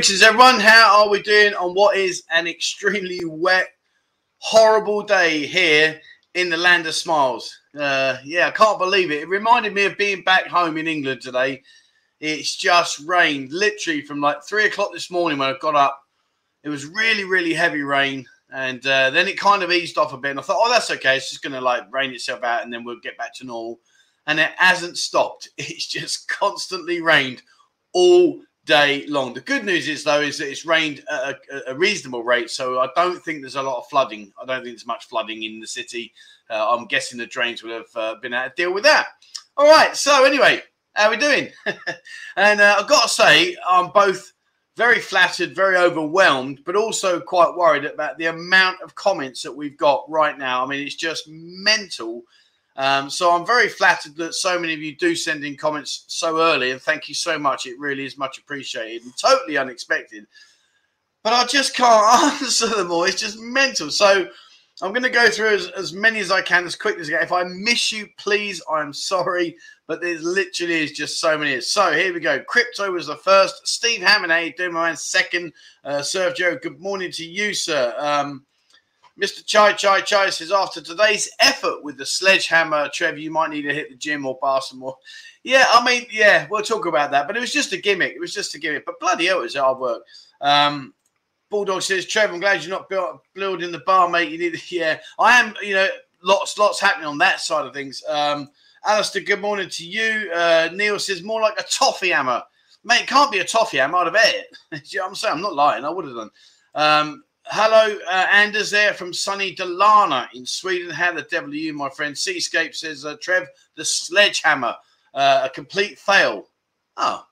Greetings, everyone. How are we doing on what is an extremely wet, horrible day here in the land of smiles? Uh, yeah, I can't believe it. It reminded me of being back home in England today. It's just rained literally from like three o'clock this morning when I got up. It was really, really heavy rain. And uh, then it kind of eased off a bit. And I thought, oh, that's okay. It's just going to like rain itself out and then we'll get back to normal. And it hasn't stopped. It's just constantly rained all day long. The good news is, though, is that it's rained at a, a, reasonable rate, so I don't think there's a lot of flooding. I don't think there's much flooding in the city. Uh, I'm guessing the drains will have uh, been able to deal with that. All right. So anyway, how are we doing? and uh, I've got to say, I'm both very flattered, very overwhelmed, but also quite worried about the amount of comments that we've got right now. I mean, it's just mental um, so I'm very flattered that so many of you do send in comments so early, and thank you so much. It really is much appreciated and totally unexpected. But I just can't answer them all. It's just mental. So I'm going to go through as, as many as I can as quickly as I can. If I miss you, please, I'm sorry. But there's literally is just so many. So here we go. Crypto was the first. Steve Hammond, doing, my? Second. Uh, Sergio, good morning to you, sir. Um, Mr. Chai Chai Chai says, after today's effort with the sledgehammer, Trev, you might need to hit the gym or bar some more. Yeah, I mean, yeah, we'll talk about that. But it was just a gimmick. It was just a gimmick. But bloody hell, it was hard work. Um, Bulldog says, Trev, I'm glad you're not building the bar, mate. You need, to, yeah, I am. You know, lots, lots happening on that side of things. Um, Alistair, good morning to you. Uh, Neil says, more like a toffee hammer, mate. Can't be a toffee hammer. I'd have ate it. you know I'm saying? I'm not lying. I would have done. Um, Hello, uh, Anders there from sunny Dalarna in Sweden. How the devil are you, my friend? Seascape says, uh, Trev, the sledgehammer, uh, a complete fail. Oh,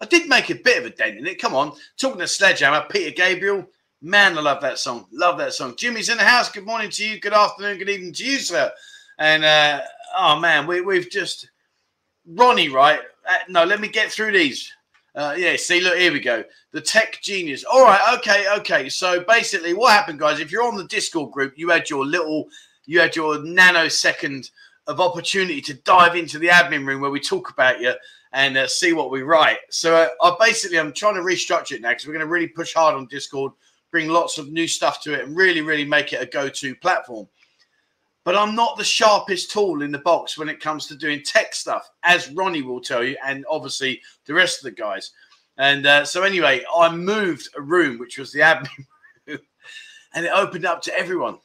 I did make a bit of a dent in it. Come on. Talking to sledgehammer, Peter Gabriel. Man, I love that song. Love that song. Jimmy's in the house. Good morning to you. Good afternoon. Good evening to you, sir. And, uh, oh, man, we, we've just. Ronnie, right? Uh, no, let me get through these. Uh, yeah, see, look, here we go. The tech genius. All right, okay, okay. So basically, what happened, guys? If you're on the Discord group, you had your little, you had your nanosecond of opportunity to dive into the admin room where we talk about you and uh, see what we write. So uh, I basically, I'm trying to restructure it now because we're going to really push hard on Discord, bring lots of new stuff to it, and really, really make it a go-to platform but I'm not the sharpest tool in the box when it comes to doing tech stuff, as Ronnie will tell you, and obviously the rest of the guys. And uh, so, anyway, I moved a room, which was the admin room, and it opened up to everyone.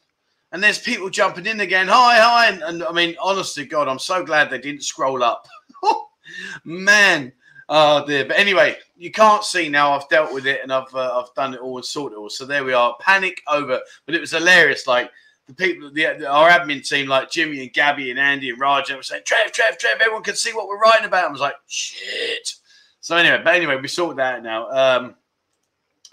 And there's people jumping in again, hi, hi. And, and I mean, honestly, God, I'm so glad they didn't scroll up. Man, oh dear. But anyway, you can't see now. I've dealt with it and I've uh, I've done it all and sorted it all. So there we are. Panic over. But it was hilarious. Like the people, the, our admin team, like Jimmy and Gabby and Andy and Raj, were saying, Trev, Trev, Trev, everyone can see what we're writing about. I was like, shit. So anyway, but anyway, we sorted that out now. Um,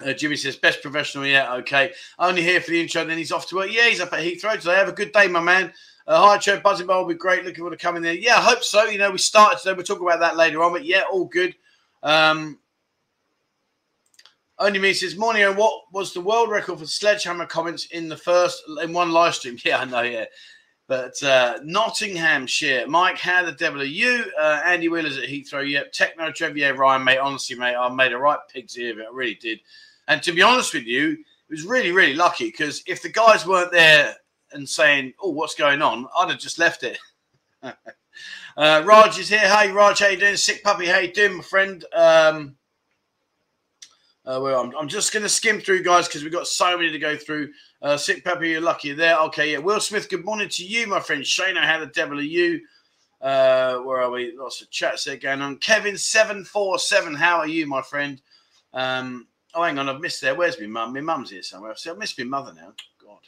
uh, Jimmy says, best professional yet. Okay. Only here for the intro, then he's off to work. Yeah, he's up at Heathrow today. Have a good day, my man. Uh, hi, Trev. Buzzin Bar will be great. Looking forward to coming there. Yeah, I hope so. You know, we started today. We'll talk about that later on, but yeah, all good. Um, only me says, Morning, and what was the world record for sledgehammer comments in the first, in one live stream? Yeah, I know, yeah. But uh, Nottinghamshire, Mike, how the devil are you? Uh, Andy Wheeler's at Heathrow, yep. Techno Trevier, Ryan, mate. Honestly, mate, I made a right pig's ear of it. I really did. And to be honest with you, it was really, really lucky because if the guys weren't there and saying, Oh, what's going on, I'd have just left it. uh, Raj is here. Hey, Raj, how you doing? Sick puppy, how you doing, my friend? Um, uh, well, I'm, I'm, just going to skim through, guys, because we've got so many to go through. Uh, Sick Pepper, you're lucky there. Okay, yeah. Will Smith, good morning to you, my friend. Shane, how the devil are you? Uh, where are we? Lots of chats there going on. Kevin747, how are you, my friend? Um, oh, hang on, I've missed there. Where's my mum? My mum's here somewhere. See, I've missed my mother now. God.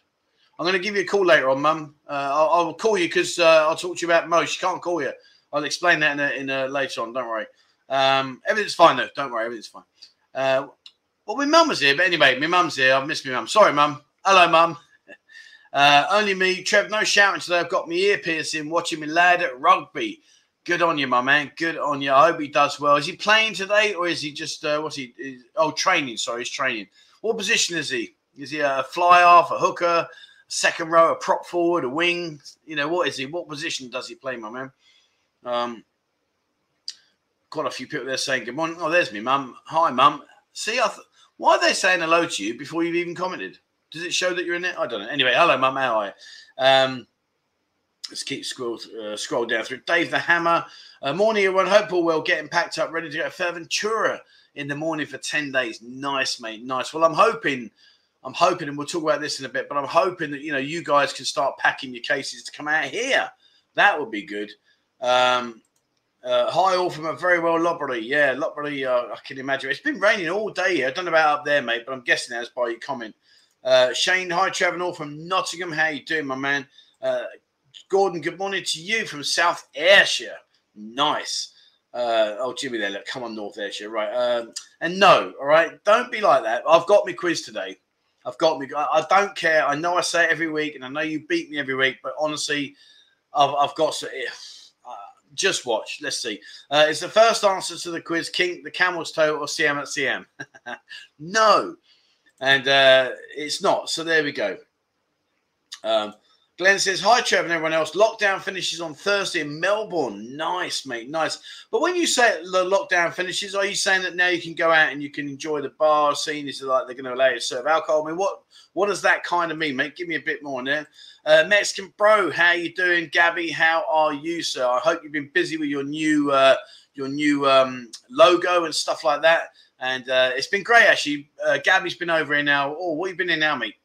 I'm going to give you a call later on, mum. Uh, I'll, I'll, call you because uh, I'll talk to you about Mo. She can't call you. I'll explain that in, a, in a, later on. Don't worry. Um, everything's fine, though. Don't worry. Everything's fine. Uh, well, my mum was here, but anyway, my mum's here. I've missed my mum. Sorry, mum. Hello, mum. Uh, only me, Trev. No shouting today. I've got my ear piercing, watching me lad at rugby. Good on you, my man. Good on you. I hope he does well. Is he playing today, or is he just uh, what's he? Is, oh, training. Sorry, he's training. What position is he? Is he a fly half, a hooker, second row, a prop forward, a wing? You know, what is he? What position does he play, my man? Um, quite a few people there saying good morning. Oh, there's me, mum. Hi, mum. See, I th- Why are they saying hello to you before you've even commented? Does it show that you're in it? I don't know. Anyway, hello, mum. How are you? Um, let's keep scroll uh, scroll down through. Dave the Hammer. Uh, morning, everyone. Hope all well. Getting packed up, ready to go. Fuerteventura in the morning for ten days. Nice, mate. Nice. Well, I'm hoping. I'm hoping, and we'll talk about this in a bit. But I'm hoping that you know you guys can start packing your cases to come out here. That would be good. Um, uh, hi, all from a very well Lotbury. Yeah, Lotbury, uh, I can imagine. It's been raining all day here. I don't know about up there, mate, but I'm guessing that's by your comment. Uh, Shane, hi, Trevor, all from Nottingham. How you doing, my man? Uh, Gordon, good morning to you from South Ayrshire. Nice. Uh, oh, Jimmy there, look, come on, North Ayrshire. Right. Um, and no, all right, don't be like that. I've got my quiz today. I've got me. I, don't care. I know I say it every week, and I know you beat me every week, but honestly, I've, I've got. Uh, just watch. Let's see. Uh, it's the first answer to the quiz: King, the Camel's Toe, or CM at CM? no, and uh, it's not. So there we go. Um, Glenn says, Hi, Trevor, and everyone else. Lockdown finishes on Thursday in Melbourne. Nice, mate. Nice. But when you say the lockdown finishes, are you saying that now you can go out and you can enjoy the bar scene? Is it like they're going to allow you to serve alcohol? I mean, what what does that kind of mean, mate? Give me a bit more on there. Uh, Mexican Bro, how you doing? Gabby, how are you, sir? I hope you've been busy with your new uh, your new um, logo and stuff like that. And uh, it's been great, actually. Uh, Gabby's been over here now. Oh, what have you been in now, mate?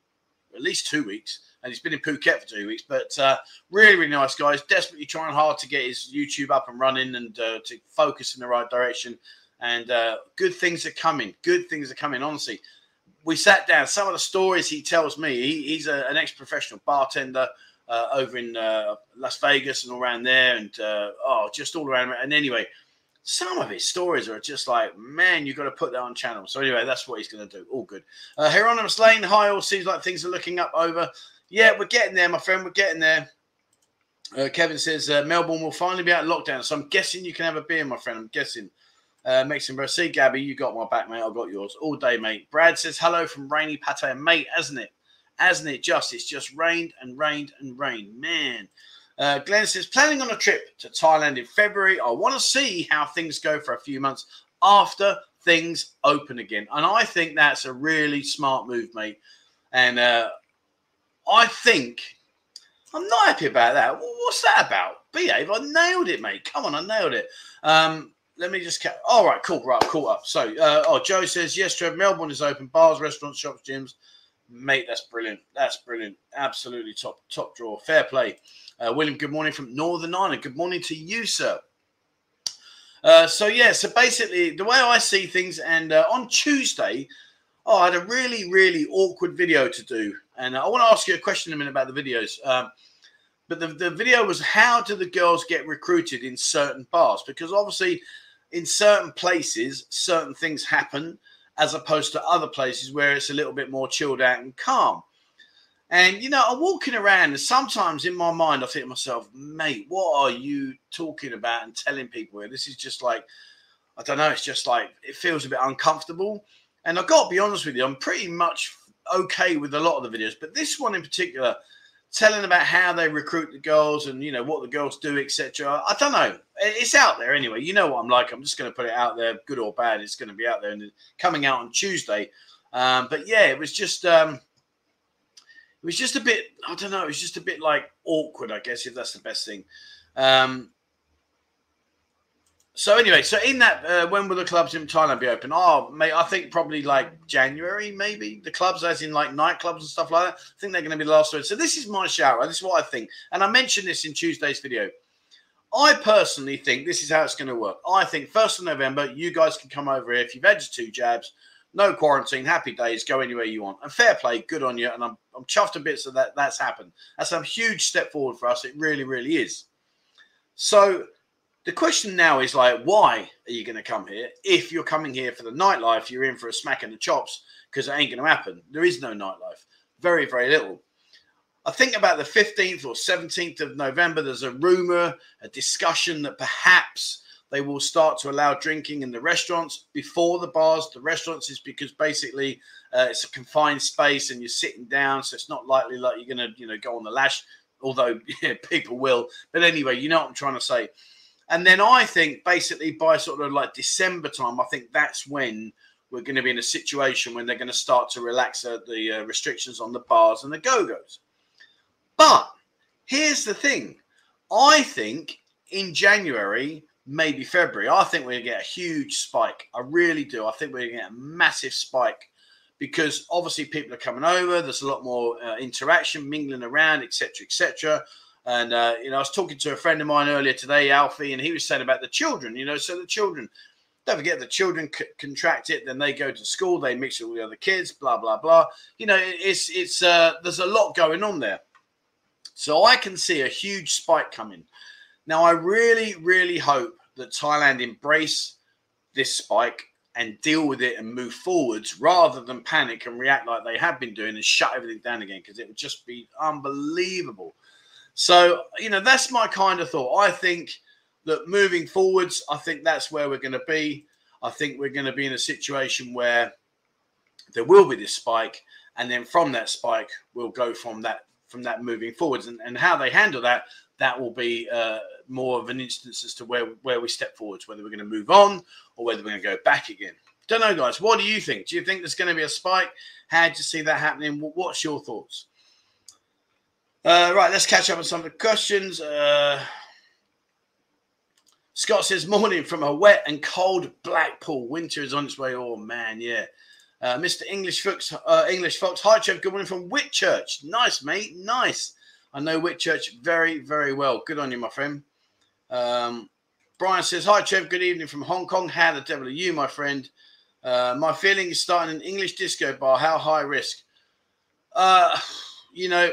At least two weeks and he's been in Phuket for two weeks. But uh, really, really nice guys. Desperately trying hard to get his YouTube up and running and uh, to focus in the right direction. And uh, good things are coming. Good things are coming. Honestly, we sat down. Some of the stories he tells me. He, he's a, an ex-professional bartender. Uh, over in uh, Las Vegas and all around there, and uh, oh, just all around. And anyway, some of his stories are just like, man, you've got to put that on channel. So anyway, that's what he's going to do. All good. Uh, Hieronymus Lane, hi, all seems like things are looking up over. Yeah, we're getting there, my friend. We're getting there. Uh, Kevin says uh, Melbourne will finally be out of lockdown, so I'm guessing you can have a beer, my friend. I'm guessing. Uh, Mexican bro, see Gabby, you got my back, mate. I've got yours all day, mate. Brad says hello from rainy Pattaya, mate. Hasn't it? Hasn't it? Just it's just rained and rained and rained, man. Uh, Glenn says planning on a trip to Thailand in February. I want to see how things go for a few months after things open again, and I think that's a really smart move, mate. And uh, I think I'm not happy about that. What's that about? Behave. I nailed it, mate. Come on, I nailed it. Um, let me just. Ca- All right, cool. Right, cool up. So, uh, oh, Joe says yes. Trev, Melbourne is open. Bars, restaurants, shops, gyms. Mate, that's brilliant. That's brilliant. Absolutely top top draw. Fair play. Uh, William, good morning from Northern Ireland. Good morning to you, sir. Uh, so yeah, so basically the way I see things, and uh, on Tuesday, oh, I had a really really awkward video to do and I want to ask you a question in a minute about the videos. Um, but the, the video was how do the girls get recruited in certain bars? Because obviously, in certain places, certain things happen as opposed to other places where it's a little bit more chilled out and calm. And you know, I'm walking around, and sometimes in my mind, I think to myself, "Mate, what are you talking about and telling people here? This is just like, I don't know. It's just like it feels a bit uncomfortable." And I've got to be honest with you, I'm pretty much okay with a lot of the videos, but this one in particular, telling about how they recruit the girls and you know what the girls do, etc. I don't know. It's out there anyway. You know what I'm like. I'm just going to put it out there, good or bad. It's going to be out there and coming out on Tuesday. Um, but yeah, it was just um, it was just a bit. I don't know. It was just a bit like awkward, I guess, if that's the best thing. Um, so anyway, so in that, uh, when will the clubs in Thailand be open? Oh, mate, I think probably like January, maybe the clubs, as in like nightclubs and stuff like that. I think they're going to be the last one. So this is my shout. This is what I think, and I mentioned this in Tuesday's video. I personally think this is how it's going to work. I think first of November, you guys can come over here if you've had your two jabs, no quarantine, happy days, go anywhere you want, and fair play, good on you. And I'm I'm chuffed a bit so that that's happened. That's a huge step forward for us. It really, really is. So the question now is like, why are you going to come here? If you're coming here for the nightlife, you're in for a smack in the chops because it ain't going to happen. There is no nightlife. Very, very little. I think about the 15th or 17th of November, there's a rumor, a discussion that perhaps they will start to allow drinking in the restaurants before the bars. The restaurants is because basically uh, it's a confined space and you're sitting down, so it's not likely like you're going to, you know, go on the lash. Although yeah, people will, but anyway, you know what I'm trying to say. And then I think basically by sort of like December time, I think that's when we're going to be in a situation when they're going to start to relax the uh, restrictions on the bars and the go-go's. But here's the thing: I think in January, maybe February, I think we're going to get a huge spike. I really do. I think we're going to get a massive spike because obviously people are coming over. There's a lot more uh, interaction, mingling around, etc., etc. And uh, you know, I was talking to a friend of mine earlier today, Alfie, and he was saying about the children. You know, so the children don't forget the children c- contract it, then they go to school, they mix it with the other kids, blah blah blah. You know, it's it's uh, there's a lot going on there, so I can see a huge spike coming. Now, I really, really hope that Thailand embrace this spike and deal with it and move forwards rather than panic and react like they have been doing and shut everything down again because it would just be unbelievable. So, you know, that's my kind of thought. I think that moving forwards, I think that's where we're going to be. I think we're going to be in a situation where there will be this spike, and then from that spike, we'll go from that from that moving forwards. And, and how they handle that, that will be uh, more of an instance as to where where we step forwards, whether we're going to move on or whether we're going to go back again. Don't know, guys. What do you think? Do you think there's going to be a spike? How do you see that happening? What's your thoughts? Uh, right, let's catch up on some of the questions. Uh, Scott says, morning from a wet and cold Blackpool. Winter is on its way. Oh, man, yeah. Uh, Mr. English Fox, uh, English Fox. Hi, Trev. Good morning from Whitchurch. Nice, mate. Nice. I know Whitchurch very, very well. Good on you, my friend. Um, Brian says, Hi, Trev. Good evening from Hong Kong. How the devil are you, my friend? Uh, my feeling is starting an English disco bar. How high risk? Uh, you know,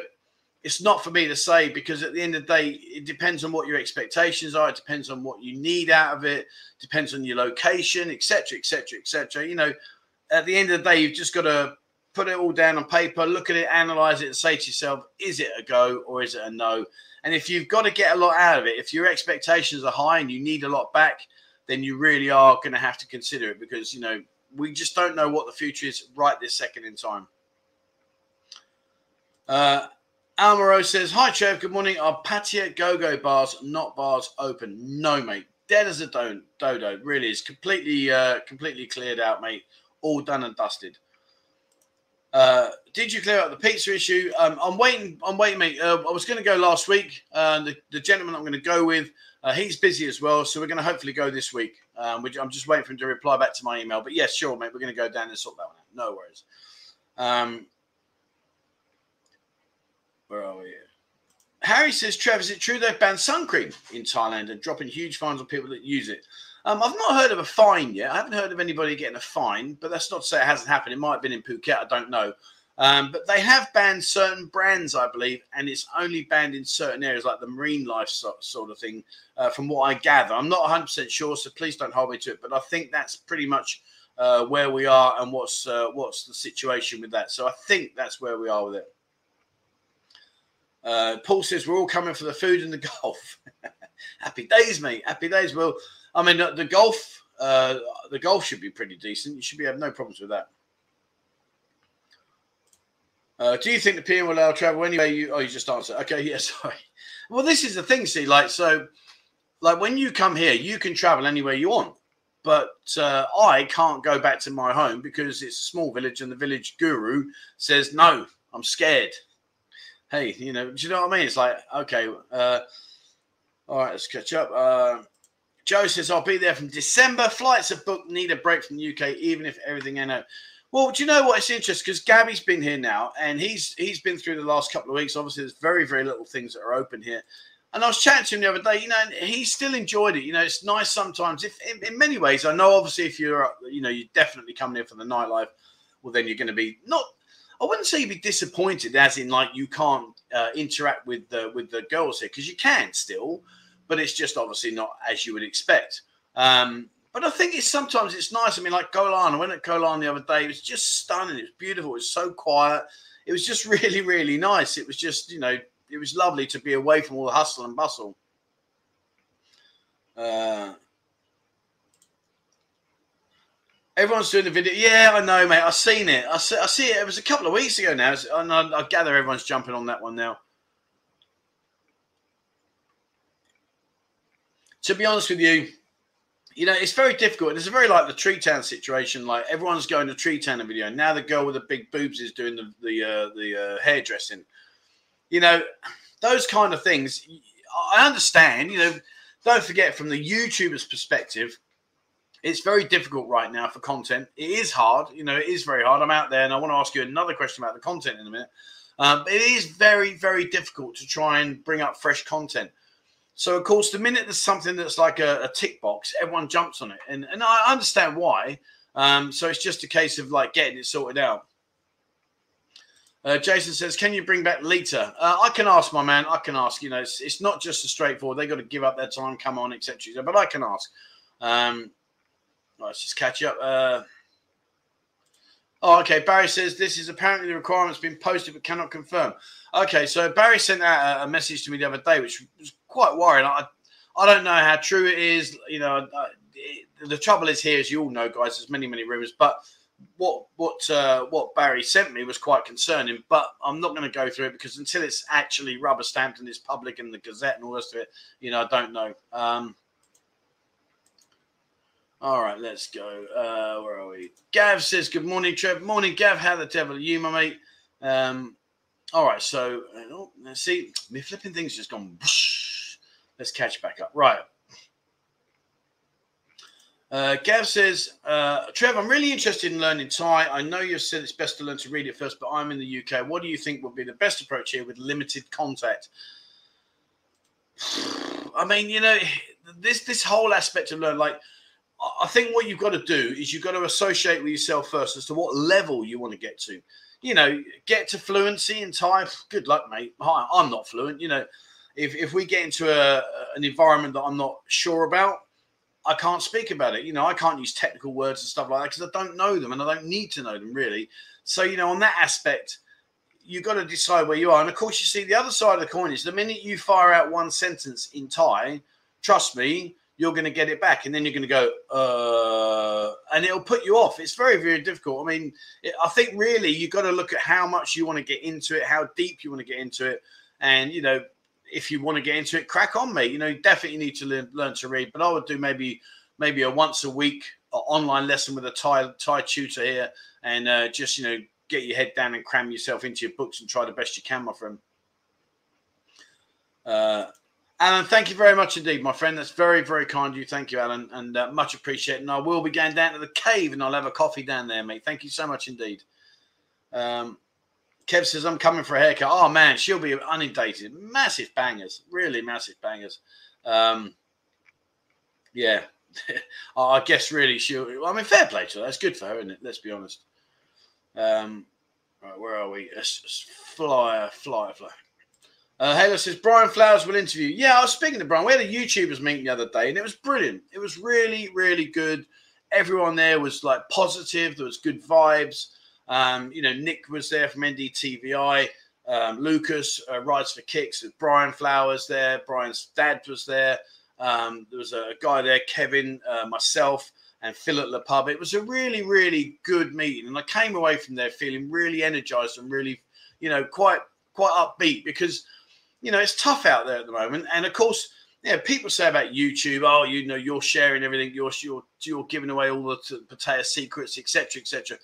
it's not for me to say because at the end of the day, it depends on what your expectations are. It depends on what you need out of it. Depends on your location, etc., etc., etc. You know, at the end of the day, you've just got to put it all down on paper, look at it, analyze it, and say to yourself, is it a go or is it a no? And if you've got to get a lot out of it, if your expectations are high and you need a lot back, then you really are going to have to consider it because you know we just don't know what the future is right this second in time. Uh, Almaro says, Hi, Trev. Good morning. Are Pattaya go go bars not bars open? No, mate. Dead as a do- dodo. Really is. Completely, uh, completely cleared out, mate. All done and dusted. Uh, did you clear up the pizza issue? Um, I'm waiting. I'm waiting, mate. Uh, I was going to go last week. Uh, the, the gentleman I'm going to go with, uh, he's busy as well, so we're going to hopefully go this week. Um, I'm just waiting for him to reply back to my email. But yes, sure, mate. We're going to go down and sort that one out. No worries. Um, where are we? Harry says, Trev, is it true they've banned sun cream in Thailand and dropping huge fines on people that use it? Um, I've not heard of a fine yet. I haven't heard of anybody getting a fine, but that's not to say it hasn't happened. It might have been in Phuket. I don't know. Um, but they have banned certain brands, I believe, and it's only banned in certain areas like the marine life sort, sort of thing, uh, from what I gather. I'm not 100% sure, so please don't hold me to it. But I think that's pretty much uh, where we are and what's uh, what's the situation with that. So I think that's where we are with it. Uh, Paul says we're all coming for the food and the golf. Happy days, mate. Happy days. Well, I mean, the, the golf, uh, the golf should be pretty decent. You should be have no problems with that. Uh, do you think the PM will allow travel anyway? You, oh, you just answered. Okay, yeah, sorry. Well, this is the thing. See, like, so, like when you come here, you can travel anywhere you want, but uh, I can't go back to my home because it's a small village, and the village guru says no. I'm scared hey, you know, do you know what I mean? It's like, okay, uh, all right, let's catch up. Uh, Joe says, I'll be there from December. Flights are booked, need a break from the UK, even if everything ain't out. Well, do you know what? It's interesting because Gabby's been here now, and he's he's been through the last couple of weeks. Obviously, there's very very little things that are open here. And I was chatting to him the other day. You know, he still enjoyed it. You know, it's nice sometimes. If in, in many ways, I know obviously if you're you know you're definitely coming here for the nightlife, well then you're going to be not I wouldn't say you'd be disappointed, as in like you can't uh, interact with the with the girls here because you can still, but it's just obviously not as you would expect. Um, but I think it's sometimes it's nice. I mean, like Koh Larn, I went at Koh Larn the other day. It was just stunning. It was beautiful. It was so quiet. It was just really, really nice. It was just, you know, it was lovely to be away from all the hustle and bustle. Uh, Everyone's doing the video. Yeah, I know, mate. I've seen it. I see, I see it. It was a couple of weeks ago now. And I, I gather everyone's jumping on that one now. To be honest with you, you know, it's very difficult. It's a very like the Tree Town situation. Like everyone's going to Tree Town video. Now the girl with the big boobs is doing the the uh, the uh, hairdressing. You know, those kind of things. I understand. You know, don't forget from the YouTuber's perspective, it's very difficult right now for content. It is hard. You know, it is very hard. I'm out there, and I want to ask you another question about the content in a minute. Um, it is very, very difficult to try and bring up fresh content. So, of course, the minute there's something that's like a, a tick box, everyone jumps on it. And, and I understand why. Um, so it's just a case of like getting it sorted out. Uh, Jason says, "Can you bring back Lita?" Uh, I can ask, my man. I can ask. You know, it's, it's not just a straightforward. They got to give up their time, come on, etc. But I can ask. Um, let's just catch up. Uh, oh, okay. Barry says this is apparently the requirement's been posted but cannot confirm. Okay, so Barry sent out a, a message to me the other day, which was quite worrying. I, I don't know how true it is. You know, it, the trouble is here, as you all know, guys. There's many, many rumors, but what what uh, what Barry sent me was quite concerning. But I'm not going to go through it because until it's actually rubber stamped and it's public in the Gazette and all rest of it, you know, I don't know. Um, all right, let's go. Uh, where are we? Gav says, "Good morning, Trev. Morning, Gav. How the devil are you, my mate?" Um, all right, so oh, let's see. Me flipping things just gone. Whoosh. Let's catch back up. Right. Uh, Gav says, uh, Trev, I'm really interested in learning Thai. I know you've said it's best to learn to read it first, but I'm in the UK. What do you think would be the best approach here with limited contact? I mean, you know, this this whole aspect of learning, like, I think what you've got to do is you've got to associate with yourself first as to what level you want to get to. You know, get to fluency in Thai. Good luck, mate. Hi, I'm not fluent. You know, if if we get into a, an environment that I'm not sure about, I can't speak about it. You know, I can't use technical words and stuff like that because I don't know them and I don't need to know them really. So, you know, on that aspect, you've got to decide where you are. And of course, you see the other side of the coin is the minute you fire out one sentence in Thai, trust me, you're going to get it back. And then you're going to go, uh, and it'll put you off. It's very, very difficult. I mean, it, I think really you've got to look at how much you want to get into it, how deep you want to get into it. And, you know, if you want to get into it, crack on, mate. You know, you definitely need to learn, learn to read. But I would do maybe maybe a once a week uh, online lesson with a Thai Thai tutor here, and uh, just you know get your head down and cram yourself into your books and try the best you can, my friend. Uh, Alan, thank you very much indeed, my friend. That's very, very kind of you. Thank you, Alan, and uh, much appreciated. And I will be going down to the cave and I'll have a coffee down there, mate. Thank you so much indeed. Um, Kev says, I'm coming for a haircut. Oh, man, she'll be inundated. Massive bangers. Really massive bangers. Um, yeah. I guess really she'll. I mean, fair play to her. That's good for her, isn't it? Let's be honest. Um, right, where are we? flyer, flyer, flyer. Uh, Halo says Brian Flowers will interview. Yeah, I was speaking to Brian. We had a YouTubers meeting the other day, and it was brilliant. It was really, really good. Everyone there was like positive. There was good vibes. Um, you know, Nick was there from NDTVI. Um, Lucas uh, rides for kicks. With Brian Flowers there. Brian's dad was there. Um, there was a guy there, Kevin, uh, myself, and Phil at the pub. It was a really, really good meeting, and I came away from there feeling really energized and really, you know, quite quite upbeat because, you know, it's tough out there at the moment, and of course. Yeah, people say about YouTube, oh, you know, you're sharing everything, you're you're you're giving away all the potato secrets, etc., etc.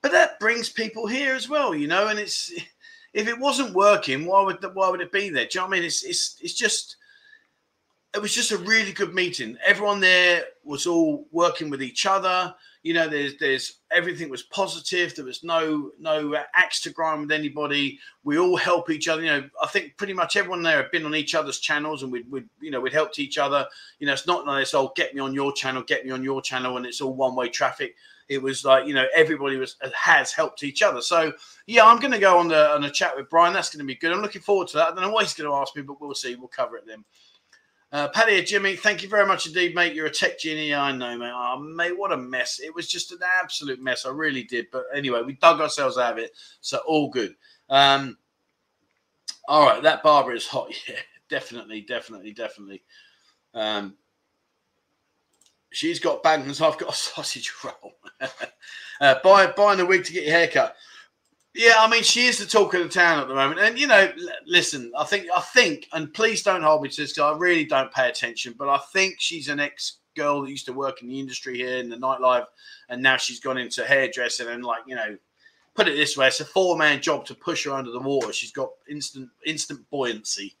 But that brings people here as well, you know. And it's if it wasn't working, why would why would it be there? Do you know I mean? It's it's it's just it was just a really good meeting. Everyone there was all working with each other. You know, there's there's everything was positive. There was no no axe to grind with anybody. We all help each other. You know, I think pretty much everyone there had been on each other's channels, and we'd, we'd you know we'd helped each other. You know, it's not nice. Oh, get me on your channel, get me on your channel, and it's all one way traffic it was like you know everybody was has helped each other. So yeah, I'm going to go on the on a chat with Brian. That's going to be good. I'm looking forward to that. I don't know what he's going to ask me, but we'll see. We'll cover it then. Uh, Paddy Jimmy, thank you very much indeed, mate. You're a tech genie. I know, mate. Oh, mate, what a mess. It was just an absolute mess. I really did. But anyway, we dug ourselves out of it. So all good. Um, all right, that barber is hot. Yeah, definitely, definitely, definitely. Um, She's got bangs. I've got a sausage roll. uh, buy, buying a wig to get your hair cut. Yeah, I mean, she is the talk of the town at the moment. And you know, listen, I think, I think, and please don't hold me to this because I really don't pay attention, but I think she's an ex girl that used to work in the industry here in the nightlife, and now she's gone into hairdressing and like you know, put it this way, it's a four man job to push her under the water. She's got instant instant buoyancy.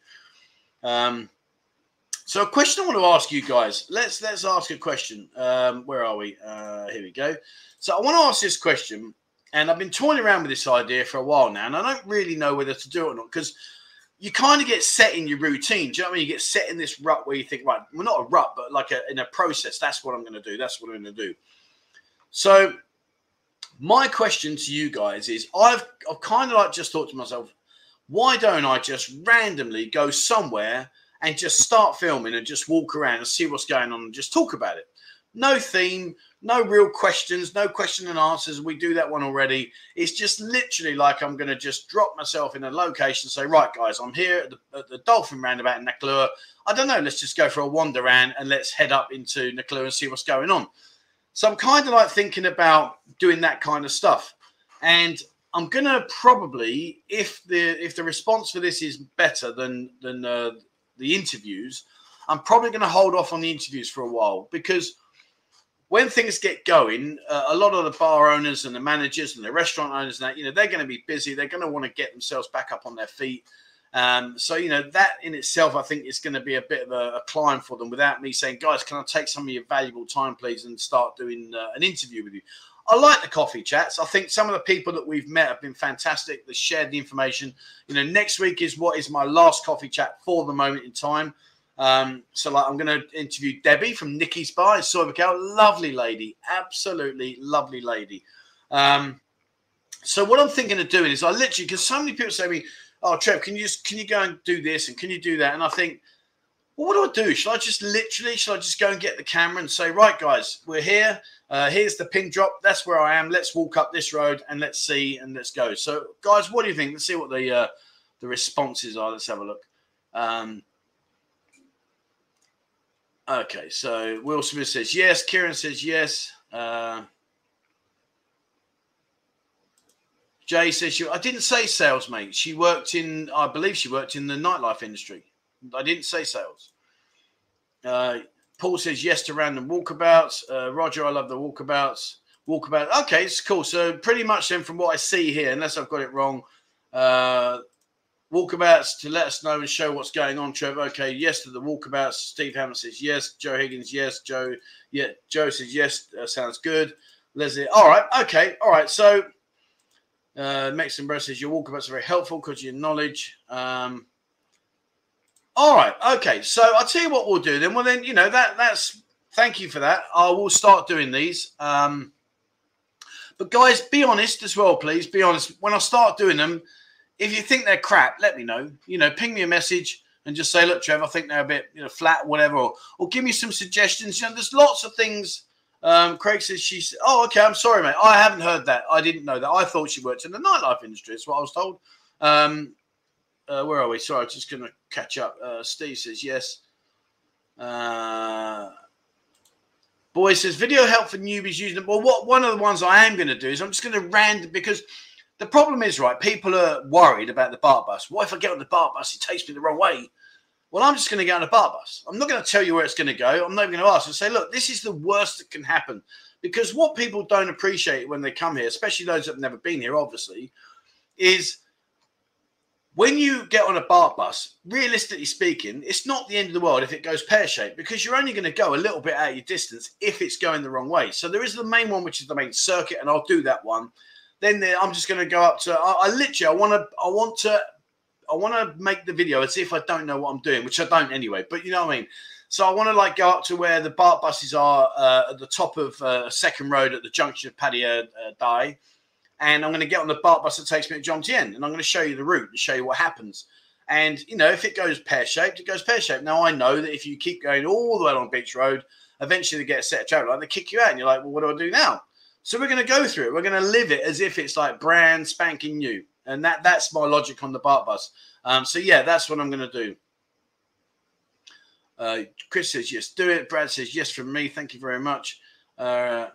Um, so a question I want to ask you guys. Let's let's ask a question. Um, where are we? Uh, here we go. So I want to ask this question, and I've been toying around with this idea for a while now, and I don't really know whether to do it or not because you kind of get set in your routine. Do you know what I mean? You get set in this rut where you think, right, well, not a rut, but like a, in a process. That's what I'm going to do. That's what I'm going to do. So, my question to you guys is I've, I've kind of like just thought to myself, why don't I just randomly go somewhere and just start filming and just walk around and see what's going on and just talk about it? No theme, no real questions, no question and answers. We do that one already. It's just literally like I'm going to just drop myself in a location say, right, guys, I'm here at the, at the Dolphin Roundabout in Naklua. I don't know. Let's just go for a wander around and let's head up into Naklua and see what's going on. So I'm kind of like thinking about doing that kind of stuff. And I'm going to probably, if the if the response for this is better than than uh, the interviews, I'm probably going to hold off on the interviews for a while because – when things get going, uh, a lot of the bar owners and the managers and the restaurant owners, and that you know, they're going to be busy. They're going to want to get themselves back up on their feet. Um, so you know that in itself, I think is going to be a bit of a, a, climb for them. Without me saying, guys, can I take some of your valuable time, please, and start doing uh, an interview with you? I like the coffee chats. I think some of the people that we've met have been fantastic. They shared the information. You know, next week is what is my last coffee chat for the moment in time. Um, so like I'm going to interview Debbie from Nikki's Bar in Soi Buakhao. Lovely lady, absolutely lovely lady. Um, so what I'm thinking of doing is I literally because so many people say to me, "Oh, Trev, can you just can you go and do this and can you do that?" And I think, well, what do I do? Should I just literally should I just go and get the camera and say, "Right, guys, we're here. Uh, here's the pin drop. That's where I am. Let's walk up this road and let's see and let's go." So, guys, what do you think? Let's see what the uh, the responses are. Let's have a look. Um, Okay, so Will Smith says yes. Kieran says yes. Uh, Jay says she. I didn't say sales, mate. She worked in. I believe she worked in the nightlife industry. I didn't say sales. Uh, Paul says yes to random walkabouts. Uh, Roger, I love the walkabouts. Walkabout. Okay, it's cool. So pretty much then, from what I see here, unless I've got it wrong, uh, Walkabouts to let us know and show what's going on, Trevor. Okay, yes to the walkabouts. Steve Hammond says yes. Joe Higgins, yes. Joe, yeah. Joe says yes. Uh, sounds good. Leslie, all right, okay, all right. So, uh, Mexican Breast says your walkabouts are very helpful because your knowledge. Um, all right, okay. So I'll tell you what we'll do then. Well, then you know that that's thank you for that. I will start doing these. Um, but guys, be honest as well, please. Be honest. When I start doing them if you think they're crap, let me know. You know, ping me a message and just say, look, Trev, I think they're a bit, you know, flat, whatever, or, or give me some suggestions. You know, there's lots of things. Um, Craig says she said, oh, okay, I'm sorry, mate. I haven't heard that. I didn't know that. I thought she worked in the nightlife industry. That's what I was told. Um, uh, where are we? Sorry, I'm just going to catch up. Uh, Steve says yes. Uh, boy says video help for newbies using it. Well, what one of the ones I am going to do is I'm just going to random because – the problem is, right, people are worried about the baht bus. What if I get on the baht bus, it takes me the wrong way? Well, I'm just going to get on a baht bus. I'm not going to tell you where it's going to go. I'm not even going to ask and say, look, this is the worst that can happen. Because what people don't appreciate when they come here, especially those that have never been here, obviously, is when you get on a baht bus, realistically speaking, it's not the end of the world if it goes pear shaped because you're only going to go a little bit out of your distance if it's going the wrong way. So there is the main one, which is the main circuit, and I'll do that one. Then I'm just going to go up to. I, I literally, I want to, I want to, I want to make the video as if I don't know what I'm doing, which I don't anyway. But you know what I mean. So I want to like go up to where the baht buses are uh, at the top of uh, Second Road at the junction of Paddy uh, Dai, and I'm going to get on the baht bus that takes me to Jomtien, and I'm going to show you the route and show you what happens. And you know, if it goes pear shaped, it goes pear shaped. Now I know that if you keep going all the way along Beach Road, eventually they get a set of travel line, they kick you out, and you're like, well, what do I do now? So we're going to go through it. We're going to live it as if it's like brand spanking new, and that that's my logic on the baht bus. Um, so yeah, that's what I'm going to do. Uh, Chris says yes, do it. Brad says yes from me. Thank you very much. Uh,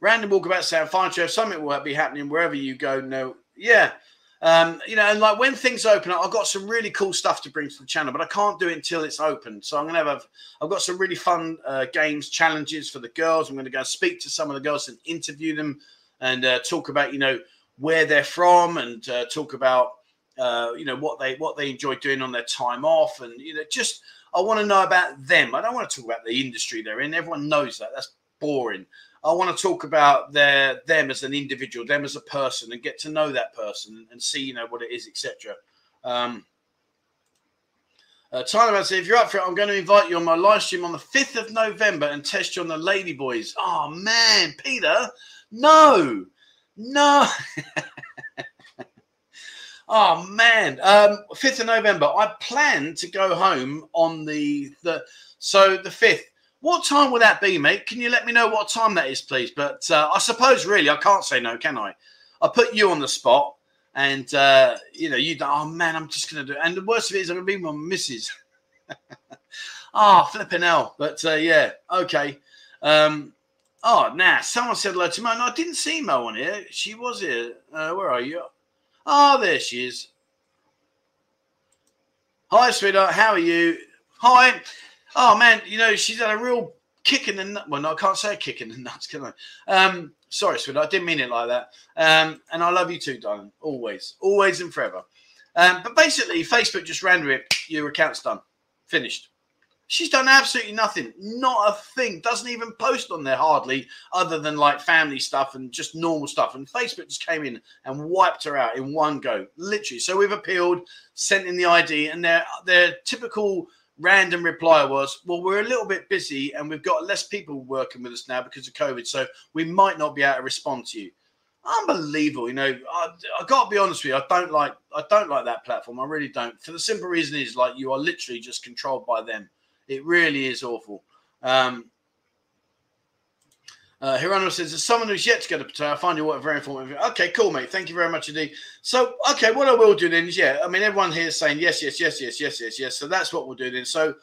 random walkabout sound fine, Trev. Something will be happening wherever you go. No, yeah. Um, you know, and like when things open up, I've got some really cool stuff to bring to the channel, but I can't do it until it's open. So I'm gonna have, I've got some really fun uh, games, challenges for the girls. I'm gonna go speak to some of the girls and interview them and uh, talk about, you know, where they're from and uh, talk about, uh, you know, what they what they enjoy doing on their time off, and you know, just I want to know about them. I don't want to talk about the industry they're in. Everyone knows that. That's boring. I want to talk about their them as an individual, them as a person, and get to know that person and see, you know, what it is, etc. Um, uh, Tyler said, if you're up for it, I'm going to invite you on my live stream on the 5th of November and test you on the Lady Boys. Oh, man, Peter, no, no. oh, man. Um, 5th of November, I plan to go home on the, the so the 5th. What time will that be, mate? Can you let me know what time that is, please? But uh, I suppose really I can't say no, can I? I put you on the spot, and uh, you know you. Oh man, I'm just gonna do. it. And the worst of it is I'm gonna be my missus. Ah, oh, flipping hell. But uh, yeah, okay. Um, oh, now someone said hello to Mo. No, I didn't see Mo on here. She was here. Uh, where are you? Oh, there she is. Hi, sweetheart. How are you? Hi. Oh man, you know she's had a real kick in the nut. Well, no, I can't say a kick in the nuts, can I? Um, sorry, sweetheart, I didn't mean it like that. Um, and I love you too, darling. Always, always and forever. Um, but basically, Facebook just ran with it. Your account's done, finished. She's done absolutely nothing, not a thing. Doesn't even post on there hardly, other than like family stuff and just normal stuff. And Facebook just came in and wiped her out in one go, literally. So we've appealed, sent in the ID, and their their typical random reply was, "Well, we're a little bit busy and we've got less people working with us now because of COVID, so we might not be able to respond to you." Unbelievable, you know. I, I got to be honest with you. I don't like I don't like that platform. I really don't. For the simple reason is like you are literally just controlled by them. It really is awful. Um, uh, Hirono says, as someone who's yet to go to Pattaya, I find your work very informative. Okay, cool, mate. Thank you very much indeed. So, okay, what I will do then is, yeah, I mean, everyone here is saying yes, yes, yes, yes, yes, yes, yes. So that's what we'll do then. So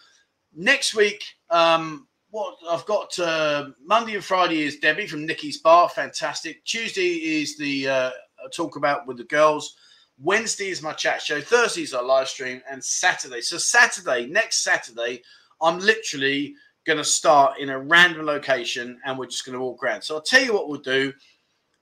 next week, um, what I've got uh, Monday and Friday is Debbie from Nikki's Bar. Fantastic. Tuesday is the uh, talk about with the girls. Wednesday is my chat show. Thursday is our live stream. And Saturday. So, Saturday, next Saturday, I'm literally going to start in a random location and we're just going to walk around. So I'll tell you what we'll do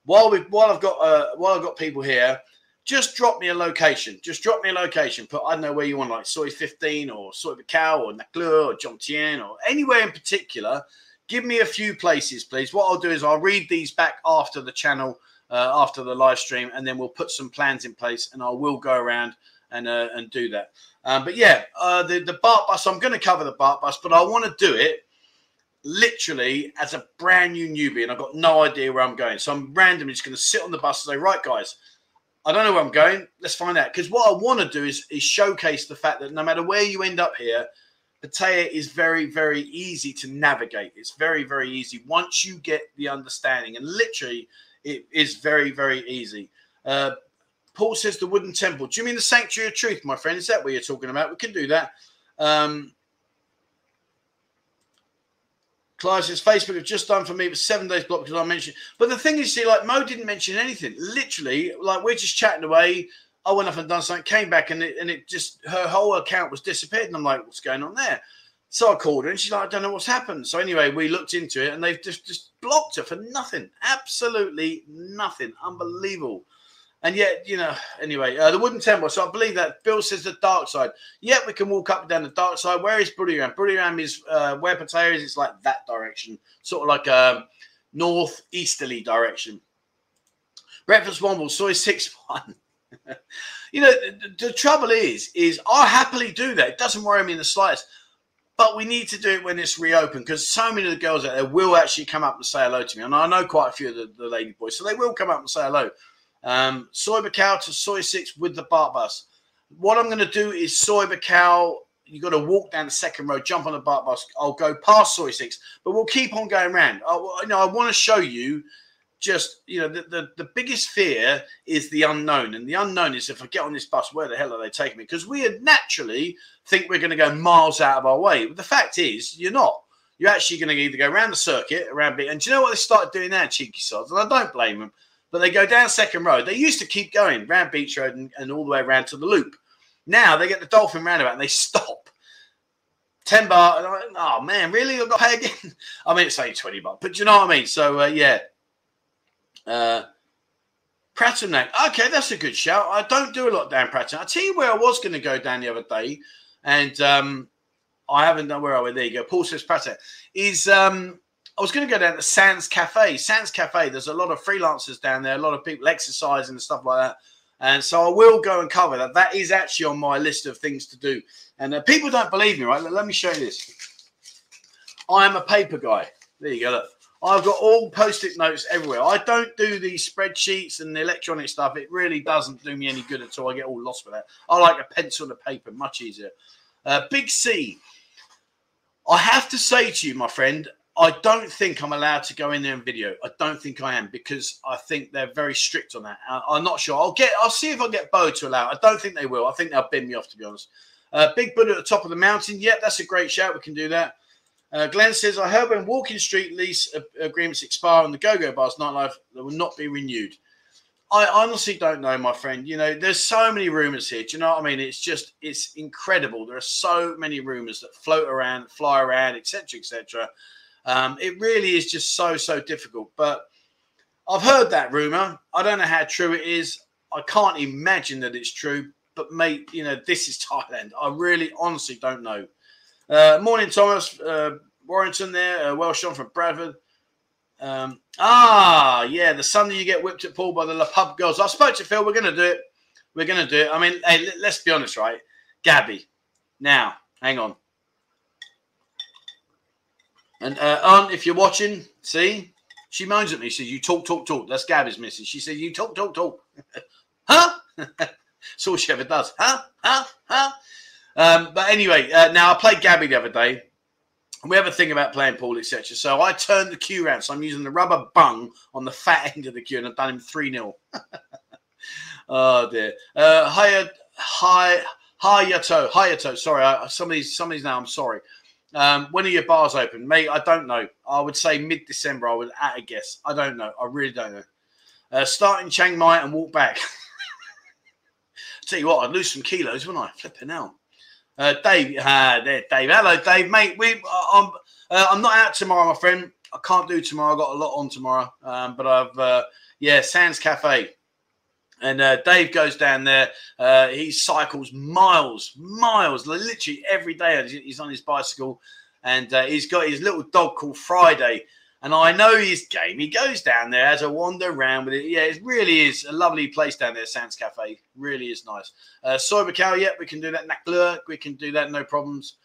while we while I've got uh, while I've got people here. Just drop me a location. Just drop me a location. Put I don't know where you want, like Soi 15 or Soi Buakhao or Naklua or Jomtien or anywhere in particular. Give me a few places, please. What I'll do is I'll read these back after the channel, uh, after the live stream, and then we'll put some plans in place, and I will go around and uh, and do that. Um, but yeah, uh, the the baht bus. I'm going to cover the baht bus, but I want to do it literally as a brand new newbie, and I've got no idea where I'm going. So I'm randomly just going to sit on the bus and say, right, guys, I don't know where I'm going. Let's find out. Because what I want to do is is showcase the fact that no matter where you end up here, Pattaya is very, very easy to navigate. It's very, very easy once you get the understanding, and literally, it is very, very easy. Uh, Paul says the wooden temple. Do you mean the sanctuary of truth, my friend? Is that what you're talking about? We can do that. Um, Clive says Facebook have just done for me, but seven days blocked because I mentioned. But the thing is, see, like Mo didn't mention anything. Literally, like we're just chatting away. I went off and done something, came back, and it, and it just her whole account was disappeared. And I'm like, what's going on there? So I called her, and she's like, I don't know what's happened. So anyway, we looked into it, and they've just just blocked her for nothing, absolutely nothing, unbelievable. And yet, you know, anyway, uh, the wooden temple. So I believe that Bill says the dark side. Yet we can walk up and down the dark side. Where is Buriram? Buriram is uh, where Pattaya is. It's like that direction, sort of like a um, northeasterly direction. Breakfast Womble, Soi six one. you know, the, the trouble is, is I happily do that. It doesn't worry me in the slightest. But we need to do it when it's reopened because so many of the girls out there will actually come up and say hello to me. And I know quite a few of the, the lady boys, so they will come up and say hello. Um, Soi Buakhao to Soi 6 with the baht bus. What I'm going to do is Soi Buakhao. You've got to walk down the second row, jump on the baht bus. I'll go past Soi 6, but we'll keep on going around. I, you know, I want to show you just, you know, the, the, the biggest fear is the unknown. And the unknown is if I get on this bus, where the hell are they taking me? Because we naturally think we're going to go miles out of our way. But the fact is, you're not you're actually going to either go around the circuit around bit. And do you know what they started doing now, cheeky sods? And I don't blame them. But they go down Second Road. They used to keep going round Beach Road and, and all the way around to the Loop. Now they get the Dolphin roundabout and they stop. 10 baht. And I, oh man, really? I've got to pay again? I mean, it's only 20 baht, but you know what I mean? So, uh, yeah. Uh, Pratumnak. Okay, that's a good shout. I don't do a lot down Prattam. I'll tell you where I was going to go down the other day, and um, I haven't done where I went. There you go. Paul says Prattam. Is um, I was going to go down to Sands Cafe. Sands Cafe, there's a lot of freelancers down there, a lot of people exercising and stuff like that. And so I will go and cover that. That is actually on my list of things to do. And uh, people don't believe me, right? Let me show you this. I am a paper guy. There you go. Look. I've got all post-it notes everywhere. I don't do these spreadsheets and the electronic stuff. It really doesn't do me any good at all. I get all lost with that. I like a pencil and a paper, much easier. Uh, Big C. I have to say to you, my friend, I don't think I'm allowed to go in there and video. I don't think I am because I think they're very strict on that. I, am not sure. I'll get. I'll see if I get Bo to allow. I don't think they will. I think they'll bend me off to be honest. Uh, Big Buddha at the top of the mountain. Yeah, that's a great shout. We can do that. Uh, Glenn says, I heard when Walking Street lease agreements expire on the Go Go Bars nightlife, they will not be renewed. I honestly don't know, my friend. You know, there's so many rumors here. Do you know what I mean? It's just, it's incredible. There are so many rumors that float around, fly around, etc., etc. Um, it really is just so, so difficult. But I've heard that rumor. I don't know how true it is. I can't imagine that it's true. But, mate, you know, this is Thailand. I really, honestly don't know. Uh, morning, Thomas. Uh, Warrington there. Uh, Welsh on from Bradford. Um, ah, yeah, the Sunday you get whipped at pool by the La Pub girls. I spoke to Phil. We're going to do it. We're going to do it. I mean, hey, let's be honest, right? Gabby. Now, hang on. And uh, Aunt, if you're watching, see, she moans at me. She says, "You talk, talk, talk." That's Gabby's missus. She says, "You talk, talk, talk." huh? That's all she ever does. Huh? Huh? Huh? Um, but anyway, uh, now I played Gabby the other day. We have a thing about playing pool, etc. So I turned the cue around. So I'm using the rubber bung on the fat end of the cue, and I've done him 3 0. oh, dear. Uh, hi, hi, Hayato. Hayato. Sorry, I, some of these, some of these now, I'm sorry. Um, when are your bars open? Mate, I don't know. I would say mid December, I would at a guess. I don't know. I really don't know. Uh, start in Chiang Mai and walk back. Tell you what, I'd lose some kilos, wouldn't I? Flipping out. Uh, Dave, uh, there, Dave. Hello, Dave, mate. We, uh, I'm, uh, I'm not out tomorrow, my friend. I can't do tomorrow. I've got a lot on tomorrow. Um, but I've, uh, yeah, Sands Cafe. And uh, Dave goes down there. Uh, he cycles miles, miles, literally every day. He's on his bicycle, and uh, he's got his little dog called Friday. And I know his game. He goes down there, has a wander around with it. Yeah, it really is a lovely place down there, Sands Cafe. Really is nice. Uh, Soi Buakhao, yeah, we can do that. Naklua, we can do that, no problems.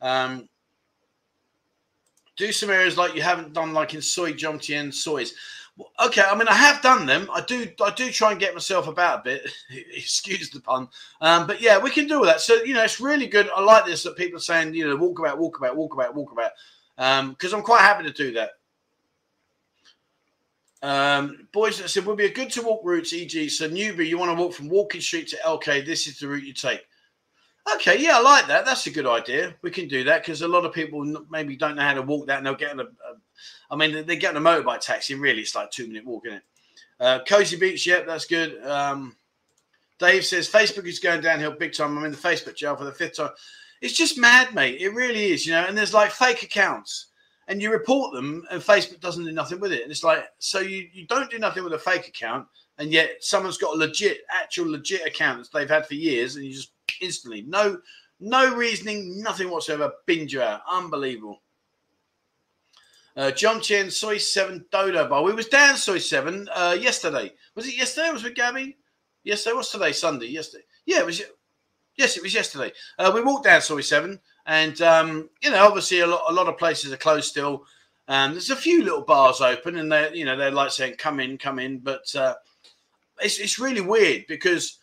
Um, do some areas like you haven't done, like in Soi Jomtien Sois. Okay, I mean, I have done them. I do, I do try and get myself about a bit. Excuse the pun, um, but yeah, we can do all that. So you know, it's really good. I like this that people are saying, you know, walk about, walk about, walk about, walk about, because um, I'm quite happy to do that. Um, boys that said would be a good to walk routes, e.g., so Newbury, you want to walk from Walking Street to LK, this is the route you take. Okay, yeah, I like that. That's a good idea. We can do that because a lot of people maybe don't know how to walk that, and they'll get a. a I mean, they get on a motorbike taxi. Really, it's like two minute walk, isn't it? Uh, Cozy Beach, yep, that's good. Um, Dave says Facebook is going downhill big time. I'm in the Facebook jail for the fifth time. It's just mad, mate. It really is, you know. And there's like fake accounts and you report them and Facebook doesn't do nothing with it. And it's like, so you, you don't do nothing with a fake account, and yet someone's got a legit, actual legit account that they've had for years, and you just instantly, no, no reasoning, nothing whatsoever, binge out. Unbelievable. Uh, John Chen, Soi 7 Dodo Bar. We was down Soi 7 uh, yesterday. Was it yesterday? Was with Gabby? Yesterday? What's today? Sunday? Yesterday? Yeah, it was. Yes, it was yesterday. Uh, we walked down Soi 7. And um, you know, obviously, a lot, a lot of places are closed still. Um, there's a few little bars open, and they, you know, they're like saying, "Come in, come in," but uh, it's it's really weird because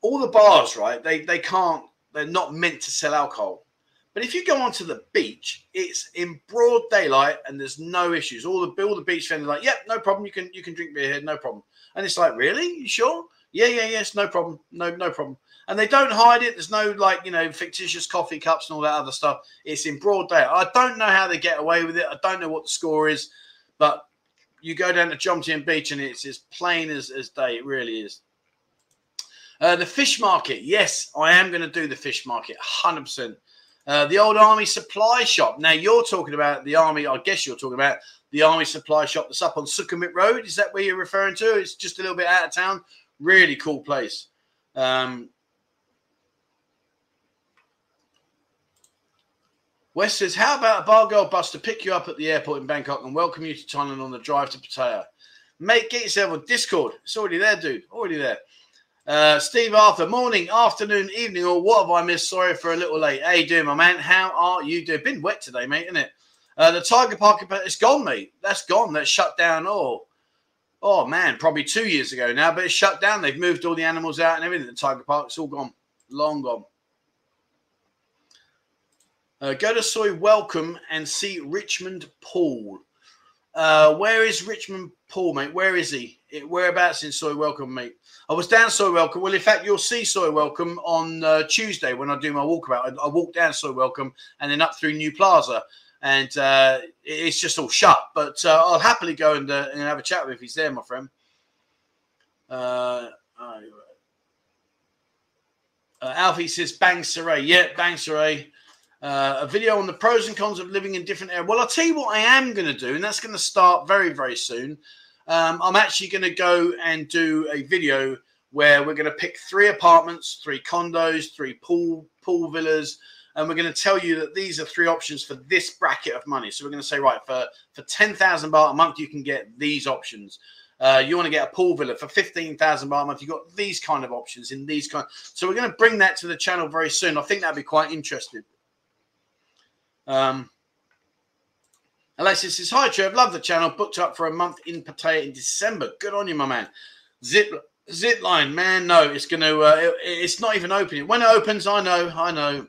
all the bars, right? They they can't. They're not meant to sell alcohol. But if you go onto the beach, it's in broad daylight and there's no issues. All the all the beach fans are like, "Yep, no problem. You can you can drink beer here, no problem." And it's like, "Really? You sure?" Yeah, yeah, yes, no problem. No, no problem and they don't hide it. There's no like you know fictitious coffee cups and all that other stuff. It's in broad day. I don't know how they get away with it. I don't know what the score is, but you go down to Jomtien Beach and it's as plain as, as day. It really is. Uh, the fish market. Yes, I am going to do the fish market 100%. Uh, the old army supply shop. Now, you're talking about the army, I guess you're talking about the army supply shop that's up on Sukhumvit Road. Is that where you're referring to? It's just a little bit out of town. Really cool place. Um, West says, How about a bar girl bus to pick you up at the airport in Bangkok and welcome you to Thailand on the drive to Pattaya? Mate, get yourself on Discord. It's already there, dude. Already there. Uh, Steve Arthur, morning, afternoon, evening, or what have I missed? Sorry for a little late. Hey, doing, my man? How are you doing? Been wet today, mate, isn't it? Uh, the Tiger Park, it's gone, mate. That's gone. That's shut down. Oh, oh man, probably two years ago now, but it's shut down. They've moved all the animals out and everything. The Tiger Park, it's all gone, long gone. Uh, go to Soi Welcome and see Richmond Paul. Uh, where is Richmond Paul, mate? Where is he? Whereabouts in Soi Welcome, mate? I was down Soi Welcome. Well, in fact, you'll see Soi Welcome on uh, Tuesday when I do my walkabout. I, I walk down Soi Welcome and then up through New Plaza, and uh, it's just all shut. But uh, I'll happily go and, uh, and have a chat with if he's there, my friend. Uh, Alfie says, "Bang Saray, yeah, Bang Saray." uh, a video on the pros and cons of living in different areas. Well, I'll tell you what I am going to do, and that's going to start very, very soon. Um, I'm actually going to go and do a video where we're going to pick three apartments, three condos, three pool pool villas, and we're going to tell you that these are three options for this bracket of money. So we're going to say, right, for for ten thousand baht a month, you can get these options. Uh, you want to get a pool villa for 15,000 baht a month. You've got these kind of options in these kind. So we're going to bring that to the channel very soon. I think that'd be quite interesting. Um, Alexis says, Hi, Trev. Love the channel. Booked up for a month in Pattaya in December. Good on you, my man. Zip zip line, man. No, it's going to, uh, it, it's not even opening. When it opens, I know, I know.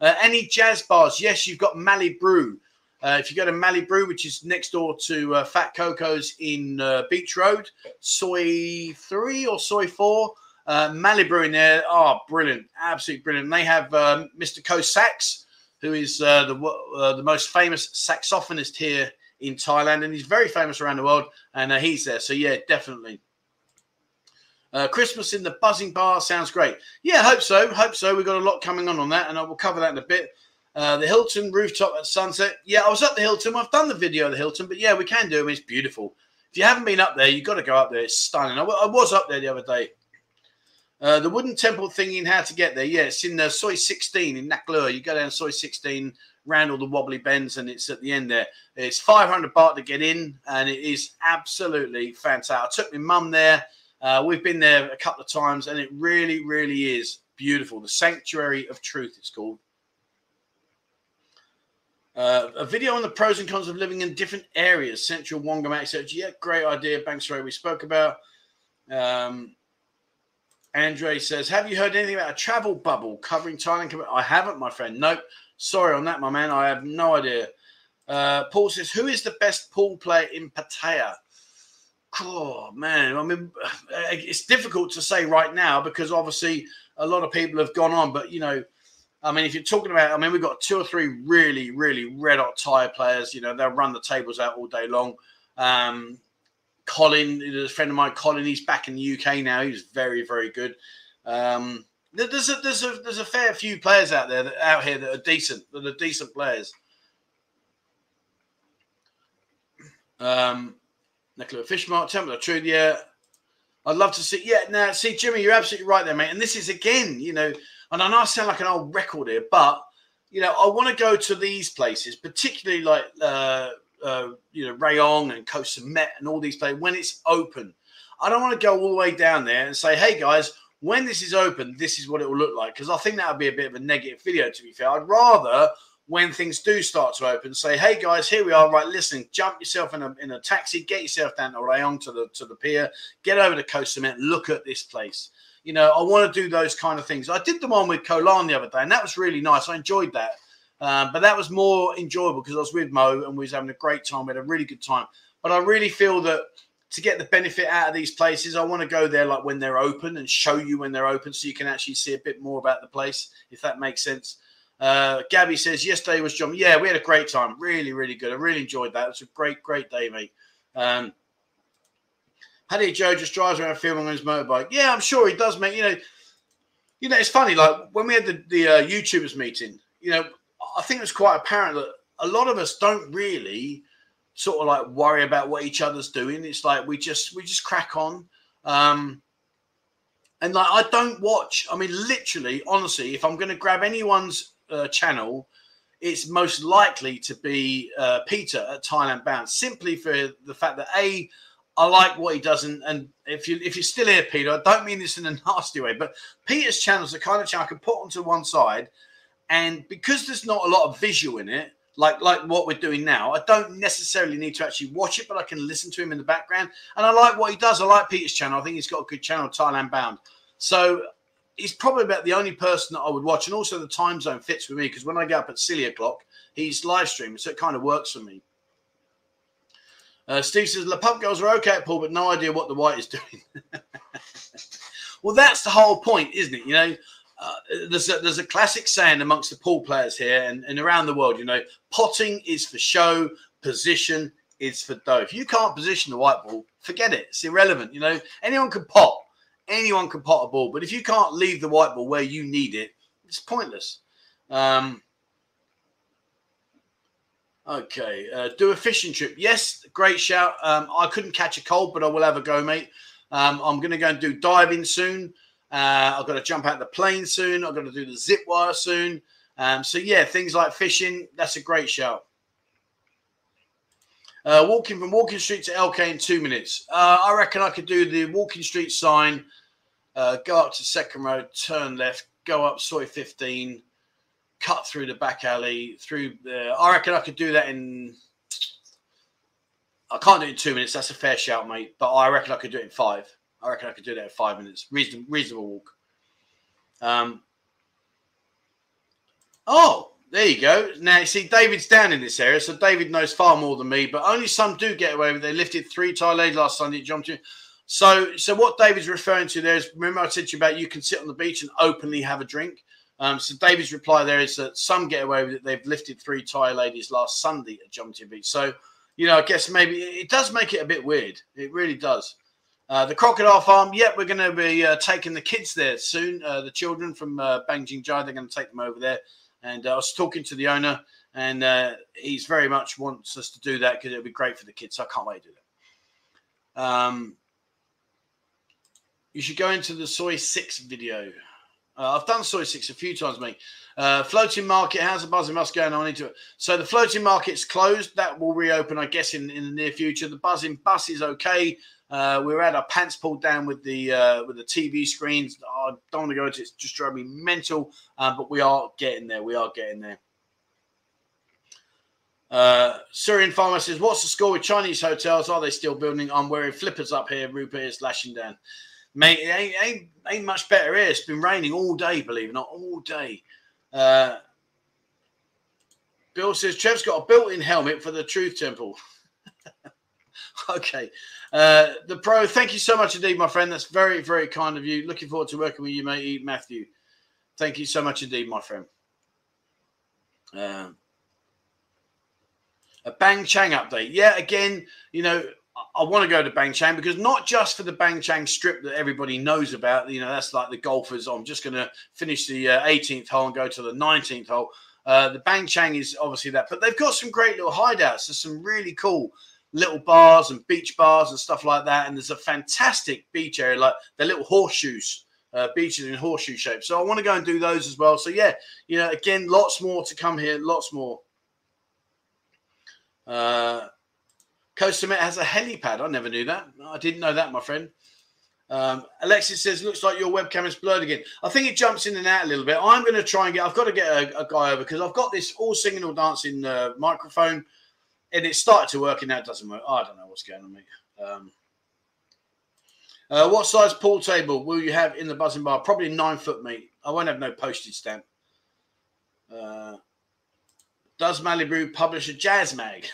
Uh, any jazz bars? Yes, you've got Mali Brew. Uh, if you go to Mali Brew, which is next door to uh, Fat Coco's in uh, Beach Road, Soi 3 or Soi 4, uh, Brew in there. Oh, brilliant. Absolutely brilliant. And they have um, Mr. Co Sax, who is uh, the uh, the most famous saxophonist here in Thailand, and he's very famous around the world. And uh, he's there, so yeah, definitely. Uh, Christmas in the Buzzin Bar sounds great. Yeah, hope so. Hope so. We've got a lot coming on on that, and I will cover that in a bit. Uh, the Hilton rooftop at sunset. Yeah, I was at the Hilton. I've done the video of the Hilton, but yeah, we can do it. It's beautiful. If you haven't been up there, you've got to go up there. It's stunning. I was up there the other day. Uh, the wooden temple thing in how to get there. Yeah, it's in uh, Soi 16 in Nak Lua. You go down Soi 16, round all the wobbly bends, and it's at the end there. It's 500 baht to get in, and it is absolutely fantastic. I took my mum there. Uh, we've been there a couple of times, and it really, really is beautiful. The Sanctuary of Truth, it's called. Uh, a video on the pros and cons of living in different areas, central Wongamat. Yeah, great idea. Banks Road we spoke about. Um, Andre says, Have you heard anything about a travel bubble covering Thailand? I haven't, my friend. Nope. Sorry on that, my man. I have no idea. Uh, Paul says, Who is the best pool player in Pattaya? Oh, man. I mean, it's difficult to say right now because obviously a lot of people have gone on. But, you know, I mean, if you're talking about, I mean, we've got two or three really, really red hot Thai players. You know, they'll run the tables out all day long. Um, Colin, a friend of mine, Colin, he's back in the UK now. He's very, very good. Um, there's a there's a there's a fair few players out there that, out here that are decent, that are decent players. Um, Naklua Fish Market, Truth, yeah. I'd love to see. Yeah, now see, Jimmy, you're absolutely right there, mate. And this is again, you know, and I know I sound like an old record here, but you know, I want to go to these places, particularly like uh, uh, you know Rayong and Koh Samet and all these places when it's open. I don't want to go all the way down there and say, "Hey guys, when this is open, this is what it will look like," because I think that would be a bit of a negative video. To be fair, I'd rather when things do start to open, say, "Hey guys, here we are. Right, listen, jump yourself in a in a taxi, get yourself down to Rayong to the to the pier, get over to Koh Samet, look at this place." You know, I want to do those kind of things. I did the one with Koh Larn the other day, and that was really nice. I enjoyed that. Um, but that was more enjoyable because I was with Mo and we was having a great time. We had a really good time. But I really feel that to get the benefit out of these places, I want to go there like when they're open and show you when they're open so you can actually see a bit more about the place, if that makes sense. Uh, Gabby says, yesterday was John. Yeah, we had a great time. Really, really good. I really enjoyed that. It was a great, great day, mate. Um, Paddy Joe just drives around filming on his motorbike. Yeah, I'm sure he does, mate. You know, you know, it's funny. Like when we had the the uh, YouTubers meeting, you know, I think it's quite apparent that a lot of us don't really sort of like worry about what each other's doing. It's like we just we just crack on. Um, and like I don't watch. I mean, literally, honestly, if I'm going to grab anyone's uh, channel, it's most likely to be uh, Peter at Thailand Bound, simply for the fact that a I like what he does, and, and if you if you're still here, Peter, I don't mean this in a nasty way, but Peter's channel is the kind of channel I can put onto one side, and because there's not a lot of visual in it, like like what we're doing now, I don't necessarily need to actually watch it, but I can listen to him in the background, and I like what he does. I like Peter's channel. I think he's got a good channel, Thailand Bound. So he's probably about the only person that I would watch, and also the time zone fits with me because when I get up at silly o'clock, he's live streaming, so it kind of works for me. Uh, Steve says the pub girls are okay pool, but no idea what the white is doing. well, that's the whole point, isn't it? You know, uh, there's a, there's a classic saying amongst the pool players here and, and around the world. You know, potting is for show, position is for dough. If you can't position the white ball, forget it. It's irrelevant. You know, anyone can pot, anyone can pot a ball, but if you can't leave the white ball where you need it, it's pointless. Um, Okay, uh, do a fishing trip. Yes, great shout. Um, I couldn't catch a cold, but I will have a go, mate. Um, I'm going to go and do diving soon. Uh, I've got to jump out the plane soon. I've got to do the zip wire soon. Um, so yeah, things like fishing. That's a great shout. Uh, walking from Walking Street to LK in two minutes. Uh, I reckon I could do the Walking Street sign, uh, go up to Second Road, turn left, go up Soi 15, cut through the back alley, through the. I reckon I could do that in. I can't do it in two minutes. That's a fair shout, mate. But I reckon I could do it in five. I reckon I could do that in five minutes. Reasonable, reasonable walk. Um. Oh, there you go. Now you see, David's down in this area, so David knows far more than me. But only some do get away with. it. They lifted three Thai ladies last Sunday at Jump So, so what David's referring to there is, remember I said to you about you can sit on the beach and openly have a drink. Um, so David's reply there is that some get away with it. They've lifted three Thai ladies last Sunday at Jomtien Beach. So, you know, I guess maybe it does make it a bit weird. It really does. Uh, the crocodile farm, yep, we're going to be uh, taking the kids there soon. Uh, the children from uh, Bang Jing Jai, they're going to take them over there. And uh, I was talking to the owner, and he's very much wants us to do that because it'll be great for the kids. So I can't wait to do that. Um, you should go into the Soi 6 video. I've done Soi 6 a few times, mate. Floating market, how's the buzzing bus going on into it? So the floating market's closed. That will reopen, I guess, in, in the near future. The buzzing bus is okay. Uh, we're at our pants pulled down with the uh, with the TV screens. I don't want to go into it; it's just driving me mental. Uh, but we are getting there. We are getting there. Uh, Syrian farmer says, "What's the score with Chinese hotels? Are they still building? I'm wearing flippers up here. Rupert is lashing down." Mate, it ain't, ain't, ain't much better here. It's been raining all day, believe it or not, all day. Uh, Bill says Trev's got a built-in helmet for the Truth Temple. okay, uh, the pro. Thank you so much indeed, my friend. That's very, very kind of you. Looking forward to working with you, mate, Matthew. Thank you so much indeed, my friend. Uh, a Bang Chang update. Yeah, again, you know, I want to go to Bang Chang because not just for the Bang Chang strip that everybody knows about. You know, that's like the golfers. I'm just going to finish the uh, 18th hole and go to the 19th hole. Uh, the Bang Chang is obviously that, but they've got some great little hideouts. There's some really cool little bars and beach bars and stuff like that. And there's a fantastic beach area, like the little horseshoes, uh, beaches in horseshoe shape. So I want to go and do those as well. So yeah, you know, again, lots more to come here, lots more. Uh, Koh Samet has a helipad. I never knew that. I didn't know that, my friend. Um, Alexis says, looks like your webcam is blurred again. I think it jumps in and out a little bit. I'm going to try and get, I've got to get a, a guy over because I've got this all singing, all dancing uh, microphone and it started to work and now it doesn't work. I don't know what's going on, mate. Um, uh, what size pool table will you have in the Buzzin Bar? Probably nine foot, mate. I won't have no postage stamp. Uh, does Malibu publish a jazz mag?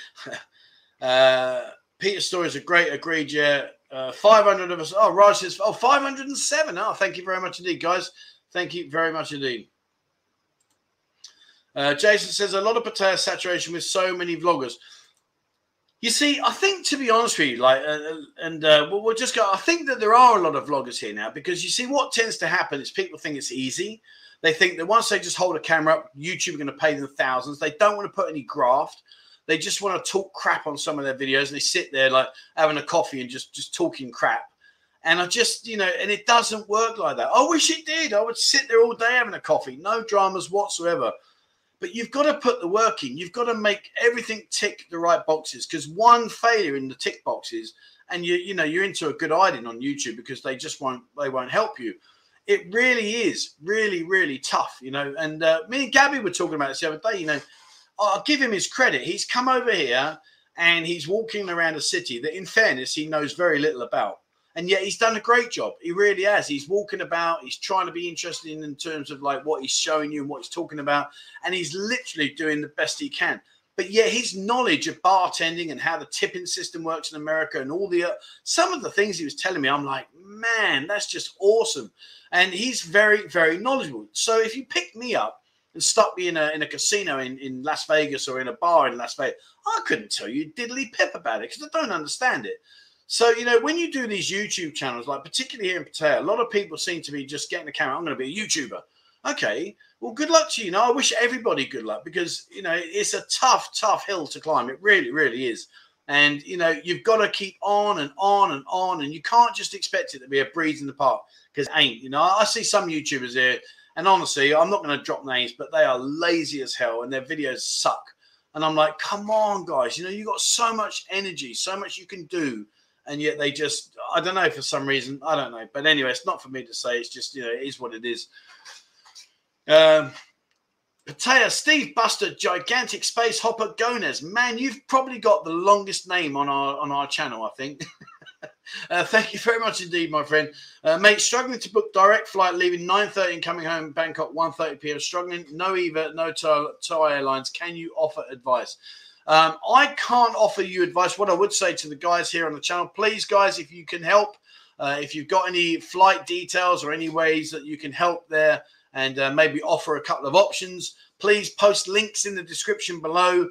uh, Peter Stories are great. Agreed. Yeah. Uh, 500 of us. Oh, Raj says, oh, 507. Oh, thank you very much indeed, guys. Thank you very much indeed. Uh, Jason says, a lot of Pattaya saturation with so many vloggers. You see, I think to be honest with you, like, uh, uh and uh, we'll, we'll just go. I think that there are a lot of vloggers here now because you see, what tends to happen is people think it's easy. They think that once they just hold a camera up, YouTube are going to pay them thousands. They don't want to put any graft. They just want to talk crap on some of their videos. And they sit there like having a coffee and just just talking crap. And I just, you know, and it doesn't work like that. I wish it did. I would sit there all day having a coffee, no dramas whatsoever. But you've got to put the work in. You've got to make everything tick the right boxes because one failure in the tick boxes, and you, you know, you're into a good hiding on YouTube because they just won't, they won't help you. It really is really, really tough, you know. And uh, me and Gabby were talking about this the other day. You know, I'll give him his credit. He's come over here and he's walking around a city that, in fairness, he knows very little about and yet he's done a great job. He really has. He's walking about. He's trying to be interesting in terms of like what he's showing you and what he's talking about, and he's literally doing the best he can. But yet his knowledge of bartending and how the tipping system works in America and all the uh, some of the things he was telling me, I'm like, man, that's just awesome. And he's very, very knowledgeable. So if you pick me up and stuck me in a in a casino in, in Las Vegas or in a bar in Las Vegas, I couldn't tell you diddly pip about it because I don't understand it. So, you know, when you do these YouTube channels, like particularly here in Pattaya, a lot of people seem to be just getting the camera. I'm going to be a YouTuber. Okay, well, good luck to you. Now, I wish everybody good luck because, you know, it's a tough, tough hill to climb. It really, really is. And, you know, you've got to keep on and on and on. And you can't just expect it to be a breeze in the park because ain't. You know, I see some YouTubers here, and honestly, I'm not going to drop names, but they are lazy as hell and their videos suck. And I'm like, come on, guys. You know, you've got so much energy, so much you can do and yet they just I don't know for some reason I don't know. But anyway, it's not for me to say. It's just you know it is what it is. Um, Pattaya Steve Buster Gigantic Space Hopper Gonez. Man, you've probably got the longest name on our on our channel. I think. uh, thank you very much indeed, my friend. Uh, mate, struggling to book direct flight leaving 9.30 and coming home Bangkok 1.30 p.m. Struggling, no EVA, no Thai Airlines. Can you offer advice? Um, I can't offer you advice. What I would say to the guys here on the channel, please, guys, if you can help, uh, if you've got any flight details or any ways that you can help there and uh, maybe offer a couple of options, please post links in the description below.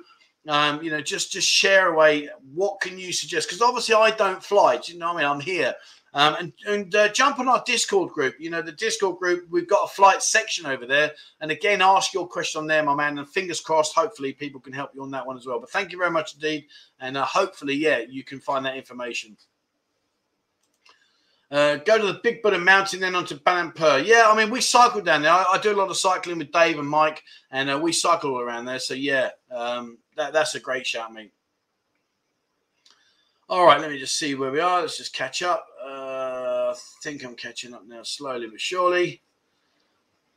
Um, you know, just just share away. What can you suggest? Because obviously I don't fly. Do you know I mean? I'm here. Um, and and uh, jump on our Discord group. You know, the Discord group, we've got a flight section over there. And again, ask your question on there, my man. And fingers crossed, hopefully, people can help you on that one as well. But thank you very much indeed. And uh, hopefully, yeah, you can find that information. Uh, go to the Big Buddha Mountain, then onto Ban Amphur. Yeah, I mean, we cycle down there. I, I, do a lot of cycling with Dave and Mike, and uh, we cycle all around there. So, yeah, um, that, that's a great shout, mate. All right, let me just see where we are. Let's just catch up. Uh, think I'm catching up now, slowly but surely.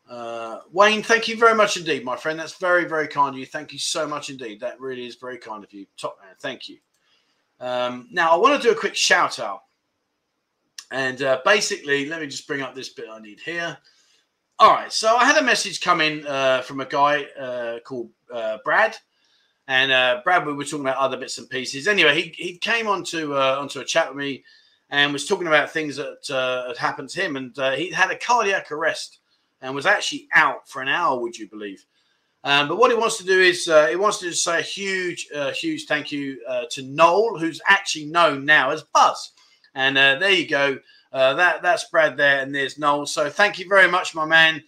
Uh, Wayne, thank you very much indeed, my friend. That's very, very kind of you. Thank you so much indeed. That really is very kind of you. Top man, thank you. Um, now, I want to do a quick shout out. And uh, basically, let me just bring up this bit I need here. All right, so I had a message come in uh, from a guy uh, called uh, Brad. And uh, Brad, we were talking about other bits and pieces. Anyway, he, he came onto onto a chat with me and was talking about things that uh, had happened to him. And uh, he had a cardiac arrest and was actually out for an hour, would you believe? Um, but what he wants to do is uh, he wants to say a huge, uh, huge thank you uh, to Noel, who's actually known now as Buzz. And uh, there you go. that that's Brad there, and there's Noel. So thank you very much, my man,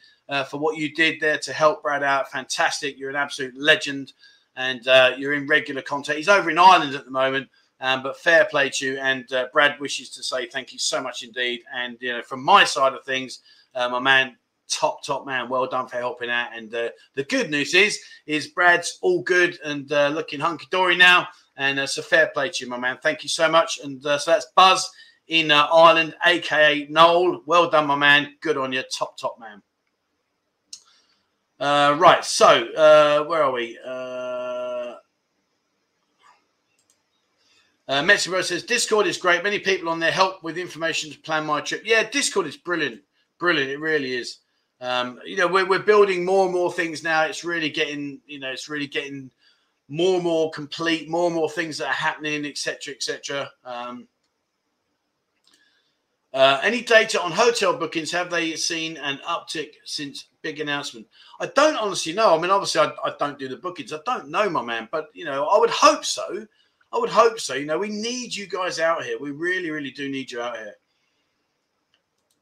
for what you did there to help Brad out. Fantastic. You're an absolute legend and you're in regular contact. He's over in Ireland at the moment, um, but fair play to you. And uh, Brad wishes to say thank you so much indeed. And you know, from my side of things, uh, my man, top top man, well done for helping out. And uh, the good news is, is Brad's all good and uh, looking hunky dory now. And uh, so fair play to you, my man. Thank you so much. And so that's Buzz in Ireland, aka Noel. Well done, my man. Good on you, top top man. Right, so where are we? Uh, says Discord is great. Many people on there help with information to plan my trip. Yeah, Discord is brilliant, brilliant. It really is. Um, you know, we're, we're building more and more things now. It's really getting, you know, it's really getting more and more complete, more and more things that are happening, etc., etc. Um, uh, any data on hotel bookings? Have they seen an uptick since big announcement? I don't honestly know. I mean, obviously, I, I, don't do the bookings. I don't know, my man. But you know, I would hope so. I would hope so. You know, we need you guys out here. We really, really do need you out here.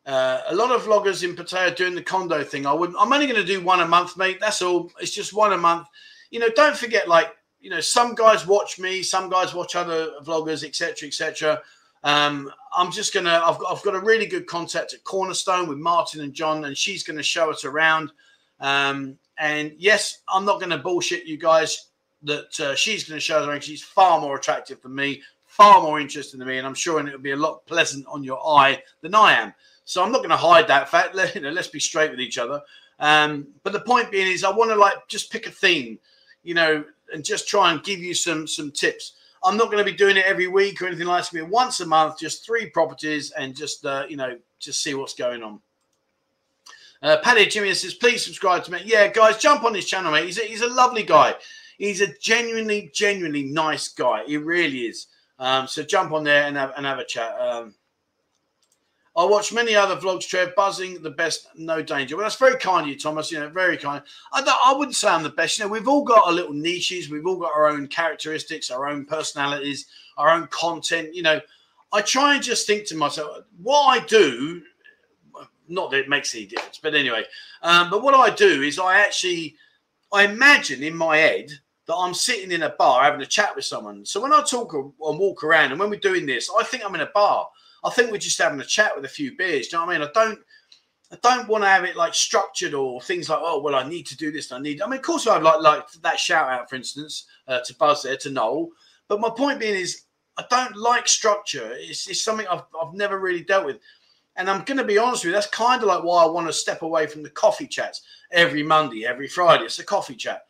Uh, a lot of vloggers in Pattaya doing the condo thing. I wouldn't. I'm only going to do one a month, mate. That's all. It's just one a month. You know, don't forget, like you know, some guys watch me, some guys watch other vloggers, etc., etc. Um, I'm just gonna. I've got. I've got a really good contact at Cornerstone with Martin and John, and she's going to show us around. Um, and yes, I'm not going to bullshit you guys that uh, she's going to show the around. She's far more attractive than me, far more interesting than me, and I'm sure it'll be a lot pleasant on your eye than I am. So I'm not going to hide that fact. Let, you know, let's be straight with each other. Um, but the point being is, I want to like just pick a theme, you know, and just try and give you some some tips. I'm not going to be doing it every week or anything like that. Once a month, just three properties, and just uh, you know, just see what's going on. Uh, Paddy Jimmy says, please subscribe to me. Yeah, guys, jump on his channel, mate. He's a, he's a lovely guy. He's a genuinely, genuinely nice guy. He really is. Um, so jump on there and have, and have a chat. Um, I watch many other vlogs, Trev, buzzing the best, no danger. Well, that's very kind of you, Thomas. You know, very kind. I, I wouldn't say I'm the best. You know, we've all got our little niches. We've all got our own characteristics, our own personalities, our own content. You know, I try and just think to myself, what I do, not that it makes any difference, but anyway, um, but what I do is I actually, I imagine in my head that I'm sitting in a bar having a chat with someone. So when I talk and walk around and when we're doing this, I think I'm in a bar. I think we're just having a chat with a few beers. Do you know what I mean? I don't I don't want to have it like structured or things like, oh, well, I need to do this. I need. I mean, of course, I'd like like that shout out, for instance, uh, to Buzz there to Noel. But my point being is, I don't like structure. It's, it's something I've I've never really dealt with. And I'm going to be honest with you, that's kind of like why I want to step away from the coffee chats every Monday, every Friday. It's a coffee chat.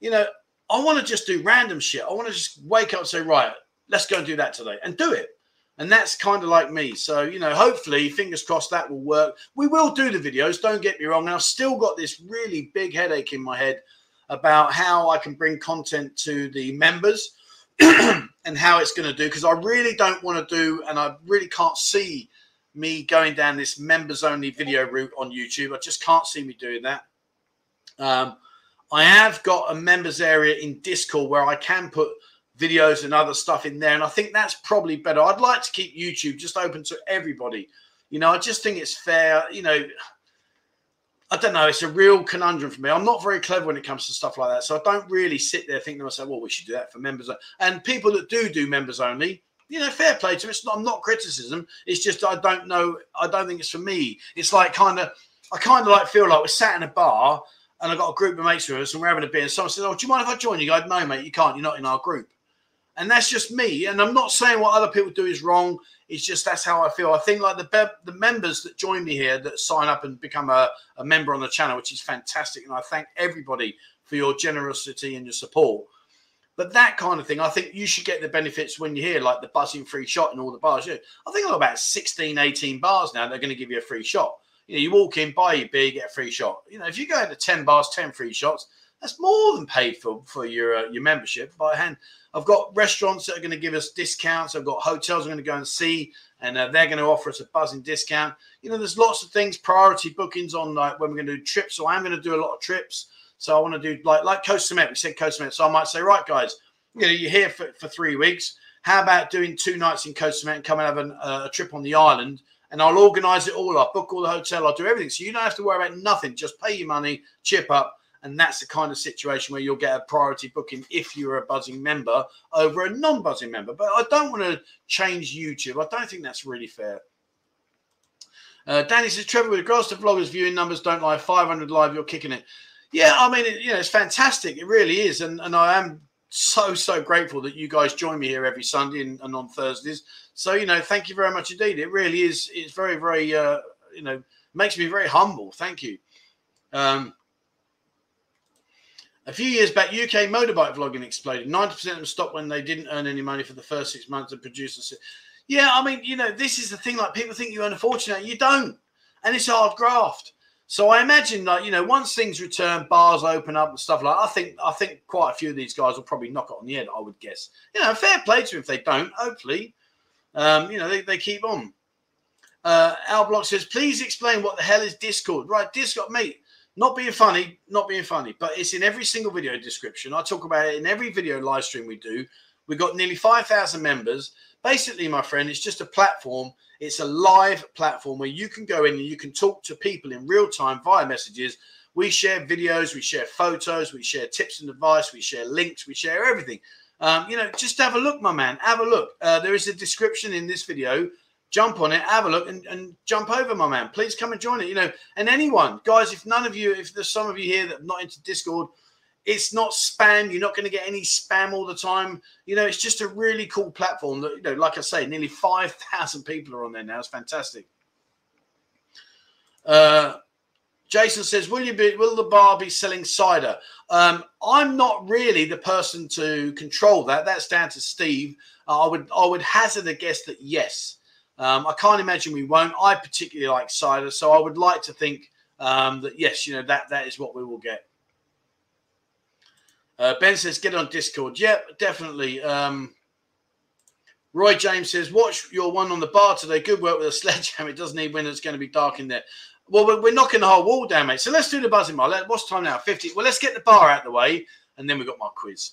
You know, I want to just do random shit. I want to just wake up and say, right, let's go and do that today and do it. And that's kind of like me. So, you know, hopefully, fingers crossed that will work. We will do the videos, don't get me wrong. And I've still got this really big headache in my head about how I can bring content to the members and how it's going to do. Because I really don't want to do, and I really can't see me going down this members only video route on YouTube. I just can't see me doing that. Um, I have got a members area in Discord where I can put videos and other stuff in there. And I think that's probably better. I'd like to keep YouTube just open to everybody. You know, I just think it's fair. You know, I don't know. It's a real conundrum for me. I'm not very clever when it comes to stuff like that. So I don't really sit there thinking to myself, well, we should do that for members. And people that do do members only, you know, fair play to them. It's not, I'm not criticism. It's just I don't know. I don't think it's for me. It's like kind of, I kind of like feel like we're sat in a bar and I've got a group of mates with us and we're having a beer and someone says, oh, do you mind if I join you? I go, no, mate, you can't. You're not in our group. And that's just me. And I'm not saying what other people do is wrong. It's just that's how I feel. I think like the the members that join me here that sign up and become a, a member on the channel, which is fantastic. And I thank everybody for your generosity and your support. But that kind of thing, I think you should get the benefits when you're here, like the buzzing free shot and all the bars. Yeah, I think I've got about 16, 18 bars now. They're going to give you a free shot. You know, you walk in, buy your beer, get a free shot. You know, if you go into 10 bars, 10 free shots, that's more than paid for for your uh, your membership by hand. I've got restaurants that are going to give us discounts. I've got hotels I'm going to go and see, and uh, they're going to offer us a buzzing discount. You know, there's lots of things, priority bookings on like when we're going to do trips. So I'm going to do a lot of trips. So I want to do like like Koh Samet. We said Koh Samet. So I might say, right, guys, you know, you're here for, for three weeks. How about doing two nights in Koh Samet and come and have an, uh, a trip on the island? And I'll organise it all. I'll book all the hotel. I'll do everything. So you don't have to worry about nothing. Just pay your money, chip up, and that's the kind of situation where you'll get a priority booking if you're a buzzing member over a non buzzing member. But I don't want to change YouTube. I don't think that's really fair. Uh, Danny says, Trevor, with regards to vloggers, viewing numbers don't lie. 500 live, you're kicking it. Yeah, I mean, it, you know, it's fantastic. It really is. And, and I am so, so grateful that you guys join me here every Sunday and, and on Thursdays. So, you know, thank you very much indeed. It really is. It's very, very, uh, you know, makes me very humble. Thank you. Um, a few years back, UK motorbike vlogging exploded. 90% of them stopped when they didn't earn any money for the first six months and produced a. Yeah, I mean, you know, this is the thing. Like, people think you earn a fortune. You don't. And it's hard graft. So I imagine that, you know, once things return, bars open up and stuff like I think I think quite a few of these guys will probably knock it on the head, I would guess. You know, fair play to them if they don't, hopefully. Um, you know, they, they keep on. Uh, Al Block says, please explain what the hell is Discord. Right, Discord, mate. Not being funny, not being funny, but it's in every single video description. I talk about it in every video live stream we do. We've got nearly 5,000 members. Basically, my friend, it's just a platform. It's a live platform where you can go in and you can talk to people in real time via messages. We share videos, we share photos, we share tips and advice, we share links, we share everything. Um, you know, just have a look, my man. Have a look. Uh, there is a description in this video jump on it, have a look, and, and jump over, my man. Please come and join it. You know, and anyone, guys, if none of you, if there's some of you here that are not into Discord, it's not spam. You're not going to get any spam all the time. You know, it's just a really cool platform that, you know, like I say, nearly 5,000 people are on there now. It's fantastic. Uh, Jason says, "Will you be? Will the bar be selling cider?" Um, I'm not really the person to control that. That's down to Steve. Uh, I would I would hazard a guess that yes. Um, I can't imagine we won't. I particularly like cider, so I would like to think um, that yes, you know that that is what we will get. Uh, ben says, "Get on Discord." Yep, definitely. Um, Roy James says, "Watch your one on the bar today. Good work with a sledgehammer. It doesn't need when it's going to be dark in there." Well, we're, we're knocking the whole wall down, mate. So let's do the Buzzin Bar. Let, what's time now? Fifty. Well, let's get the bar out of the way, and then we've got my quiz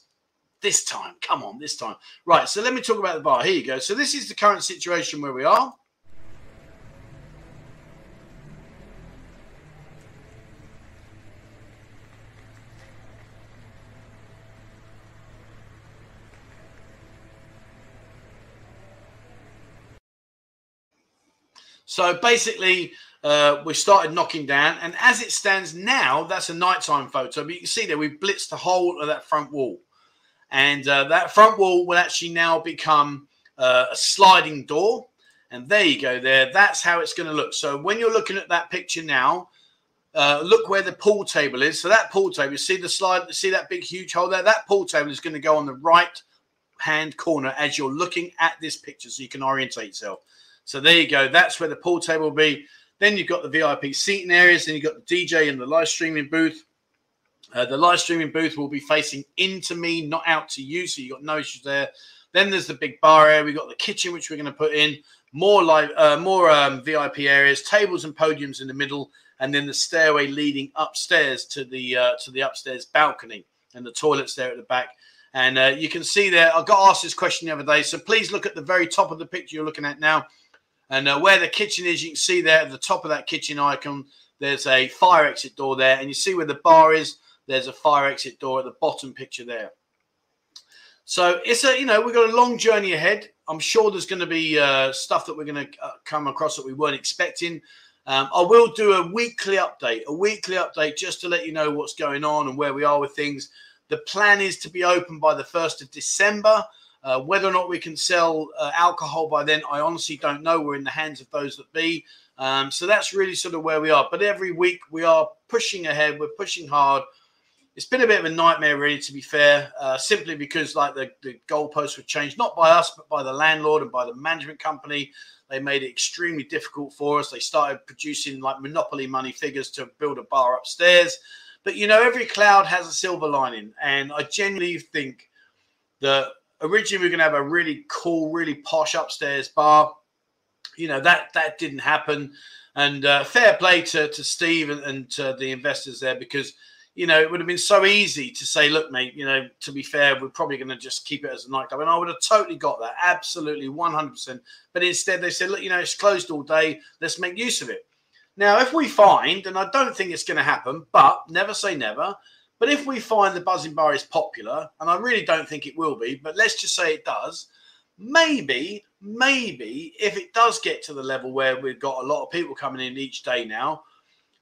this time. Come on, this time. Right. So let me talk about the bar. Here you go. So this is the current situation where we are. So basically, uh, we started knocking down, and as it stands now, that's a nighttime photo. But you can see there we've blitzed the whole of that front wall. And uh, that front wall will actually now become uh, a sliding door. And there you go, there. That's how it's going to look. So when you're looking at that picture now, uh, look where the pool table is. So that pool table, you see the slide, see that big, huge hole there? That pool table is going to go on the right hand corner as you're looking at this picture so you can orientate yourself. So there you go. That's where the pool table will be. Then you've got the VIP seating areas. Then you've got the DJ and the live streaming booth. Uh, the live streaming booth will be facing into me, not out to you. So you've got no issues there. Then there's the big bar area. We've got the kitchen, which we're going to put in. More live, uh, more um, VIP areas, tables and podiums in the middle, and then the stairway leading upstairs to the uh, to the upstairs balcony, and the toilets there at the back. And uh, you can see there. I got asked this question the other day, so please look at the very top of the picture you're looking at now, and uh, where the kitchen is. You can see there at the top of that kitchen icon. There's a fire exit door there, and you see where the bar is there's a fire exit door at the bottom picture there. So it's a, you know, we've got a long journey ahead. I'm sure there's going to be uh, stuff that we're going to uh, come across that we weren't expecting. Um, I will do a weekly update, a weekly update just to let you know what's going on and where we are with things. The plan is to be open by the 1st of December. Uh, whether or not we can sell uh, alcohol by then, I honestly don't know. We're in the hands of those that be. Um, so that's really sort of where we are. But every week we are pushing ahead, we're pushing hard it's been a bit of a nightmare, really, to be fair, uh, simply because like the, the goalposts were changed, not by us, but by the landlord and by the management company. They made it extremely difficult for us. They started producing like monopoly money figures to build a bar upstairs. But you know, every cloud has a silver lining. And I genuinely think that originally we are going to have a really cool, really posh upstairs bar. You know, that that didn't happen. And uh, fair play to, to Steve and, and to the investors there because – you know, it would have been so easy to say, look, mate, you know, to be fair, we're probably going to just keep it as a nightclub. And I would have totally got that. Absolutely, 100%. But instead, they said, look, you know, it's closed all day. Let's make use of it. Now, if we find, and I don't think it's going to happen, but never say never, but if we find the Buzzin Bar is popular, and I really don't think it will be, but let's just say it does, maybe, maybe if it does get to the level where we've got a lot of people coming in each day now,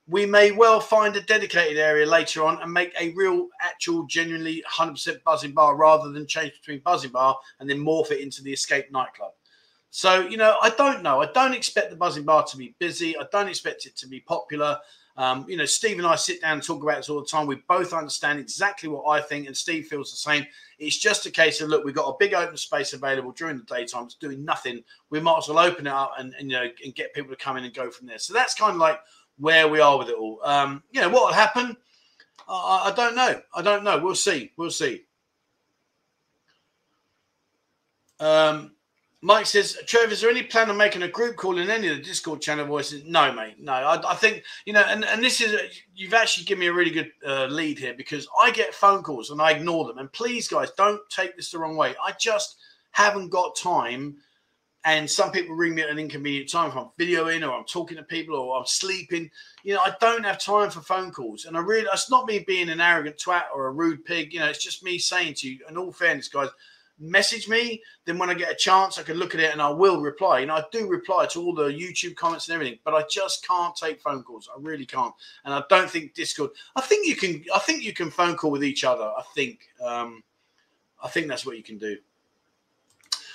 we may well find a dedicated area later on and make a real, actual, genuinely 100% Buzzin Bar rather than change between Buzzin Bar and then morph it into the escape nightclub. So, you know, I don't know. I don't expect the Buzzin Bar to be busy. I don't expect it to be popular. Um, you know, Steve and I sit down and talk about this all the time. We both understand exactly what I think, and Steve feels the same. It's just a case of look, we've got a big open space available during the daytime. It's doing nothing. We might as well open it up and, and you know and get people to come in and go from there. So that's kind of like where we are with it all. Um, you know, what will happen? I, I don't know. I don't know. We'll see. We'll see. Um, Mike says, Trev, is there any plan on making a group call in any of the Discord channel voices? No, mate. No, I, I think, you know, and, and this is, you've actually given me a really good uh, lead here because I get phone calls and I ignore them. And please, guys, don't take this the wrong way. I just haven't got time. And some people ring me at an inconvenient time if I'm videoing or I'm talking to people or I'm sleeping. You know, I don't have time for phone calls. And I really, it's not me being an arrogant twat or a rude pig. You know, it's just me saying to you, in all fairness, guys, message me. Then when I get a chance, I can look at it and I will reply. And I do reply to all the YouTube comments and everything, but I just can't take phone calls. I really can't. And I don't think Discord. I think you can. I think you can phone call with each other. I think. Um, I think that's what you can do.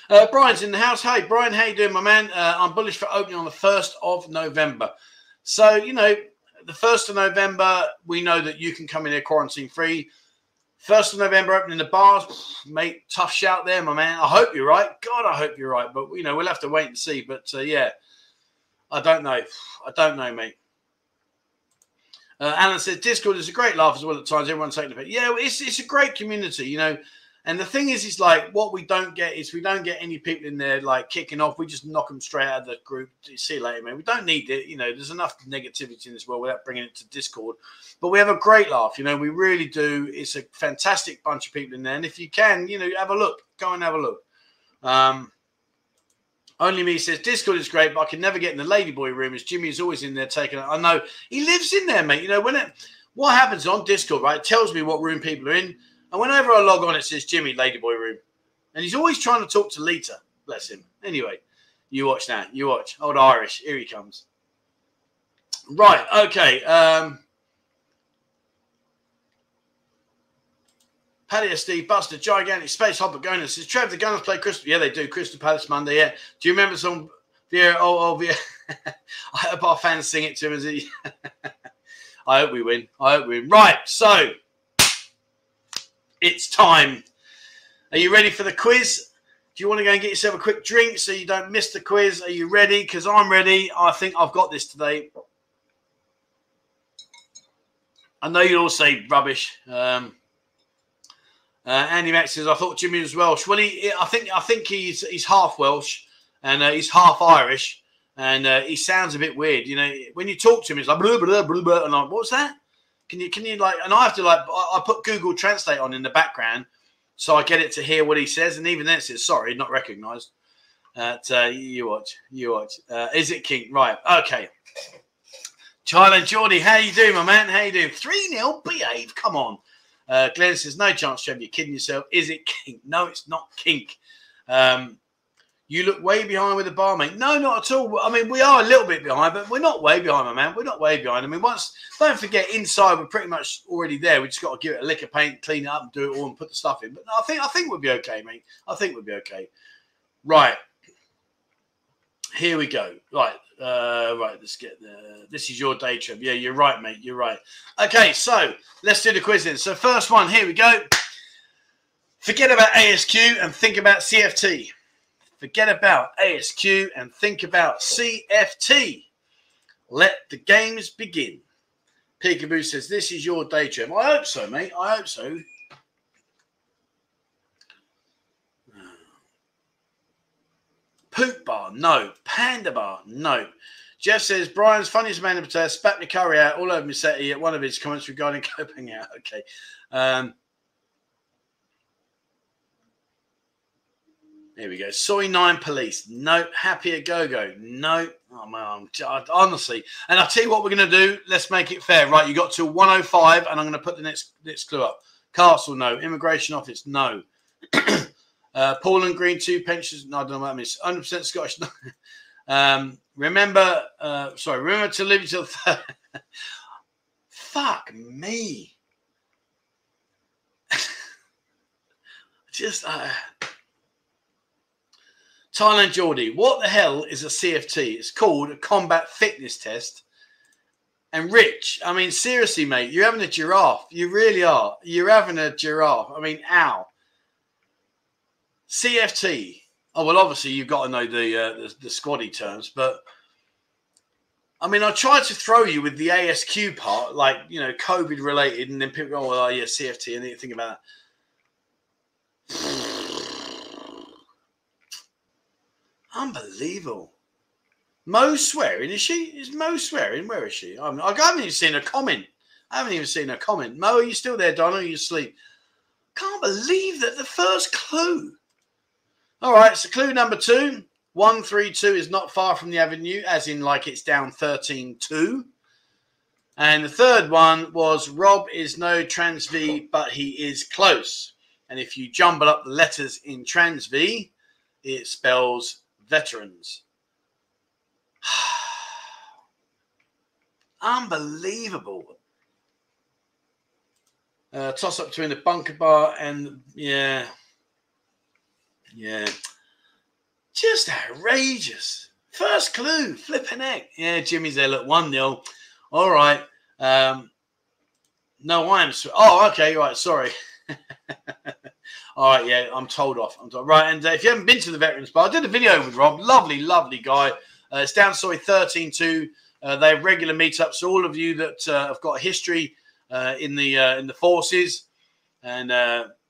Uh, Brian's in the house. Hey, Brian, how you doing, my man? Uh, I'm bullish for opening on the first of November. So you know, the first of November, we know that you can come in here quarantine free. First of November, opening the bars, mate. Tough shout there, my man. I hope you're right. God, I hope you're right. But you know, we'll have to wait and see. But uh, yeah, I don't know. I don't know, mate. Uh, Alan says Discord is a great laugh as well at times. Everyone's taking it. Yeah, it's it's a great community. You know, and the thing is, is like what we don't get is we don't get any people in there like kicking off. We just knock them straight out of the group. See you later, man. We don't need it. You know, there's enough negativity in this world without bringing it to Discord. But we have a great laugh. You know, we really do. It's a fantastic bunch of people in there. And if you can, you know, have a look. Go and have a look. Um, only me says Discord is great, but I can never get in the ladyboy room. As Jimmy is always in there taking. I know he lives in there, mate. You know when it what happens on Discord, right? It tells me what room people are in. And whenever I log on, it says Jimmy Ladyboy Room. And he's always trying to talk to Lita. Bless him. Anyway, you watch now. You watch. Old Irish. Here he comes. Right. Okay. Um, Paddy Steve Buster, gigantic space hopper going says Trev the Gunners play Crystal. Yeah, they do. Crystal Palace Monday. Yeah. Do you remember some Vieira? Oh, oh, Vieira. I hope our fans sing it to him as he. I hope we win. I hope we win. Right. So it's time. Are you ready for the quiz? Do you want to go and get yourself a quick drink so you don't miss the quiz? Are you ready? Because I'm ready. I think I've got this today. I know you'll all say rubbish. Um, uh, Andy Max says, "I thought Jimmy was Welsh." Well, he, I think, I think he's he's half Welsh and uh, he's half Irish, and uh, he sounds a bit weird. You know, when you talk to him, it's like blah blah blah blah, and I'm like, "What's that?" Can you can you like? And I have to like I put Google Translate on in the background so I get it to hear what he says, and even then it says sorry, not recognised. Uh, you watch, you watch. Uh, is it King? Right, okay. Tyler Geordie, how you doing, my man? How you doing? 3 0, behave. Come on. Uh, Glenn says, no chance, Trev. You're kidding yourself. Is it Kink? No, it's not Kink. Um, you look way behind with the bar, mate. No, not at all. I mean, we are a little bit behind, but we're not way behind, my man. We're not way behind. I mean, once don't forget, inside we're pretty much already there. We just got to give it a lick of paint, clean it up, and do it all, and put the stuff in. But I think I think we'll be okay, mate. I think we'll be okay. Right. Here we go. Right. Uh, right. Let's get the. This is your day trip. Yeah, you're right, mate. You're right. Okay, so let's do the quiz then. So first one. Here we go. Forget about ASQ and think about CFT. Forget about ASQ and think about CFT. Let the games begin. Peekaboo says, This is your day trip. I hope so, mate. I hope so. Poop bar, no. Panda bar, no. Jeff says Brian's funniest man in the spat curry out all over me set at one of his comments regarding coping out. Okay. Um, Here we go. Soi Nine Police. Nope. Happier Go Go. Nope. Oh man, honestly. And I'll tell you what we're going to do. Let's make it fair, right? You got to 105, and I'm going to put the next next clue up. Castle, no. Immigration Office, no. uh, Paul and Green, two pensions. No, I don't know what that means. 100% Scottish. No. um, remember, uh, sorry, remember to live until. Fuck me. Just. Uh, Thailand Geordie, what the hell is a CFT? It's called a combat fitness test. And Rich, I mean, seriously, mate, you're having a giraffe. You really are. You're having a giraffe. I mean, ow. CFT. Oh well, obviously you've got to know the uh, the, the squaddy terms, but I mean, I tried to throw you with the ASQ part, like you know, COVID related, and then people go, "Oh, well, yeah, CFT," and then you think about that. Unbelievable. Mo swearing, is she? Is Mo swearing? Where is she? I'm, I haven't even seen a comment. I haven't even seen a comment. Mo, are you still there, Donna? Are you asleep? Can't believe that the first clue. All right, so clue number two 132 is not far from the avenue, as in like it's down 13 2. And the third one was Rob is no trans V, but he is close. And if you jumble up the letters in trans V, it spells veterans. Unbelievable. Uh, toss up between the bunker bar and yeah, yeah, just outrageous. First clue, flipping heck. Yeah, Jimmy's there. Look, one nil. All right. Um, no, I am. Oh, okay. Right. Sorry. All right. Yeah, I'm told off. I'm told. Right. And uh, if you haven't been to the Veterans Bar, I did a video with Rob. Lovely, lovely guy. Uh, it's down sorry 13 2. Uh, they have regular meetups. So all of you that uh, have got history uh, in the uh, in the forces and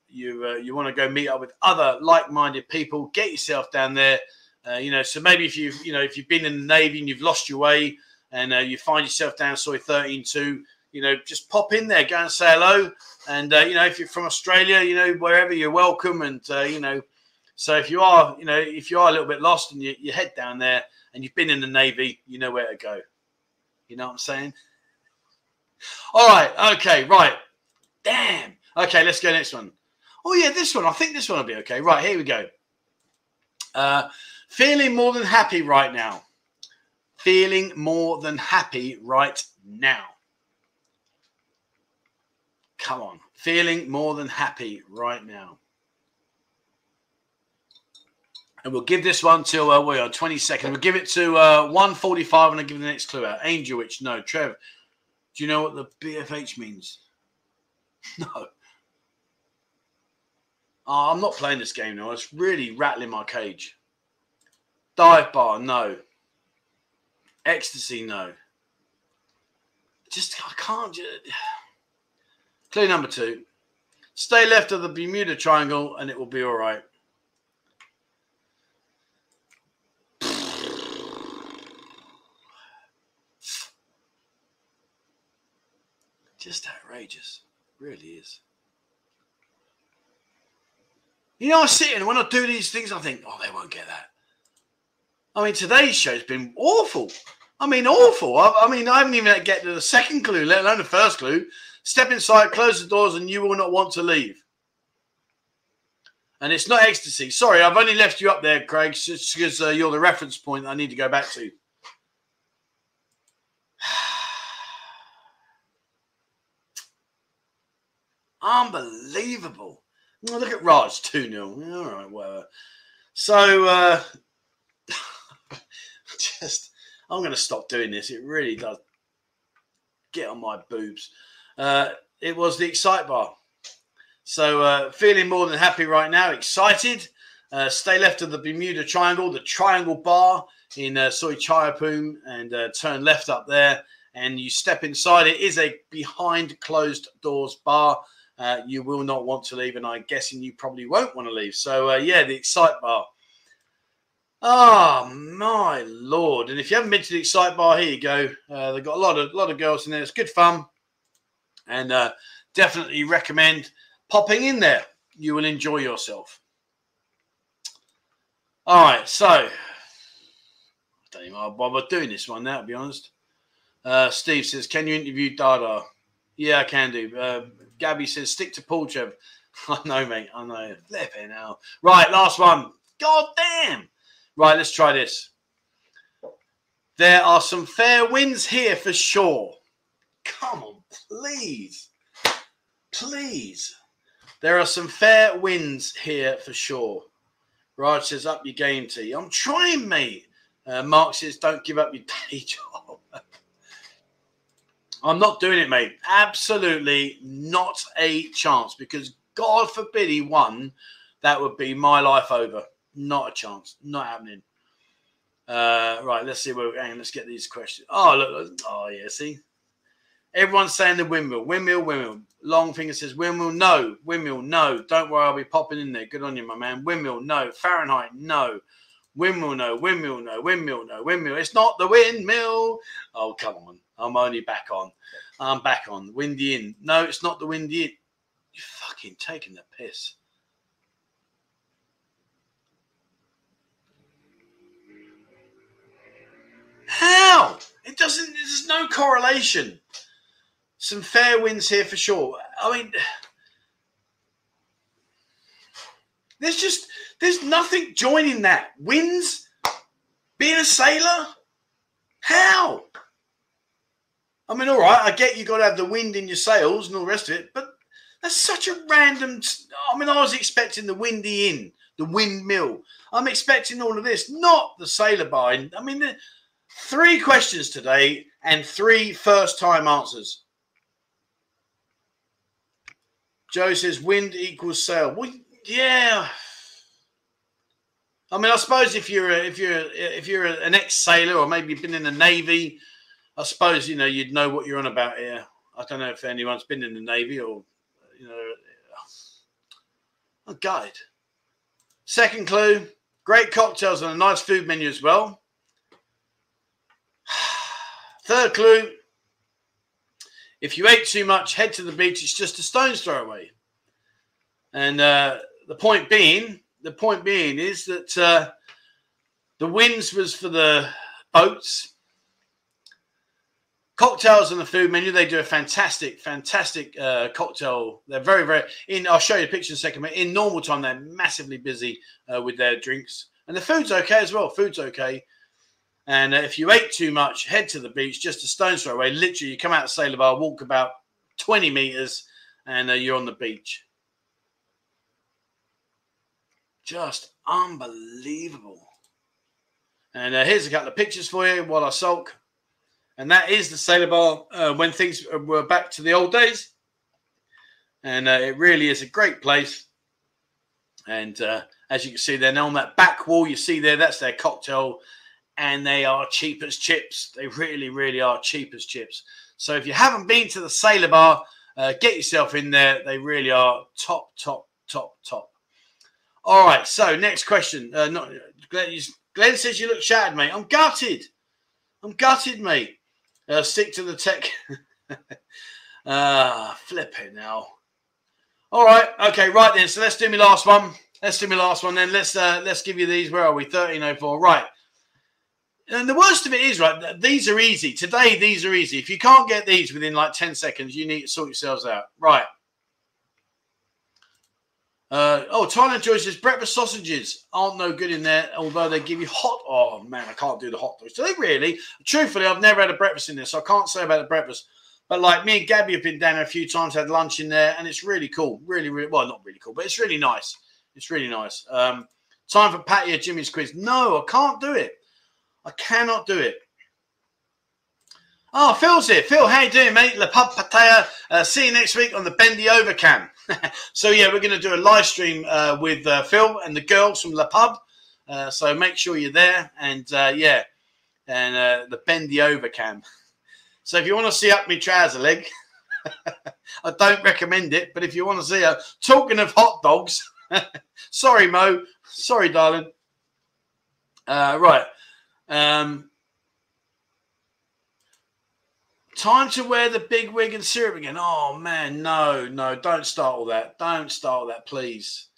you you want to go meet up with other like-minded people, get yourself down there. you know, so maybe if you've you know if you've been in the navy and you've lost your way and you find yourself down sorry 13 2, you know, just pop in there, go and say hello. And you know, if you're from Australia, you know, wherever you're welcome. And you know, so if you are, you know, if you are a little bit lost and you, you head down there and you've been in the Navy, you know where to go. You know what I'm saying? All right. Okay. Right. Damn. Okay. Let's go next one. Oh yeah, this one. I think this one will be okay. Right. Here we go. Uh, feeling more than happy right now. Feeling more than happy right now. Come on. Feeling more than happy right now. And we'll give this one till uh, we are 20 seconds. We'll give it to uh, 145 and I'll give the next clue out. Angel Witch, no. Trev, do you know what the BFH means? No. Oh, I'm not playing this game now. It's really rattling my cage. Dive bar, no. Ecstasy, no. Just, I can't. Just... Clue number two. Stay left of the Bermuda Triangle and it will be all right. Just outrageous. It really is. You know, I sit and when I do these things, I think, oh, they won't get that. I mean, today's show's been awful. I mean, awful. I, I mean, I haven't even get to the second clue, let alone the first clue. Step inside, close the doors, and you will not want to leave. And it's not ecstasy. Sorry, I've only left you up there, Craig, just because uh, you're the reference point I need to go back to. Unbelievable. Oh, look at Raj, 2 0. All right, whatever. So, uh, just, I'm going to stop doing this. It really does get on my boobs. Uh, it was the Excite Bar. So, uh, feeling more than happy right now, excited. Uh, stay left of the Bermuda Triangle, the Triangle Bar in uh, Soi Chayapum, and uh, turn left up there. And you step inside. It is a behind closed doors bar uh, you will not want to leave, and I'm guessing you probably won't want to leave. So, uh, yeah, the Excite Bar. Oh my lord! And if you haven't been to the Excite Bar, here you go. Uh, they've got a lot of lot of girls in there. It's good fun, and uh, definitely recommend popping in there. You will enjoy yourself. All right, so I don't even know why we're doing this one now. To be honest, uh, Steve says, "Can you interview Dada?" Yeah, I can do. Uh, Gabby says, stick to Paul Trev. I know, mate. I know. Flipping now. Right, last one. God damn. Right, let's try this. There are some fair winds here for sure. Come on, please. Please. There are some fair winds here for sure. Raj says, up your game, T. I'm trying, mate. Uh, Mark says, don't give up your day job. I'm not doing it, mate. Absolutely not a chance because God forbid he won. That would be my life over. Not a chance. Not happening. Uh, right, let's see where. we're going. let's get these questions. Oh, look. Oh, yeah. See, everyone's saying the windmill, windmill, windmill. Long finger says windmill. No, windmill. No. Don't worry, I'll be popping in there. Good on you, my man. Windmill. No. Fahrenheit. No. Windmill, no. Windmill, no. Windmill, no. Windmill. It's not the windmill. Oh, come on. I'm only back on. I'm back on. Windy Inn. No, it's not the Windy Inn. You're fucking taking the piss. How? It doesn't, there's no correlation. Some fair winds here for sure. I mean, there's just, there's nothing joining that. Winds, being a sailor? How? I mean, all right, I get you got to have the wind in your sails and all the rest of it, but that's such a random. I mean, I was expecting the windy inn, the windmill. I'm expecting all of this, not the sailor bar. I mean, three questions today and three first time answers. Joe says wind equals sail. Well, yeah. I mean, I suppose if you're a, if you're a, if you're an ex sailor or maybe you've been in the navy, I suppose you know you'd know what you're on about here. I don't know if anyone's been in the navy or you know a guide. Second clue: great cocktails and a nice food menu as well. Third clue: if you ate too much, head to the beach. It's just a stone's throw away. And uh, the point being, the point being is that uh, the winds was for the boats cocktails on the food menu. They do a fantastic, fantastic uh, cocktail. They're very, very in. I'll show you a picture in a second. But in normal time, they're massively busy uh, with their drinks, and the food's okay as well. Food's okay. And uh, if you ate too much, head to the beach, just a stone's throw away. Literally, you come out of Sailor Bar, walk about twenty meters, and uh, you're on the beach. Just unbelievable. And uh, here's a couple of pictures for you while I sulk and that is the Sailor Bar uh, when things were back to the old days. And uh, it really is a great place. And uh, as you can see there, now on that back wall, you see there, that's their cocktail. And they are cheap as chips. They really, really are cheap as chips. So if you haven't been to the Sailor Bar, uh, get yourself in there. They really are top, top, top, top. All right. So next question. Uh, not Glenn, Glenn says you look shattered, mate. I'm gutted. I'm gutted, mate. Uh, stick to the tech. Ah, uh, flipping now. All right, okay, right then. So let's do my last one. Let's do my last one. Then let's uh, let's give you these. Where are we? Thirteen oh four. Right. And the worst of it is, right, these are easy. Today, these are easy. If you can't get these within like 10 seconds, you need to sort yourselves out. Right. Uh, oh, Thailand Joy says breakfast sausages aren't no good in there, although they give you hot. Oh man, I can't do the hot dogs. Do they really? Truthfully, I've never had a breakfast in there, so I can't say about the breakfast. But like me and Gabby have been down there a few times, had lunch in there, and it's really cool. Really, really well, not really cool, but it's really nice. It's really nice. Um, time for Patty or Jimmy's quiz. No, I can't do it. I cannot do it. Oh, Phil's here. Phil, how you doing, mate? La Pub Pattaya. Uh, see you next week on the Bendy Over Cam. so yeah, we're going to do a live stream uh, with uh, Phil and the girls from La Pub. Uh, so make sure you're there, and uh, yeah, and uh, the bendy over cam. So if you want to see up my trouser leg, I don't recommend it. But if you want to see a talking of hot dogs, sorry Mo, sorry darling. Right. Um, Time to wear the big wig and syrup again. Oh man, no, no, don't start all that. Don't start all that, please.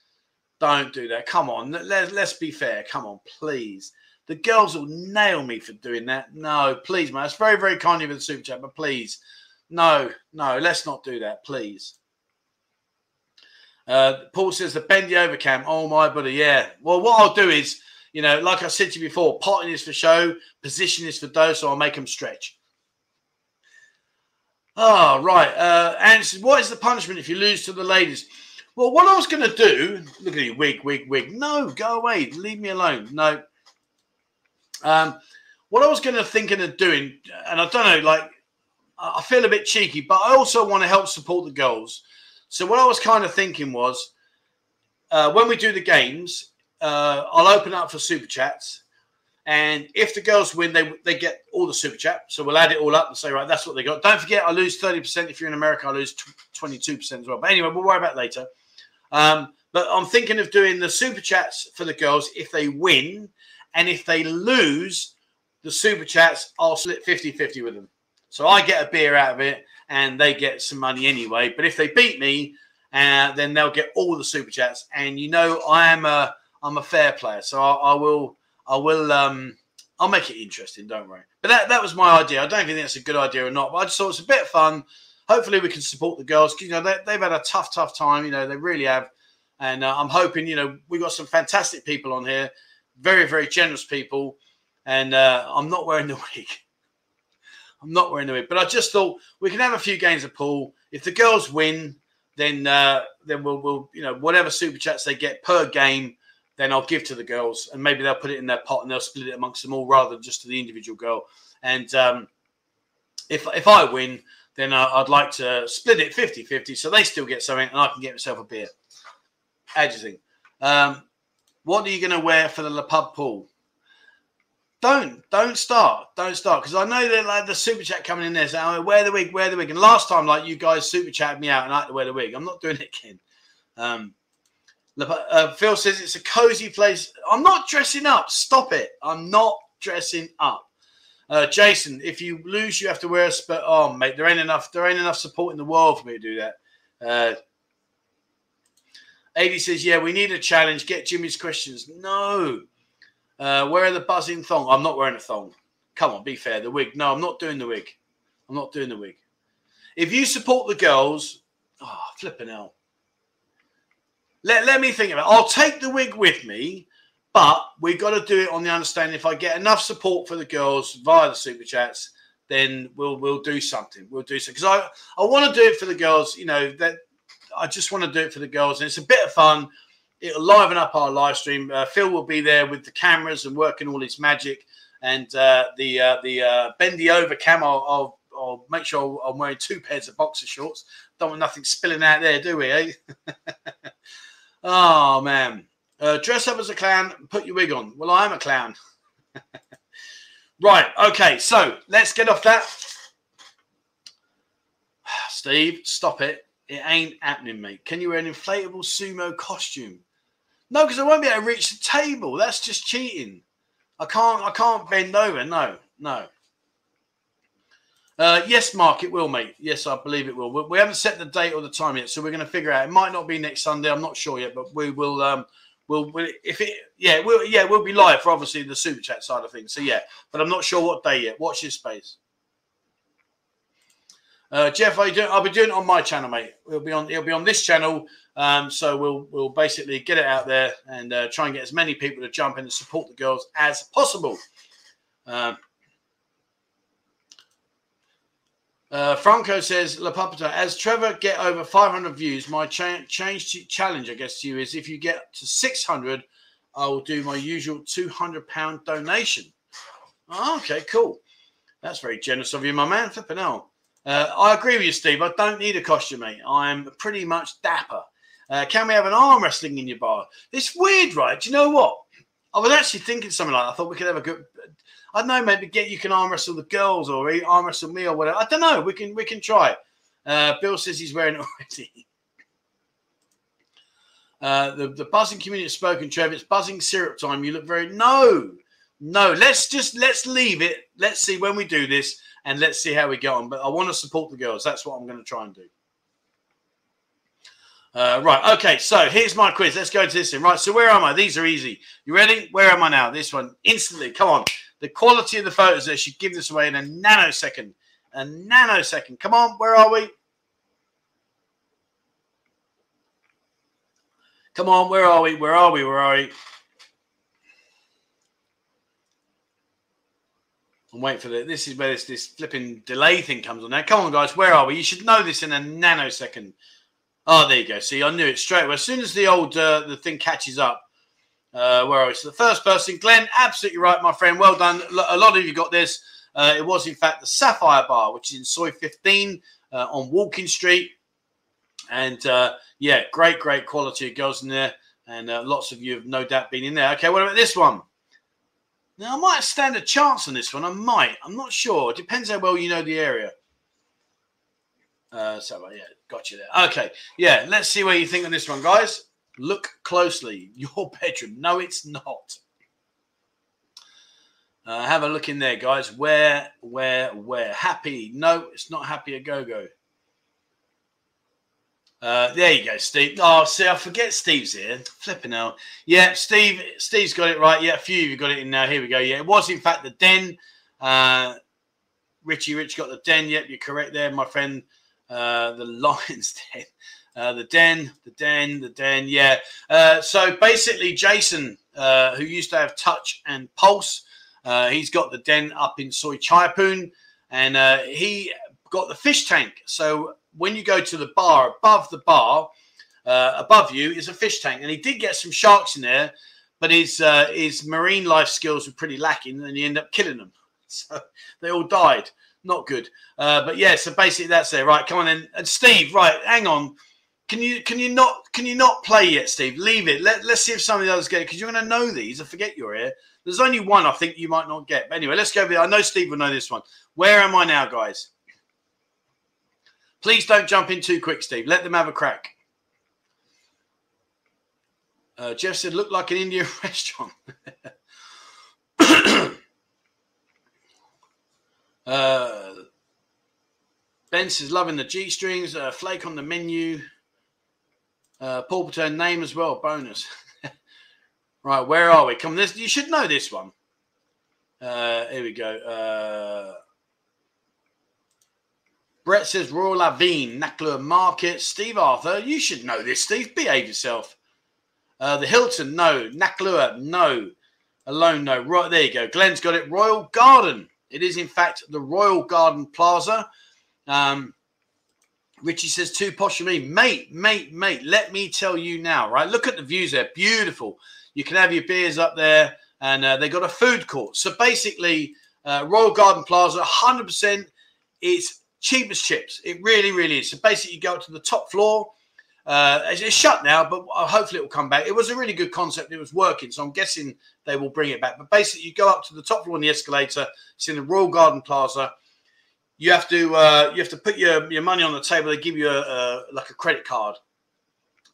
Don't do that. Come on, let, let's be fair. Come on, please. The girls will nail me for doing that. No, please, man. It's very, very kind of you with the super chat, but please, no, no, let's not do that, please. Uh, Paul says the bendy over cam. Oh my buddy, yeah. Well, what I'll do is, you know, like I said to you before, potting is for show, position is for dose, so I'll make them stretch. Oh, right. Uh, and says, what is the punishment if you lose to the ladies? Well, what I was going to do, look at you, wig, wig, wig. No, go away. Leave me alone. No. Um, what I was going to thinking of doing, and I don't know, like, I feel a bit cheeky, but I also want to help support the girls. So what I was kind of thinking was, uh, when we do the games, uh, I'll open up for super chats and if the girls win, they they get all the super chat. So we'll add it all up and say, right, that's what they got. Don't forget, I lose 30%. If you're in America, I lose 22% as well. But anyway, we'll worry about later. Um, but I'm thinking of doing the super chats for the girls if they win. And if they lose the super chats, I'll split 50 50 with them. So I get a beer out of it and they get some money anyway. But if they beat me, uh, then they'll get all the super chats. And you know, I am a I'm a fair player, so I, I will I will um I'll make it interesting. Don't worry. But that that was my idea. I don't think that's a good idea or not, but I just thought it's a bit of fun. Hopefully, we can support the girls you know they, they've had a tough, tough time. You know they really have, and uh, I'm hoping you know we've got some fantastic people on here, very, very generous people, and uh, I'm not wearing the wig. I'm not wearing the wig, but I just thought we can have a few games of pool. If the girls win, then uh, then we'll, we'll you know whatever super chats they get per game, then I'll give to the girls, and maybe they'll put it in their pot and they'll split it amongst them all rather than just to the individual girl. And um, if if I win, then I'd like to split it 50-50 so they still get something and I can get myself a beer. How do you think? Um, what are you going to wear for the Le Pub pool? Don't don't start, don't start because I know that like the super chat coming in there saying, oh, "Wear the wig, wear the wig." And last time, like you guys super chatted me out and I had to wear the wig. I'm not doing it again. Um, uh, Phil says it's a cozy place. I'm not dressing up. Stop it. I'm not dressing up. Uh, Jason, if you lose, you have to wear a spurt. Oh, mate, there ain't enough. There ain't enough support in the world for me to do that. Uh, AD says, "Yeah, we need a challenge. Get Jimmy's questions." No, uh, wearing the buzzing thong. I'm not wearing a thong. Come on, be fair. The wig. No, I'm not doing the wig. I'm not doing the wig. If you support the girls, oh, flipping hell. Let, let me think about it. I'll take the wig with me, but we've got to do it on the understanding if I get enough support for the girls via the super chats, then we'll we'll do something. We'll do something because I I want to do it for the girls. You know that I just want to do it for the girls, and it's a bit of fun it'll liven up our live stream. Uh, Phil will be there with the cameras and working all his magic. And uh, the uh, the uh, bendy over cam, I'll, I'll, I'll, make sure I'm wearing two pairs of boxer shorts. Don't want nothing spilling out there, do we? Eh? oh man, uh, dress up as a clown, put your wig on. Well, I am a clown. right. Okay. So let's get off that. Steve, stop it. It ain't happening, mate. Can you wear an inflatable sumo costume? No, because I won't be able to reach the table. That's just cheating. I can't. I can't bend over. No, no. Uh, yes, Mark, it will, mate. Yes, I believe it will. We, we haven't set the date or the time yet, so we're going to figure out. It might not be next Sunday. I'm not sure yet, but we will. Um, we'll, we'll if it, yeah, we'll, yeah, we'll be live for obviously the super chat side of things. So yeah, but I'm not sure what day yet. Watch this space. Uh, Jeff, I'll be doing it on my channel, mate. It'll be on. It'll be on this channel. Um, so we'll we'll basically get it out there and uh, try and get as many people to jump in and support the girls as possible. Um, uh, Franco says, La Papata, as Trevor get over 500 views, my cha- change to, challenge, I guess, to you is if you get to 600, I will do my usual 200 pound donation. Oh, okay, cool. That's very generous of you, my man. Flipping out. Uh, I agree with you, Steve. I don't need a costume, mate. I'm pretty much dapper. Uh, can we have an arm wrestling in your bar? It's weird, right? Do you know what? I was actually thinking something like. I thought we could have a good. I don't know, maybe get you can arm wrestle the girls or arm wrestle me or whatever. I don't know. We can we can try. Uh, Bill says he's wearing it already. Uh, the, the buzzing community has spoken, Trev. It's buzzing syrup time. You look very no, no. Let's just let's leave it. Let's see when we do this and let's see how we get on. But I want to support the girls. That's what I'm going to try and do. Uh, right. Okay. So here's my quiz. Let's go to this thing. Right. So where am I? These are easy. You ready? Where am I now? This one instantly. Come on. The quality of the photos there should give this away in a nanosecond. A nanosecond. Come on. Where are we? Come on. Where are we? Where are we? Where are we? I'm waiting for the. This is where this, this flipping delay thing comes on now. Come on, guys, where are we? You should know this in a nanosecond. Oh, there you go. See, I knew it straight away. As soon as the old uh, the thing catches up, uh, where are we? So the first person, Glenn, absolutely right, my friend. Well done. A lot of you got this. Uh, it was in fact the Sapphire Bar, which is in Soi 15 uh, on Walking Street, and uh, yeah, great, great quality of girls in there, and uh, lots of you have no doubt been in there. Okay, what about this one? Now, I might stand a chance on this one. I might. I'm not sure. It depends how well you know the area. Uh, so, yeah, got you there. Okay. Yeah, let's see where you think on this one, guys. Look closely. Your bedroom. No, it's not. Uh, have a look in there, guys. Where, where, where? Happy? No, it's not happy a go go. Uh, there you go, Steve. Oh, see, I forget Steve's here. Flipping out. Yeah, Steve. Steve's got it right. Yeah, a few of you got it in now. Here we go. Yeah, it was in fact the den. Uh, Richie Rich got the den. Yep, you're correct there, my friend. Uh, the Lions Den. Uh, the den, the den, the den. Yeah. Uh, so basically, Jason, uh, who used to have touch and pulse, uh, he's got the den up in Soi Chaipoon, and uh, he got the fish tank. So when you go to the bar, above the bar, above you is a fish tank, and he did get some sharks in there, but his his marine life skills were pretty lacking, and he ended up killing them. So they all died. Not good. but yeah, so basically that's it. Right, come on then. And Steve, right, hang on can you can you not can you not play yet, Steve? Leave it. Let, let's see if some of the others get it because you're going to know these. I forget you're here. There's only one I think you might not get. But anyway, let's go. I know Steve will know this one. Where am I now, guys? Please don't jump in too quick, Steve. Let them have a crack. Uh, Jeff said, "Look like an Indian restaurant." uh, ben says, "Loving the G strings." Uh, flake on the menu. Uh, Paul Patern name as well, bonus. right, where are we? Come this. You should know this one. Uh, here we go. Uh, Brett says Royal Avine, Naklua Market. Steve Arthur, you should know this. Steve, behave yourself. Uh, the Hilton, no. Naklua, no. Alone, no. Right there you go. Glenn's got it. Royal Garden. It is in fact the Royal Garden Plaza. Um, Richie says too posh for me, mate, mate, mate. Let me tell you now, right? Look at the views there, beautiful. You can have your beers up there, and uh, they got a food court. So basically, uh, Royal Garden Plaza, 100%. It's cheap as chips. It really, really is. So basically, you go up to the top floor. Uh, it's shut now, but uh, hopefully it will come back. It was a really good concept. It was working, so I'm guessing they will bring it back. But basically, you go up to the top floor on the escalator. It's in the Royal Garden Plaza you have to uh, you have to put your, your money on the table. They give you a, a, like a credit card,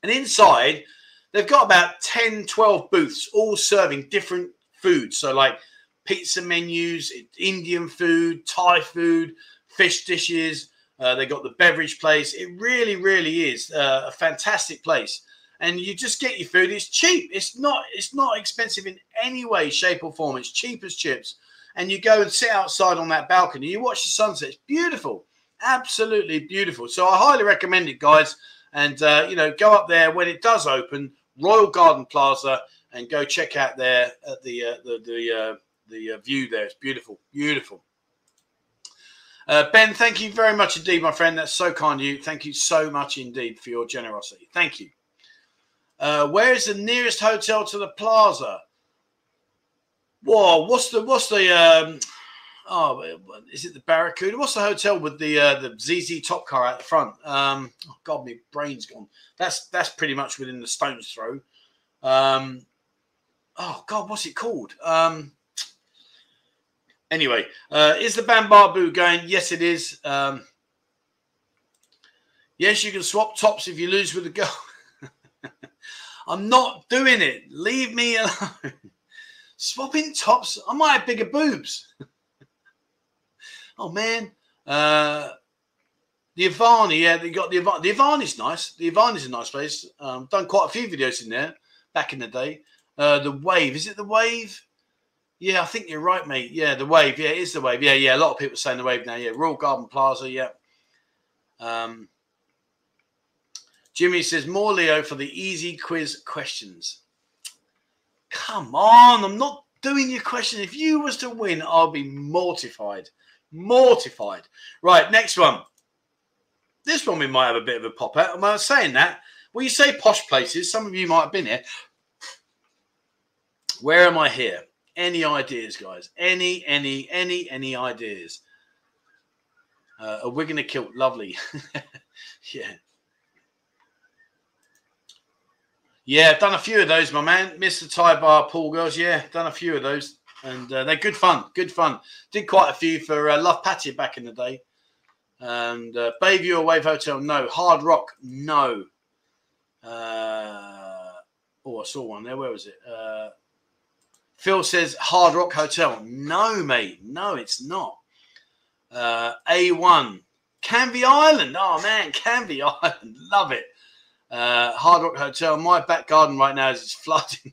and inside they've got about 10, 12 booths, all serving different foods. So like pizza menus, Indian food, Thai food, fish dishes. Uh, they got the beverage place. It really, really is uh, a fantastic place. And you just get your food. It's cheap. It's not. It's not expensive in any way, shape, or form. It's cheap as chips and you go and sit outside on that balcony. You watch the sunset. It's beautiful, absolutely beautiful. So I highly recommend it, guys. And uh, you know, go up there when it does open, Royal Garden Plaza, and go check out there at the uh, the the uh, the uh, view there. It's beautiful, beautiful. Uh, ben, thank you very much indeed, my friend. That's so kind of you. Thank you so much indeed for your generosity. Thank you. Uh, where is the nearest hotel to the plaza? Whoa, what's the what's the um oh is it the Barracuda? What's the hotel with the uh, the ZZ top car out the front? Um oh god, my brain's gone. That's that's pretty much within the stone's throw. Um oh god, what's it called? Um anyway, uh is the Bambabu going? Yes, it is. Um yes, you can swap tops if you lose with a girl. I'm not doing it. Leave me alone. Swapping tops. I might have bigger boobs. oh man. Uh the Avani, yeah, they got the Avani. The Avani's nice. The Avani's a nice place. Um, done quite a few videos in there back in the day. Uh, the Wave, is it the Wave? Yeah, I think you're right, mate. Yeah, the Wave. Yeah, it is the Wave. Yeah, yeah. A lot of people saying the Wave now. Yeah, Royal Garden Plaza. Yeah. Um, Jimmy says more Leo for the easy quiz questions. Come on, I'm not doing your question. If you was to win, I'll be mortified. Mortified. Right, next one. This one we might have a bit of a pop at. Am I saying that? Well, you say posh places. Some of you might have been here. Where am I here? Any ideas, guys? Any, any, any, any ideas? Uh, a wig and a kilt. Lovely. yeah. Yeah, I've done a few of those, my man. Mr. Thai Bar Pool Girls. Yeah, done a few of those. And uh, they're good fun. Good fun. Did quite a few for uh, Love Patty back in the day. And uh, Bayview or Wave Hotel, no. Hard Rock, no. Uh, oh, I saw one there. Where was it? Uh, Phil says Hard Rock Hotel. No, mate. No, it's not. Uh, A1. Canvey Island. Oh, man. Canvey Island. Love it. Uh, Hard Rock Hotel. My back garden right now is flooding.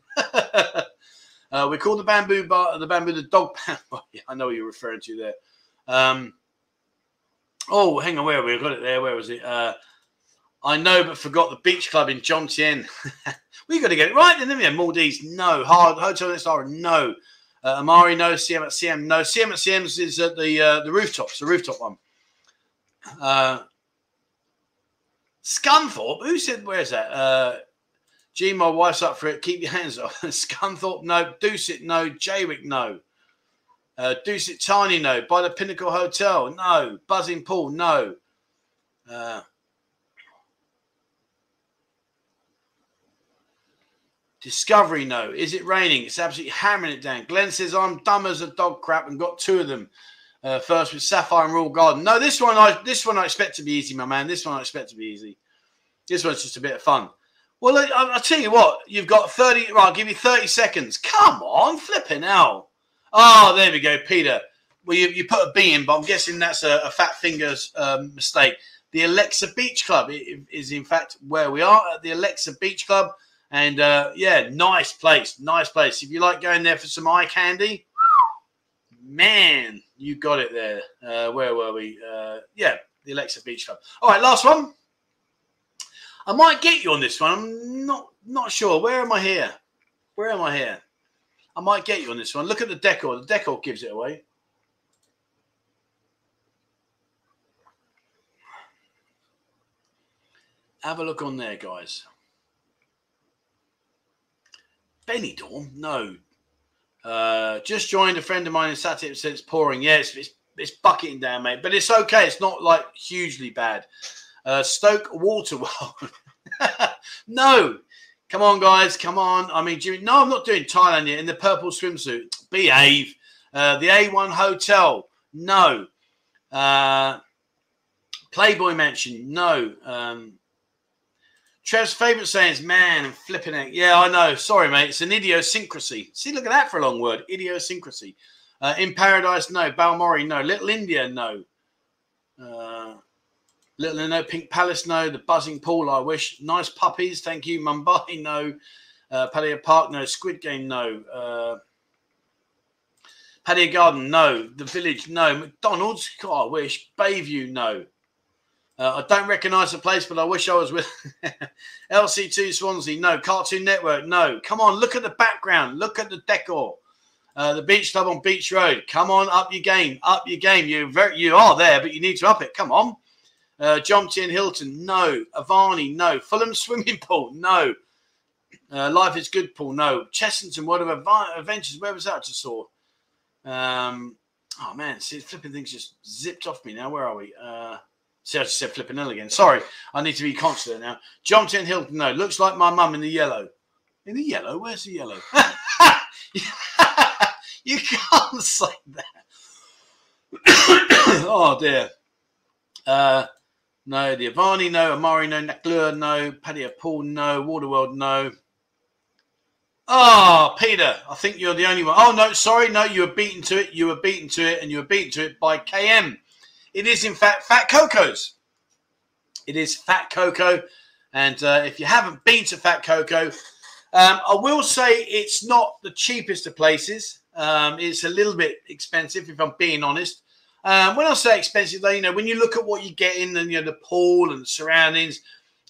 uh, we call the bamboo bar, the bamboo, the dog pound. I know what you're referring to there. Um, oh, hang on. Where we? I got it there. Where was it? Uh, I know, but forgot the beach club in Jomtien. we got to get it right, didn't we? Maldives, no. Hard Hotel Star, no. Uh, Amari, no. Siam at Siam, no. Siam at Siam's is at the uh, the rooftops, the rooftop one. Uh, Scunthorpe, who said, where's that? Uh, G, my wife's up for it. Keep your hands off. Scunthorpe, no. Dusit, no. Jaywick, no. Uh, Dusit Thani, no. By the Pinnacle Hotel, no. Buzzing Pool, no. Uh, Discovery, no. Is it raining? It's absolutely hammering it down. Glenn says, I'm dumb as a dog crap and got two of them. Uh, first with Sapphire and Royal Garden. No, this one I this one I expect to be easy, my man. This one I expect to be easy. This one's just a bit of fun. Well, I, I'll tell you what, you've got 30, right, I'll give you 30 seconds. Come on, flipping out. Oh, there we go, Peter. Well, you, you put a B in, but I'm guessing that's a, a fat fingers um, mistake. The Alexa Beach Club is, in fact, where we are at the Alexa Beach Club. And uh, yeah, nice place, nice place. If you like going there for some eye candy, man, you got it there. Uh, where were we? Uh, yeah, the Alexa Beach Club. All right, last one. I might get you on this one. I'm not not sure. Where am I here? Where am I here? I might get you on this one. Look at the decor. The decor gives it away. Have a look on there, guys. Benidorm? No. Uh, just joined a friend of mine and sat said it's pouring. Yeah, it's, it's, it's, bucketing down, mate. But it's okay. It's not like hugely bad. Uh, Stoke Waterwell. no. Come on, guys. Come on. I mean, you, no, I'm not doing Thailand yet in the purple swimsuit. Behave. Uh, the A1 Hotel. No. Uh, Playboy Mansion. No. Um, Trev's favourite saying is man and flipping it. Yeah, I know. Sorry, mate. It's an idiosyncrasy. See, look at that for a long word. Idiosyncrasy. Uh, in Paradise, no. Balmoral, no. Little India, no. Uh, Little no. Pink Palace, no. The Buzzing Pool, I wish. Nice puppies, thank you. Mumbai, no. Uh, Park, no. Squid Game, no. Uh, Garden, no. The Village, no. McDonald's, God, I wish. Bayview, no. Uh, I don't recognise the place, but I wish I was with LC2 Swansea. No. Cartoon Network. No. Come on, look at the background. Look at the decor. Uh, the Beach Club on Beach Road. Come on, up your game. Up your game. You very, you are there, but you need to up it. Come on. Uh, Jomtien Hilton. No. Avani. No. Fulham Swimming Pool. No. Uh, Life is Good Pool. No. Chessington. Whatever. Adventures. Where was that? I just saw. Um, oh man, see, flipping things just zipped off me now. Where are we? Uh, See, I just said flipping ill again. Sorry, I need to be conscious now. Jomtien Hilton, no, looks like my mum in the yellow. In the yellow? Where's the yellow? you can't say that. oh dear. Uh, no, the Avani, no, Amari, no, Naklua, no, Paddy Pool, no, Waterworld, no. Oh, Peter, I think you're the only one. Oh, no, sorry, no, you were beaten to it. You were beaten to it, and you were beaten to it by KM. It is, in fact, Fat Coco's. It is Fat Coco. And uh, if you haven't been to Fat Coco, um, I will say it's not the cheapest of places. Um, it's a little bit expensive, if I'm being honest. Um, when I say expensive, though, you know, when you look at what you get in the, you know, the pool and the surroundings,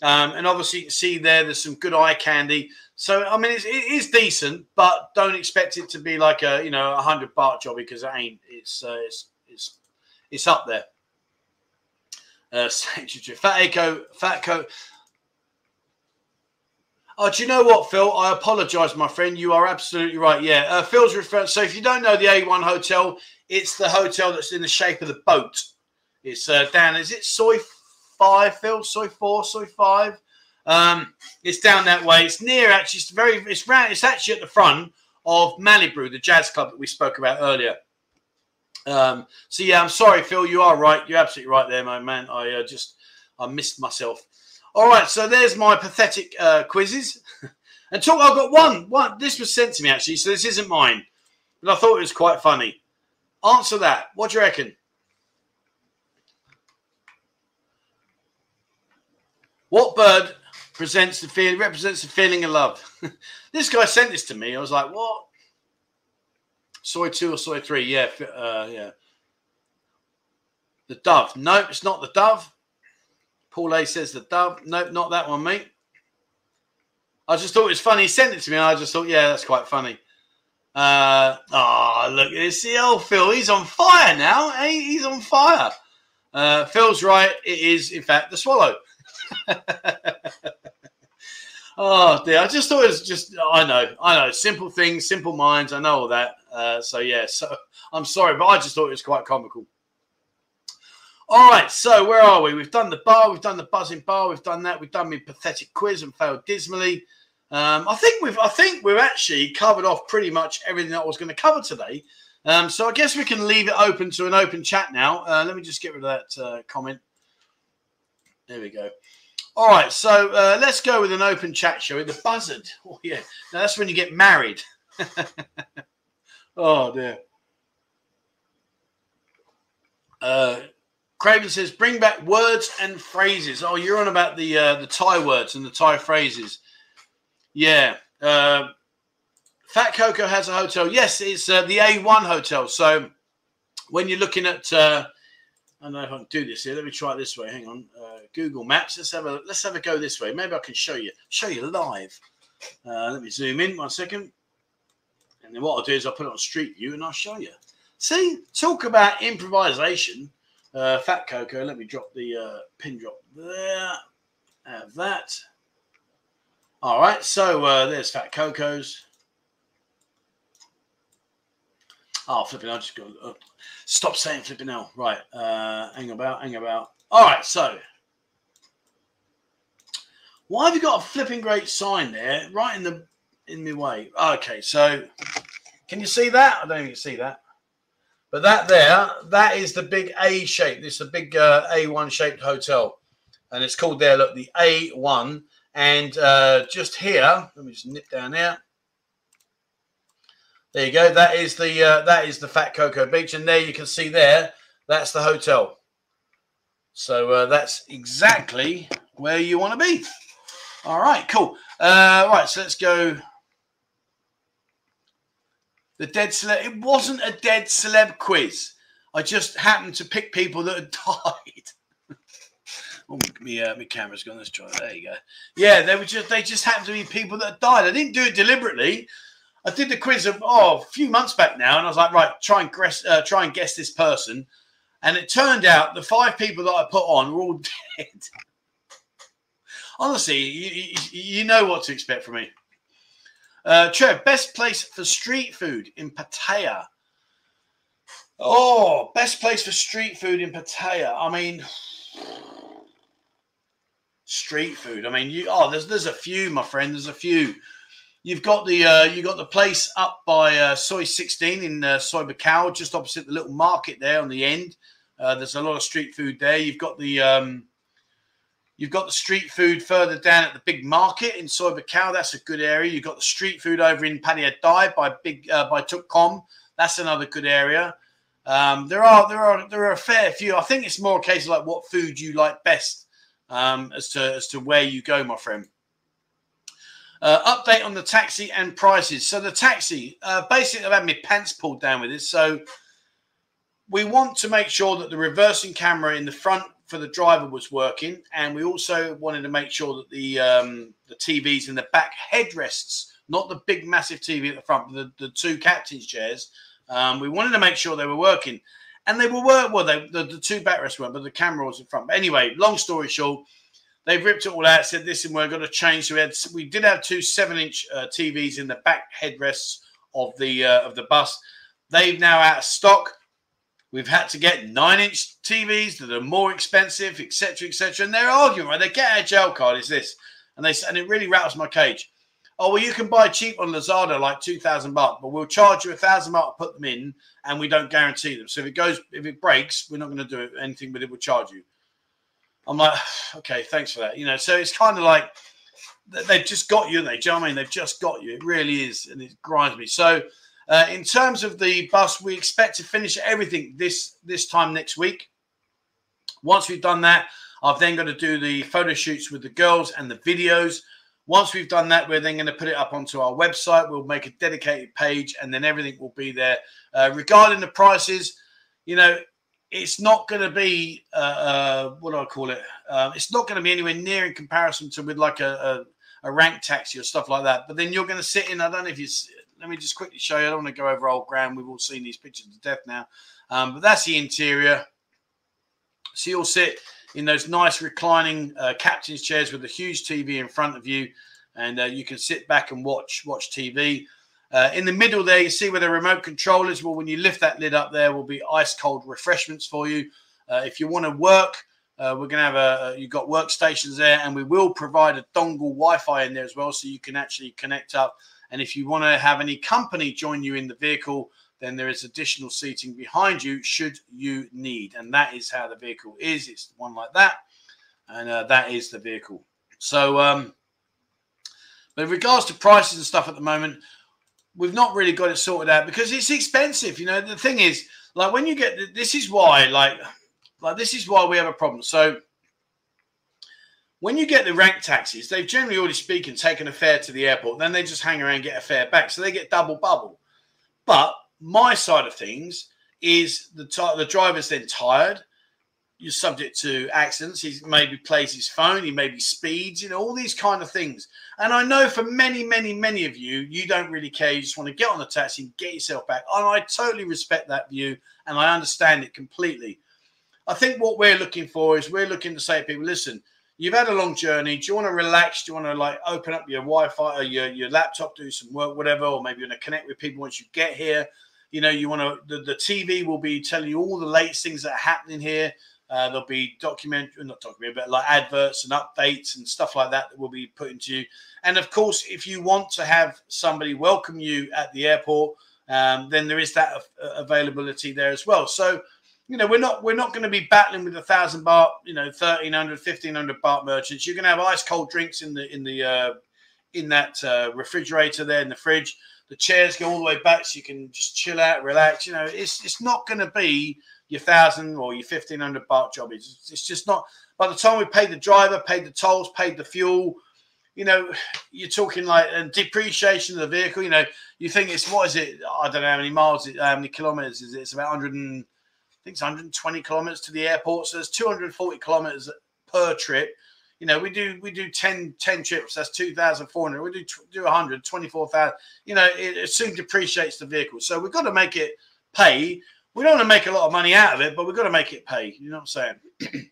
um, and obviously you can see there, there's some good eye candy. So, I mean, it's, it is decent, but don't expect it to be like a, you know, a hundred baht job because it ain't. It's, uh, it's, it's, it's up there. Uh, Fat Echo, Fat Co. Oh, do you know what, Phil? I apologise, my friend. You are absolutely right. Yeah, uh, Phil's referring. So, if you don't know the A1 Hotel, it's the hotel that's in the shape of the boat. It's uh, down. Is it Soi Five, Phil? Soi Four, Soi Five. Um, it's down that way. It's near. Actually, it's very. It's round. It's actually at the front of Malibu, the jazz club that we spoke about earlier. Um, so yeah, I'm sorry, Phil. You are right. You're absolutely right there, my man. I uh, just I missed myself. All right, so there's my pathetic uh, quizzes. And talk, I've got one. One. This was sent to me actually, so this isn't mine, but I thought it was quite funny. Answer that. What do you reckon? What bird presents the feel represents the feeling of love? this guy sent this to me. I was like, what? Soi two or soi three? Yeah, uh, yeah. The dove. Nope, it's not the dove. Paul A says the dove. Nope, not that one, mate. I just thought it was funny. He sent it to me. I just thought, yeah, that's quite funny. Uh, oh, look, it's the old Phil. He's on fire now. Hey, he's on fire. Uh, Phil's right. It is, in fact, the swallow. oh dear! I just thought it was just. I know, I know. Simple things, simple minds. I know all that. Uh, so yeah. So I'm sorry, but I just thought it was quite comical. All right, so where are we? We've done the bar, we've done the Buzzin Bar, we've done that, we've done my pathetic quiz and failed dismally. Um, I think we've, I think we've actually covered off pretty much everything that I was going to cover today. Um, so I guess we can leave it open to an open chat now. Uh, let me just get rid of that uh, comment. There we go. All right, so uh, let's go with an open chat, show. The buzzard. Oh yeah, now that's when you get married. oh dear. Uh, Craven says, "Bring back words and phrases." Oh, you're on about the uh, the Thai words and the Thai phrases. Yeah. Uh, Fat Coco has a hotel. Yes, it's uh, the A1 hotel. So when you're looking at uh, I don't know if I can do this here. Let me try it this way. Hang on. Uh, Google Maps. Let's have a let's have a go this way. Maybe I can show you show you live. Uh, let me zoom in one second. And then what I'll do is I'll put it on Street View and I'll show you. See, talk about improvisation. Uh, Fat Coco. Let me drop the uh, pin drop there. Have that. All right. So uh, there's Fat Coco's. Oh, flipping! I just go. Uh, stop saying flipping now. Right. Uh, hang about. Hang about. All right. So, why have you got a flipping great sign there, right in the in my way? Okay. So, can you see that? I don't even see that. But that there, that is the big A shape. This is a big uh, A1 shaped hotel, and it's called there. Look, the A1. And uh, just here, let me just nip down there. There you go. That is the uh, that is the Fat Coco Beach, and there you can see there that's the hotel. So uh, that's exactly where you want to be. All right, cool. Uh, right, so let's go. The dead celeb. It wasn't a dead celeb quiz. I just happened to pick people that had died. oh, my, uh, my camera's gone. Let's try. There you go. Yeah, they were just they just happened to be people that had died. I didn't do it deliberately. I did the quiz of oh a few months back now, and I was like, right, try and guess, uh, try and guess this person, and it turned out the five people that I put on were all dead. Honestly, you, you, know what to expect from me. Uh, Trev, best place for street food in Pattaya. Oh, best place for street food in Pattaya. I mean, street food. I mean, you. Oh, there's there's a few, my friend. There's a few. You've got the uh, you got the place up by uh, Soi 16 in uh, Buakhao, just opposite the little market there on the end. Uh, there's a lot of street food there. You've got the um, you've got the street food further down at the big market in Buakhao. That's a good area. You've got the street food over in Pattaya Tai by big uh, by TukCom. That's another good area. Um, there are there are there are a fair few. I think it's more a case of like what food you like best um, as to as to where you go, my friend. Uh, update on the taxi and prices. So the taxi, uh, basically, I've had my pants pulled down with this. So we want to make sure that the reversing camera in the front for the driver was working, and we also wanted to make sure that the um, the TVs in the back headrests, not the big massive TV at the front, the, the two captain's chairs, um, we wanted to make sure they were working, and they were work. Well, they, the, the two backrests weren't, but the camera was in front. But anyway, long story short They've ripped it all out. Said, this, and we're going to change." So we had we did have two seven-inch uh, TVs in the back headrests of the uh, of the bus. They've now out of stock. We've had to get nine-inch TVs that are more expensive, etc., etc. And they're arguing, right? They get a jail card. Is this? And they and it really rattles my cage. Oh well, you can buy cheap on Lazada like two thousand bucks, but we'll charge you a thousand bucks to put them in, and we don't guarantee them. So if it goes, if it breaks, we're not going to do anything, but it will charge you. I'm like, okay, thanks for that. You know, so it's kind of like they've just got you, and they? Do you know I mean? They've just got you. It really is, and it grinds me. So, uh, in terms of the bus, we expect to finish everything this this time next week. Once we've done that, I've then got to do the photo shoots with the girls and the videos. Once we've done that, we're then going to put it up onto our website. We'll make a dedicated page, and then everything will be there. Uh, regarding the prices, you know, it's not going to be uh, uh, what do I call it? Uh, it's not going to be anywhere near in comparison to with like a, a, a rank taxi or stuff like that. But then you're going to sit in. I don't know if you. Let me just quickly show you. I don't want to go over old ground. We've all seen these pictures to death now. Um, but that's the interior. So you'll sit in those nice reclining uh, captain's chairs with a huge TV in front of you, and uh, you can sit back and watch watch TV. Uh, in the middle there, you see where the remote control is. Well, when you lift that lid up there, will be ice cold refreshments for you. Uh, if you want to work, uh, we're going to have a, you've got workstations there, and we will provide a dongle Wi Fi in there as well, so you can actually connect up. And if you want to have any company join you in the vehicle, then there is additional seating behind you should you need. And that is how the vehicle is. It's one like that. And uh, that is the vehicle. So, um, but in regards to prices and stuff at the moment, we've not really got it sorted out because it's expensive. You know, the thing is, like when you get this is why, like, like this is why we have a problem. So when you get the rank taxis, they've generally already speaking taken a fare to the airport, then they just hang around and get a fare back. So they get double bubble. But my side of things is the the driver's then tired. You're subject to accidents. He maybe plays his phone. He maybe speeds. You know all these kind of things. And I know for many, many, many of you, you don't really care. You just want to get on the taxi and get yourself back. And I totally respect that view, and I understand it completely. I think what we're looking for is we're looking to say to people, listen, you've had a long journey. Do you want to relax? Do you want to like open up your Wi-Fi or your, your laptop, do some work, whatever, or maybe you want to connect with people once you get here? You know, you want to the, the TV will be telling you all the latest things that are happening here. Uh, there'll be documentary, not documentary, but like adverts and updates and stuff like that that will be put into you. And of course, if you want to have somebody welcome you at the airport, um, then there is that availability there as well. So, you know, we're not we're not going to be battling with a thousand baht, you know, 1300, 1500 baht merchants. You're going to have ice cold drinks in the in the uh, in that uh, refrigerator there in the fridge. The chairs go all the way back so you can just chill out, relax. You know, it's it's not going to be your thousand or your fifteen hundred baht job. It's, it's just not. By the time we paid the driver, paid the tolls, paid the fuel, you know, you're talking like and depreciation of the vehicle. You know, you think it's what is it? I don't know how many miles, how many kilometers is it? It's about 100 and I think it's 120 kilometers to the airport. So there's 240 kilometers per trip you know, we do we do 10, 10 trips. That's two thousand four hundred. We do do 100, 24,000. You know, it, it soon depreciates the vehicle. So we've got to make it pay. We don't want to make a lot of money out of it, but we've got to make it pay. You know what I'm saying?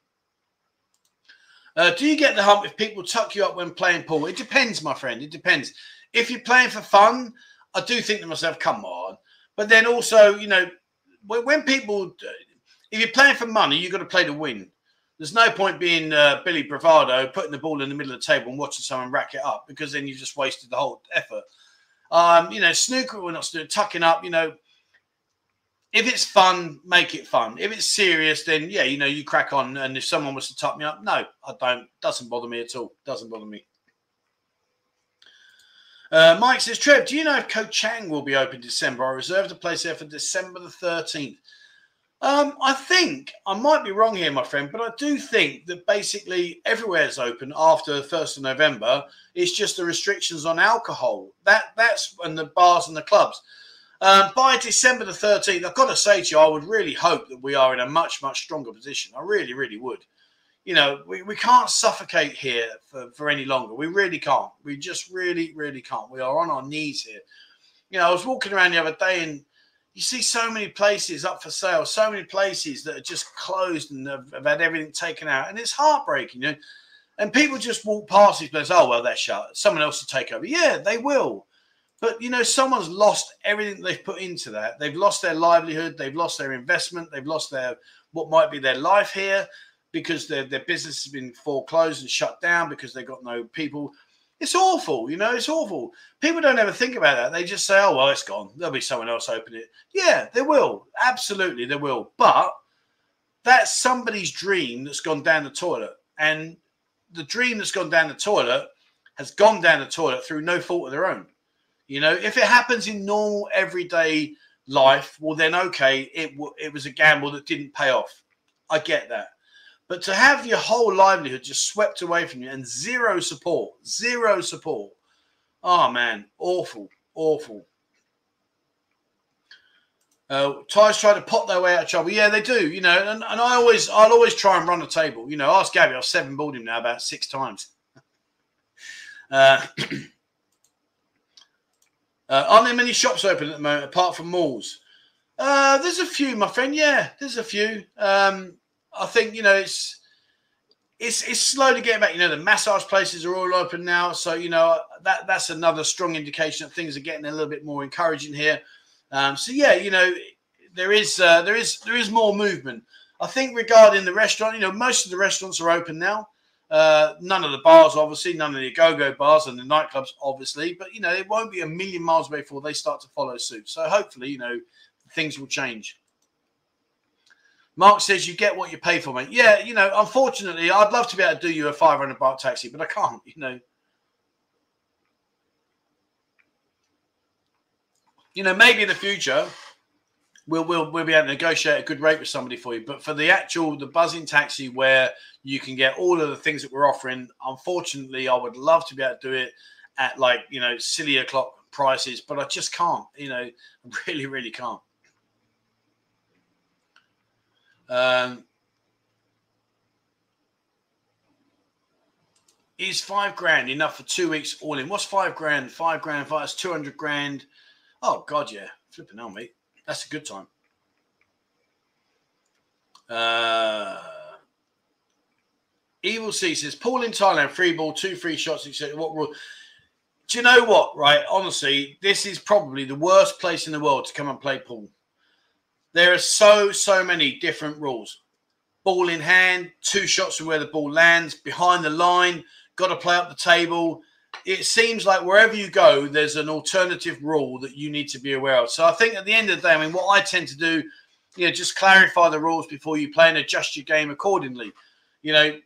uh, do you get the hump if people tuck you up when playing pool? It depends, my friend. It depends. If you're playing for fun, I do think to myself, come on. But then also, you know, when, people, if you're playing for money, you've got to play to win. There's no point being uh, Billy Bravado, putting the ball in the middle of the table and watching someone rack it up because then you've just wasted the whole effort. Um, you know, snooker, we're not snooker, tucking up, you know, if it's fun, make it fun. If it's serious, then yeah, you know, you crack on. And if someone was to tuck me up, no, I don't. Doesn't bother me at all. Doesn't bother me. Uh, Mike says, Trev, do you know if Koh Chang will be open in December? I reserved a place there for December the 13th. Um, I think I might be wrong here, my friend, but I do think that basically everywhere is open after the first of November. It's just the restrictions on alcohol. That that's and the bars and the clubs. Um, by December the 13th, I've got to say to you, I would really hope that we are in a much, much stronger position. I really, really would. You know, we, we can't suffocate here for, for any longer. We really can't. We just really, really can't. We are on our knees here. You know, I was walking around the other day and you see so many places up for sale, so many places that are just closed and have, have had everything taken out, and it's heartbreaking. You know? And people just walk past these places. Oh well, they're shut. Someone else will take over. Yeah, they will. But you know, someone's lost everything they've put into that. They've lost their livelihood. They've lost their investment. They've lost their what might be their life here because their their business has been foreclosed and shut down because they've got no people. It's awful, you know, it's awful. People don't ever think about that. They just say, oh, well, it's gone. There'll be someone else open it. Yeah, there will. Absolutely, there will. But that's somebody's dream that's gone down the toilet. And the dream that's gone down the toilet has gone down the toilet through no fault of their own. You know, if it happens in normal everyday life, well, then okay, it it was a gamble that didn't pay off. I get that. But to have your whole livelihood just swept away from you and zero support, zero support. Oh man, awful, awful. Uh, Thais try to pop their way out of trouble. Yeah, they do. You know, and, and I always, I'll always try and run a table. You know, ask Gabby. I've seven balled him now about six times. uh, uh, aren't there many shops open at the moment apart from malls? Uh, there's a few, my friend. Yeah, there's a few. Um, I think you know it's it's it's slowly getting back. You know, the massage places are all open now, so you know that that's another strong indication that things are getting a little bit more encouraging here. Um, so yeah, you know, there is uh, there is there is more movement. I think regarding the restaurant, you know, most of the restaurants are open now. Uh, none of the bars, obviously, none of the go-go bars and the nightclubs, obviously. But you know, it won't be a million miles away before they start to follow suit. So hopefully, you know, things will change. Mark says you get what you pay for, mate. Yeah, you know, unfortunately, I'd love to be able to do you a 500 baht taxi, but I can't, you know. You know, maybe in the future we'll, we'll, we'll be able to negotiate a good rate with somebody for you. But for the actual, the Buzzin taxi where you can get all of the things that we're offering, unfortunately, I would love to be able to do it at like, you know, silly o'clock prices, but I just can't, you know, really, really can't. Um, is five grand enough for two weeks all in? What's five grand? Five grand, five, that's 200 grand. Oh, God, yeah. Flipping hell, mate. That's a good time. Uh, Evil C says, Paul in Thailand, free ball, two free shots, etc. What rule? Do you know what, right? Honestly, this is probably the worst place in the world to come and play pool. There are so, so many different rules. Ball in hand, two shots from where the ball lands, behind the line, got to play up the table. It seems like wherever you go, there's an alternative rule that you need to be aware of. So I think at the end of the day, I mean, what I tend to do, you know, just clarify the rules before you play and adjust your game accordingly. You know,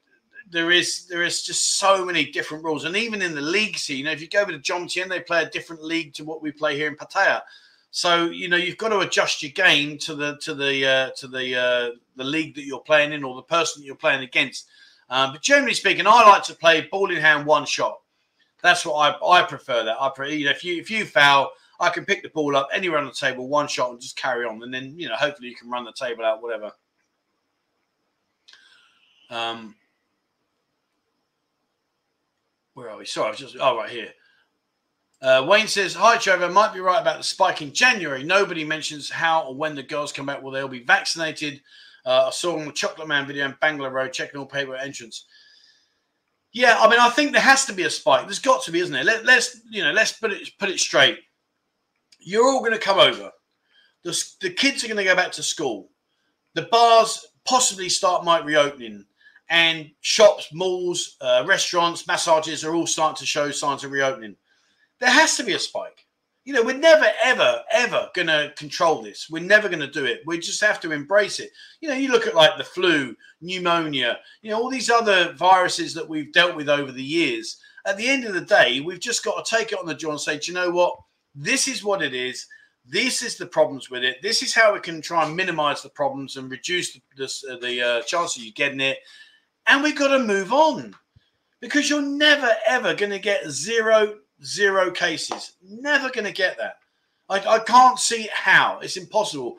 there is there is just so many different rules, and even in the leagues, you know, if you go over to Jomtien, they play a different league to what we play here in Pattaya. So you know you've got to adjust your game to the to the uh, to the uh, the league that you're playing in or the person that you're playing against. Um, but generally speaking, I like to play ball in hand, one shot. That's what I I prefer. That I prefer. You know, if you if you foul, I can pick the ball up anywhere on the table, one shot, and just carry on. And then you know, hopefully, you can run the table out, whatever. Um, where are we? Sorry, I was just oh right here. Uh, Wayne says, Hi, Trevor. Might be right about the spike in January. Nobody mentions how or when the girls come back. Will they all be vaccinated? Uh, I saw on the Chocolate Man video in Bangla Road checking all paper entrance. Yeah, I mean, I think there has to be a spike. There's got to be, isn't there? Let, us you know, let's put it put it straight. You're all going to come over. The, the kids are going to go back to school. The bars possibly start might reopening, and shops, malls, uh, restaurants, massages are all starting to show signs of reopening there has to be a spike. You know, we're never, ever, ever going to control this. We're never going to do it. We just have to embrace it. You know, you look at like the flu, pneumonia, you know, all these other viruses that we've dealt with over the years. At the end of the day, we've just got to take it on the jaw and say, do you know what? This is what it is. This is the problems with it. This is how we can try and minimize the problems and reduce the, the, the uh, chances of you getting it. And we've got to move on because you're never, ever going to get zero zero cases. Never going to get that. I, I can't see how. It's impossible.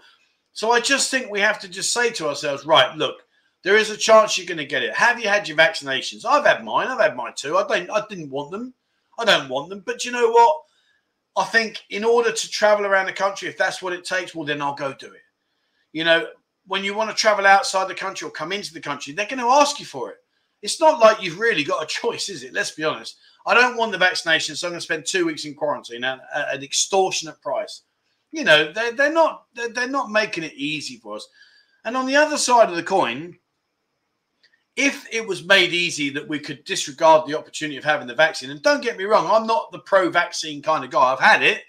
So I just think we have to just say to ourselves, right, look, there is a chance you're going to get it. Have you had your vaccinations? I've had mine. I've had mine too. I don't. I didn't want them. I don't want them. But you know what? I think in order to travel around the country, if that's what it takes, well, then I'll go do it. You know, when you want to travel outside the country or come into the country, they're going to ask you for it. It's not like you've really got a choice, is it? Let's be honest. I don't want the vaccination, so I'm going to spend two weeks in quarantine at, at an extortionate price. You know, they're, they're not they're, they're not making it easy for us. And on the other side of the coin, if it was made easy that we could disregard the opportunity of having the vaccine, and don't get me wrong, I'm not the pro vaccine kind of guy, I've had it.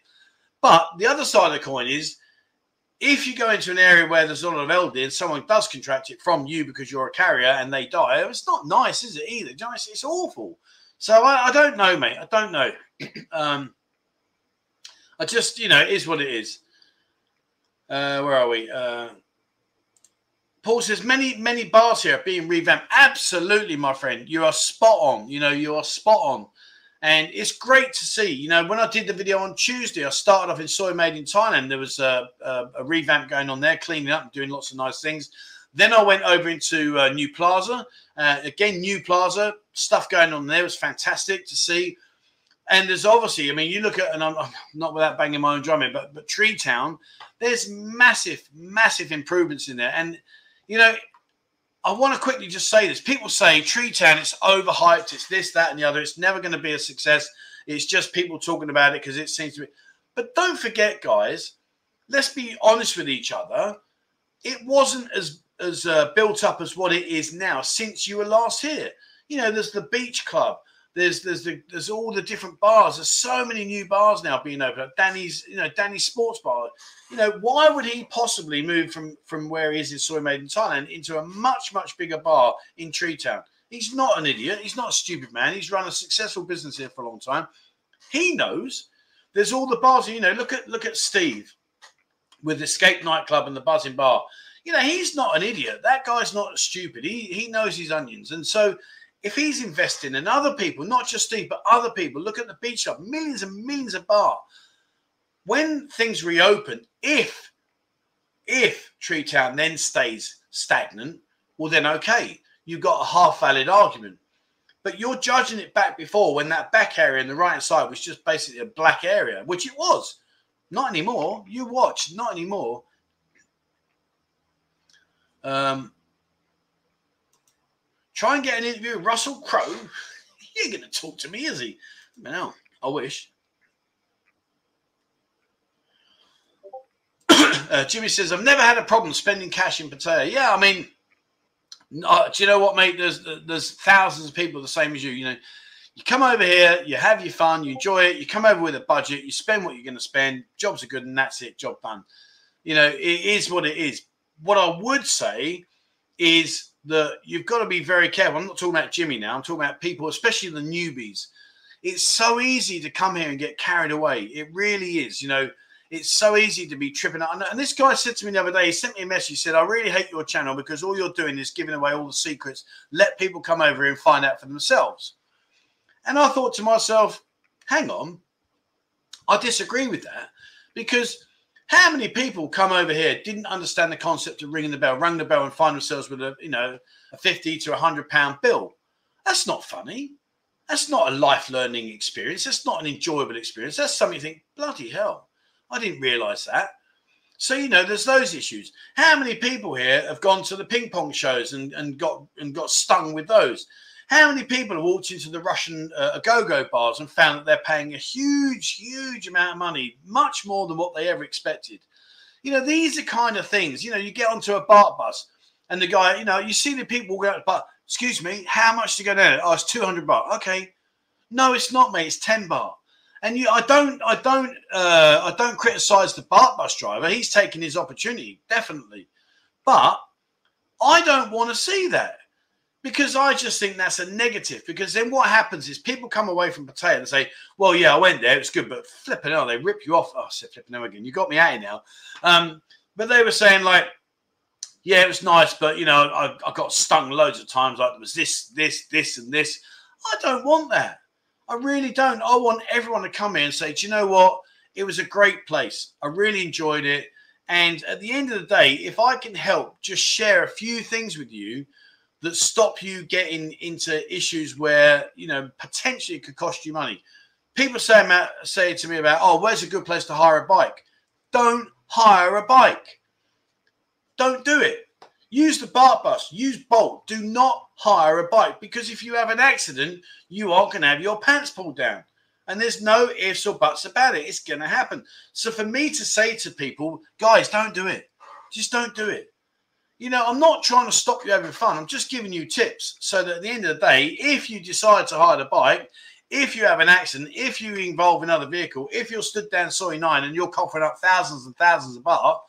But the other side of the coin is if you go into an area where there's a lot of elderly and someone does contract it from you because you're a carrier and they die, it's not nice, is it either? It's, it's awful. So I, I don't know, mate. I don't know. um, I just, you know, it is what it is. Uh, where are we? Uh, Paul says many, many bars here are being revamped. Absolutely, my friend. You are spot on. You know, you are spot on. And it's great to see. You know, when I did the video on Tuesday, I started off in Soi Made in Thailand. There was a, a, a revamp going on there, cleaning up doing lots of nice things. Then I went over into uh, New Plaza. Uh, again, New Plaza, stuff going on there was fantastic to see. And there's obviously, I mean, you look at, and I'm, not without banging my own drum but but Tree Town, there's massive, massive improvements in there. And you know, I want to quickly just say this. People say Tree Town, it's overhyped, it's this, that, and the other. It's never going to be a success. It's just people talking about it because it seems to be. But don't forget, guys, let's be honest with each other. It wasn't as as uh, built up as what it is now since you were last here. You know, there's the beach club. There's there's the, there's all the different bars. There's so many new bars now being opened. Danny's, you know, Danny's Sports Bar. You know, why would he possibly move from from where he is in Soi Made in Thailand into a much much bigger bar in Tree Town? He's not an idiot. He's not a stupid man. He's run a successful business here for a long time. He knows. There's all the bars. You know, look at look at Steve with Escape Nightclub and the Buzzin Bar. You know, he's not an idiot. That guy's not stupid. He he knows his onions, and so if he's investing in other people, not just Steve, but other people, look at the beach club, millions and millions of bar. When things reopen, if if Tree Town then stays stagnant, well then okay, you've got a half valid argument. But you're judging it back before when that back area in the right side was just basically a black area, which it was. Not anymore. You watch, not anymore. Um, Try and get an interview with Russell Crowe. He ain't going to talk to me, is he? No, I wish. uh, Jimmy says, I've never had a problem spending cash in Pattaya. Yeah, I mean, uh, do you know what, mate? There's there's thousands of people the same as you. You know, you come over here, you have your fun, you enjoy it. You come over with a budget, you spend what you're going to spend. Jobs are good, and that's it. Job done. You know, it is what it is. What I would say is that you've got to be very careful. I'm not talking about Jimmy now. I'm talking about people, especially the newbies. It's so easy to come here and get carried away. It really is. You know, it's so easy to be tripping out. And this guy said to me the other day, he sent me a message. He said, I really hate your channel because all you're doing is giving away all the secrets. Let people come over here and find out for themselves. And I thought to myself, hang on. I disagree with that because how many people come over here didn't understand the concept of ringing the bell, rang the bell, and find themselves with a you know a fifty to a hundred pound bill? That's not funny. That's not a life learning experience. That's not an enjoyable experience. That's something you think, bloody hell, I didn't realise that. So you know, there's those issues. How many people here have gone to the ping pong shows and, and got and got stung with those? How many people have walked into the Russian uh, go-go bars and found that they're paying a huge, huge amount of money, much more than what they ever expected? You know, these are kind of things. You know, you get onto a baht bus and the guy, you know, you see the people go, but excuse me, how much to go down? Oh, it's 200 baht. Okay. No, it's not, mate. It's 10 baht. And you, I don't, I don't, uh, I don't criticize the baht bus driver. He's taking his opportunity, definitely. But I don't want to see that because I just think that's a negative. Because then what happens is people come away from Pattaya and say, "Well, yeah, I went there; it's good," but flipping out, they rip you off. Oh, I said flipping out again. You got me out now. Um, but they were saying like, "Yeah, it was nice, but you know, I, I got stung loads of times. Like there was this, this, this, and this. I don't want that. I really don't. I want everyone to come here and say, "Do you know what? It was a great place. I really enjoyed it." And at the end of the day, if I can help just share a few things with you that stop you getting into issues where you know potentially it could cost you money. People say about, say to me about, oh, where's a good place to hire a bike? Don't hire a bike. Don't do it. Use the baht bus. Use Bolt. Do not hire a bike because if you have an accident, you are going to have your pants pulled down. And there's no ifs or buts about it. It's going to happen. So for me to say to people, guys, don't do it. Just don't do it you know, I'm not trying to stop you having fun. I'm just giving you tips so that at the end of the day, if you decide to hire a bike, if you have an accident, if you involve another vehicle, if you're stood down Soi 9 and you're coughing up thousands and thousands of baht,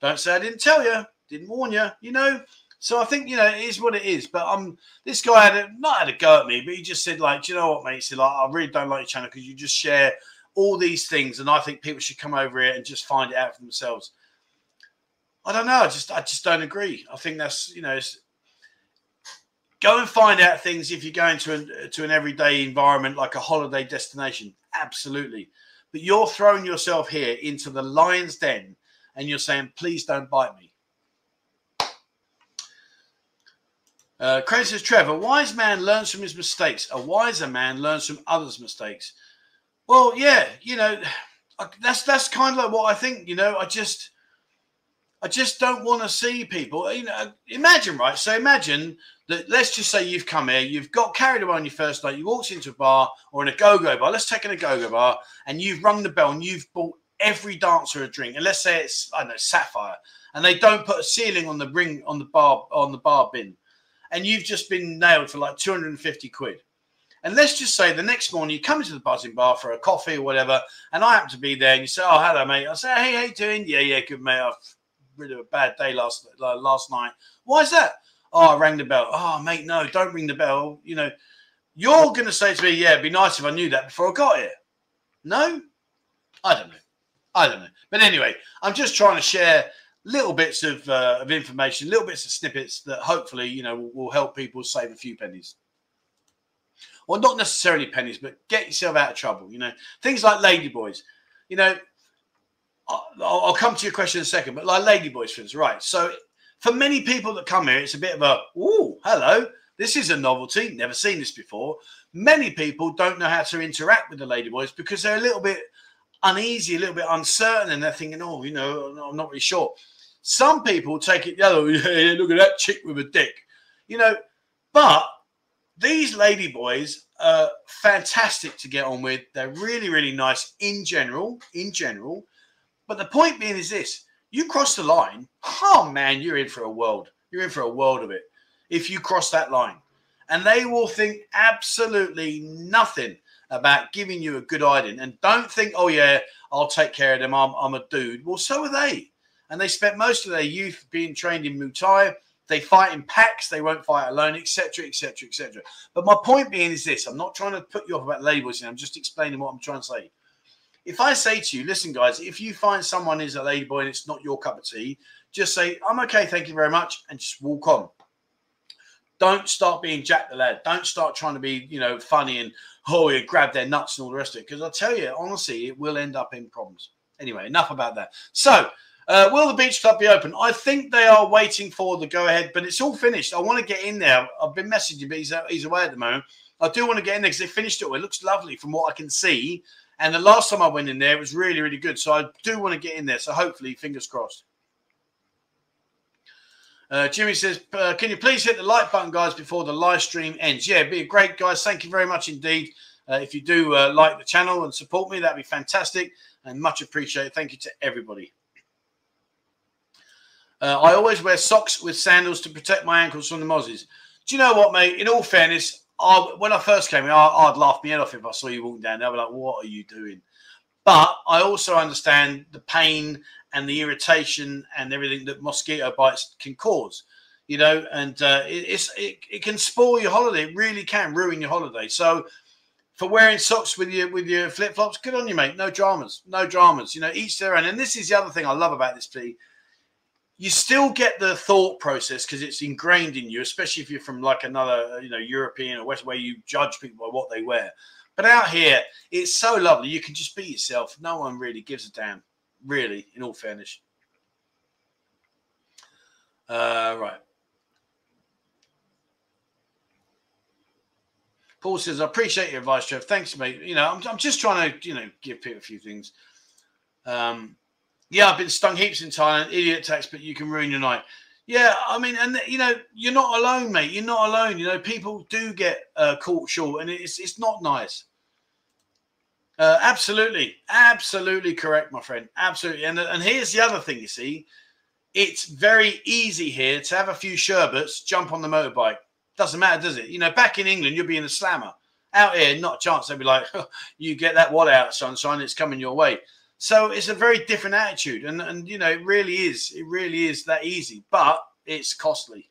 don't say I didn't tell you, didn't warn you, you know. So I think you know it is what it is. But um, this guy had a, not had a go at me, but he just said like, Do you know what, mate? He said like, I really don't like your channel because you just share all these things, and I think people should come over here and just find it out for themselves. I don't know. I just I just don't agree. I think that's you know go and find out things if you're going to an, to an everyday environment like a holiday destination. Absolutely, but you're throwing yourself here into the lion's den, and you're saying, "Please don't bite me." Uh, Craig says, Trevor, a wise man learns from his mistakes. A wiser man learns from others' mistakes. Well, yeah, you know, that's that's kind of like what I think. You know, I just, I just don't want to see people. You know, imagine, right? So imagine that. Let's just say you've come here, you've got carried away on your first night, you walked into a bar or in a go-go bar. Let's take in a go-go bar, and you've rung the bell and you've bought every dancer a drink. And let's say it's I don't know Sapphire, and they don't put a ceiling on the ring on the bar on the bar bin, and you've just been nailed for like two hundred and fifty quid and let's just say the next morning you come into the Buzzin Bar for a coffee or whatever, and I happen to be there, and you say, "Oh, hello, mate." I say, "Hey, how you doing?" "Yeah, yeah, good, mate. I've really a bad day last uh, last night." Why is that? Oh, I rang the bell. Oh, mate, no, don't ring the bell. You know, you're going to say to me, "Yeah, it'd be nice if I knew that before I got here." No, I don't know. I don't know. But anyway, I'm just trying to share little bits of, uh, of information, little bits of snippets that hopefully, you know, will, will help people save a few pennies Well, not necessarily pennies, but get yourself out of trouble. You know, things like ladyboys. You know, I'll, I'll come to your question in a second, but like ladyboys, for instance, right? So for many people that come here, it's a bit of a oh, hello. This is a novelty. Never seen this before. Many people don't know how to interact with the ladyboys because they're a little bit uneasy, a little bit uncertain, and they're thinking, oh, you know, I'm not really sure. Some people take it the way. Look at that chick with a dick, you know. But these lady boys are fantastic to get on with. They're really, really nice in general. In general, but the point being is this: you cross the line, oh man, you're in for a world. You're in for a world of it if you cross that line, and they will think absolutely nothing about giving you a good idea. And don't think, oh yeah, I'll take care of them. I'm, I'm a dude. Well, so are they. And they spent most of their youth being trained in Muay they fight in packs. They won't fight alone, etc., etc., etc. But my point being is this: I'm not trying to put you off about labels. I'm just explaining what I'm trying to say. If I say to you, listen, guys, if you find someone is a ladyboy and it's not your cup of tea, just say, I'm okay, thank you very much, and just walk on. Don't start being Jack the lad. Don't start trying to be, you know, funny and oh, you grab their nuts and all the rest of it. Because I tell you, honestly, it will end up in problems. Anyway, enough about that. So uh, will the beach club be open? I think they are waiting for the go ahead, but it's all finished. I want to get in there. I've been messaging, but he's, he's away at the moment. I do want to get in there because they finished it. It looks lovely from what I can see. And the last time I went in there, it was really, really good. So I do want to get in there. So hopefully, fingers crossed. Uh, Jimmy says, uh, "Can you please hit the like button, guys, before the live stream ends?" Yeah, be great, guys. Thank you very much indeed. Uh, if you do uh, like the channel and support me, that'd be fantastic and much appreciated. Thank you to everybody. Uh, I always wear socks with sandals to protect my ankles from the mozzies. Do you know what, mate? In all fairness, I, when I first came in, I, would laugh me head off if I saw you walking down there. I'd be like, what are you doing? But I also understand the pain and the irritation and everything that mosquito bites can cause, you know, and uh, it, it's, it, it can spoil your holiday. It really can ruin your holiday. So for wearing socks with your with your flip flops, good on you, mate. No dramas, no dramas. You know, each their own. And this is the other thing I love about this plea you still get the thought process because it's ingrained in you, especially if you're from like another, you know, European or West where you judge people by what they wear. But out here, it's so lovely. You can just be yourself. No one really gives a damn, really, in all fairness. Uh, right. Paul says, I appreciate your advice, Trev. Thanks, mate. You know, I'm, I'm just trying to, you know, give people a few things. Um, yeah, I've been stung heaps in Thailand. Idiot tax, but you can ruin your night. Yeah, I mean, and you know, you're not alone, mate. You're not alone. You know, people do get uh, caught short, and it's it's not nice. Uh, absolutely, absolutely correct, my friend. Absolutely, and and here's the other thing. You see, it's very easy here to have a few sherbets, jump on the motorbike. Doesn't matter, does it? You know, back in England, you'll be in a slammer. Out here, not a chance. They'll be like, oh, "You get that what out, sunshine? It's coming your way." So it's a very different attitude, and and you know it really is. It really is that easy, but it's costly.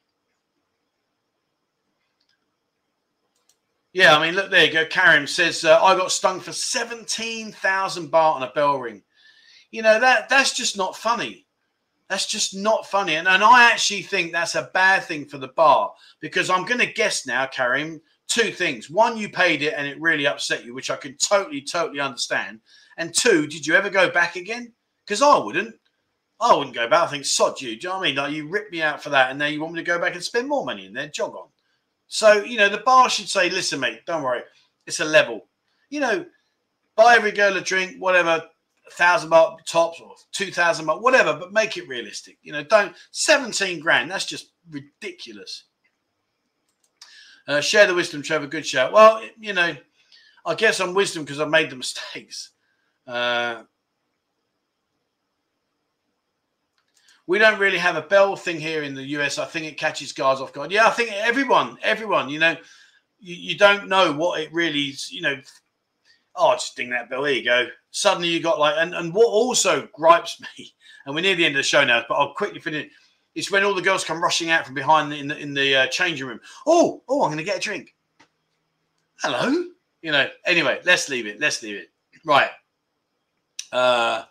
Yeah, I mean, look there you go. Karim says uh, I got stung for seventeen thousand baht on a bell ring. You know that that's just not funny. That's just not funny, and and I actually think that's a bad thing for the bar because I'm going to guess now, Karim. Two things: one, you paid it and it really upset you, which I can totally, totally understand. And two, did you ever go back again? Because I wouldn't. I wouldn't go back. I think sod you. Do you know what I mean? Like you ripped me out for that, and now you want me to go back and spend more money and then jog on. So you know the bar should say, "Listen, mate, don't worry. It's a level. You know, buy every girl a drink, whatever, thousand baht tops or two thousand baht, whatever, but make it realistic. You know, don't seventeen grand. That's just ridiculous. Uh, share the wisdom, Trevor. Good shout. Well, you know, I guess I'm wisdom because I made the mistakes. Uh, we don't really have a bell thing here in the US. I think it catches guys off guard. Yeah, I think everyone, everyone, you know, you, you don't know what it really is, you know. Oh, just ding that bell. There you go. Suddenly you got like, and, and what also gripes me, and we're near the end of the show now, but I'll quickly finish. It's when all the girls come rushing out from behind in the in the uh, changing room. Oh, oh, I'm going to get a drink. Hello, you know. Anyway, let's leave it. Let's leave it. Right. Uh,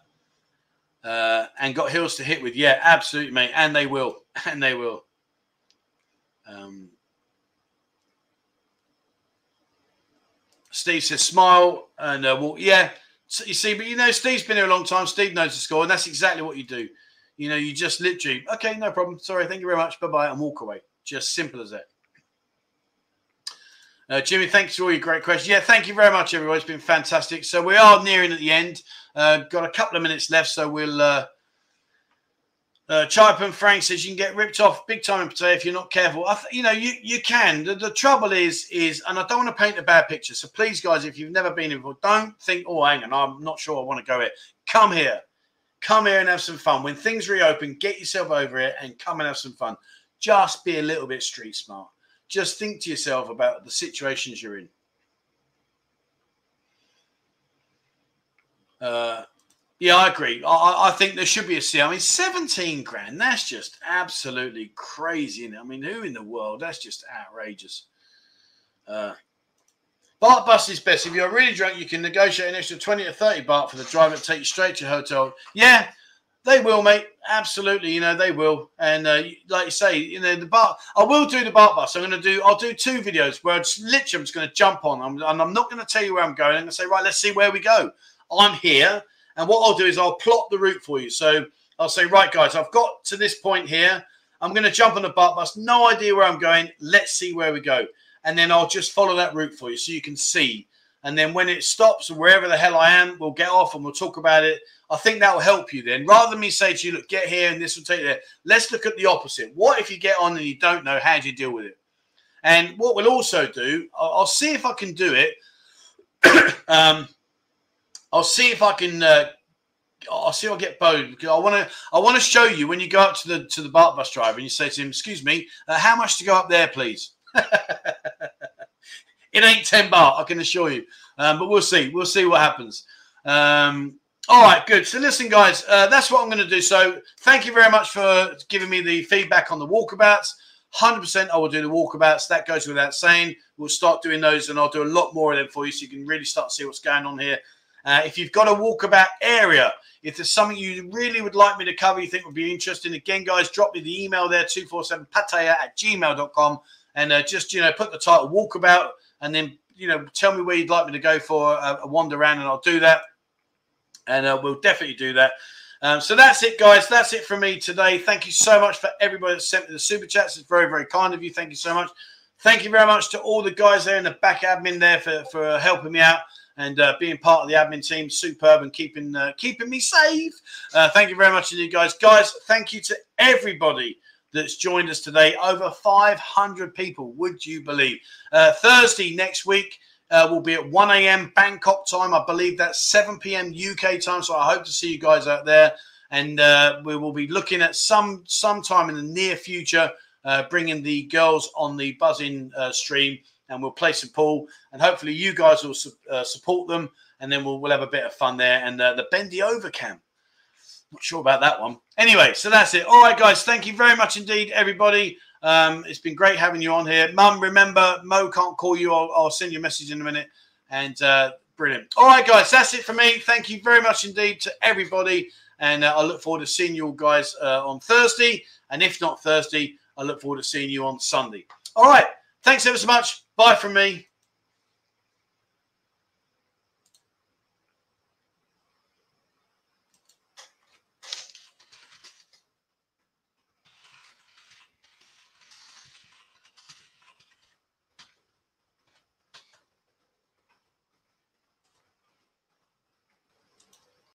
uh, and got Hills to hit with. Yeah, absolutely, mate. And they will. And they will. Um, Steve says smile and uh, well, yeah. So you see, but you know, Steve's been here a long time. Steve knows the score, and that's exactly what you do. You know, you just literally, okay, no problem. Sorry, thank you very much. Bye bye, and walk away. Just simple as that. Uh, Jimmy, thanks for all your great questions. Yeah, thank you very much, everyone. It's been fantastic. So we are nearing at the end. Uh, got a couple of minutes left, so we'll. Uh, uh, Frank says you can get ripped off big time in Pattaya if you're not careful. You know, you you can. The, the, trouble is, is, and I don't want to paint a bad picture. So please, guys, if you've never been involved, don't think, oh, hang on, I'm not sure I want to go here. Come here, come here and have some fun. When things reopen, get yourself over it and come and have some fun. Just be a little bit street smart. Just think to yourself about the situations you're in. Uh, yeah, I agree. I, I, think there should be a C. I mean, 17 grand, that's just absolutely crazy. I mean, who in the world? That's just outrageous. Uh, Baht bus is best. If you're really drunk, you can negotiate an extra 20 or 30 baht for the driver to take you straight to your hotel. Yeah, they will, mate. Absolutely, you know they will. And uh, like you say, you know the bar. I will do the bar bus. I'm going to do. I'll do two videos where it's literally I'm just going to jump on. I'm, and I'm not going to tell you where I'm going. I'm going to say, right, let's see where we go. I'm here. And what I'll do is I'll plot the route for you. So I'll say, right, guys, I've got to this point here. I'm going to jump on the baht bus. No idea where I'm going. Let's see where we go. And then I'll just follow that route for you so you can see. And then when it stops, wherever the hell I am, we'll get off and we'll talk about it. I think that will help you then. Rather than me say to you, look, get here and this will take you there. Let's look at the opposite. What if you get on and you don't know? How do you deal with it? And what we'll also do, I'll, I'll see if I can do it. um, I'll see if I can. Uh, I'll see if I get bowed because I want to. I want to show you when you go up to the to the baht bus driver and you say to him, "Excuse me, uh, how much to go up there, please?" it ain't ten baht, I can assure you. Um, but we'll see. We'll see what happens. Um, all right, good. So listen, guys, uh, that's what I'm going to do. So thank you very much for giving me the feedback on the walkabouts. 100% I will do the walkabouts. That goes without saying. We'll start doing those and I'll do a lot more of them for you so you can really start to see what's going on here uh, if you've got a walkabout area, if there's something you really would like me to cover, you think would be interesting, again, guys, drop me the email there, 247pattaya at gmail.com, and uh, just, you know, put the title walkabout and then, you know, tell me where you'd like me to go for a, a wander around, and I'll do that. And uh, we'll definitely do that. Um, so that's it, guys. That's it from me today. Thank you so much for everybody that sent me the super chats. It's very, very kind of you. Thank you so much. Thank you very much to all the guys there in the back admin there for, for helping me out and uh, being part of the admin team, superb, and keeping uh, keeping me safe. Uh, thank you very much to you guys. Guys, thank you to everybody that's joined us today. Over 500 people, would you believe? Uh, Thursday next week. Uh, will be at 1 a.m. Bangkok time. I believe that's 7 p.m. UK time. So I hope to see you guys out there. And uh, we will be looking at some sometime in the near future, bringing the girls on the buzzing stream and we'll play some pool, and hopefully you guys will su- uh, support them, and then we'll, we'll have a bit of fun there. And uh, the bendy over cam, not sure about that one. Anyway, so that's it. All right, guys, thank you very much indeed, everybody. Um, it's been great having you on here. Mum, remember, Mo can't call you. I'll, I'll send you a message in a minute. And uh, brilliant. All right, guys, that's it for me. Thank you very much indeed to everybody. And uh, I look forward to seeing you all guys uh, on Thursday. And if not Thursday, I look forward to seeing you on Sunday. All right. Thanks ever so much. Bye from me.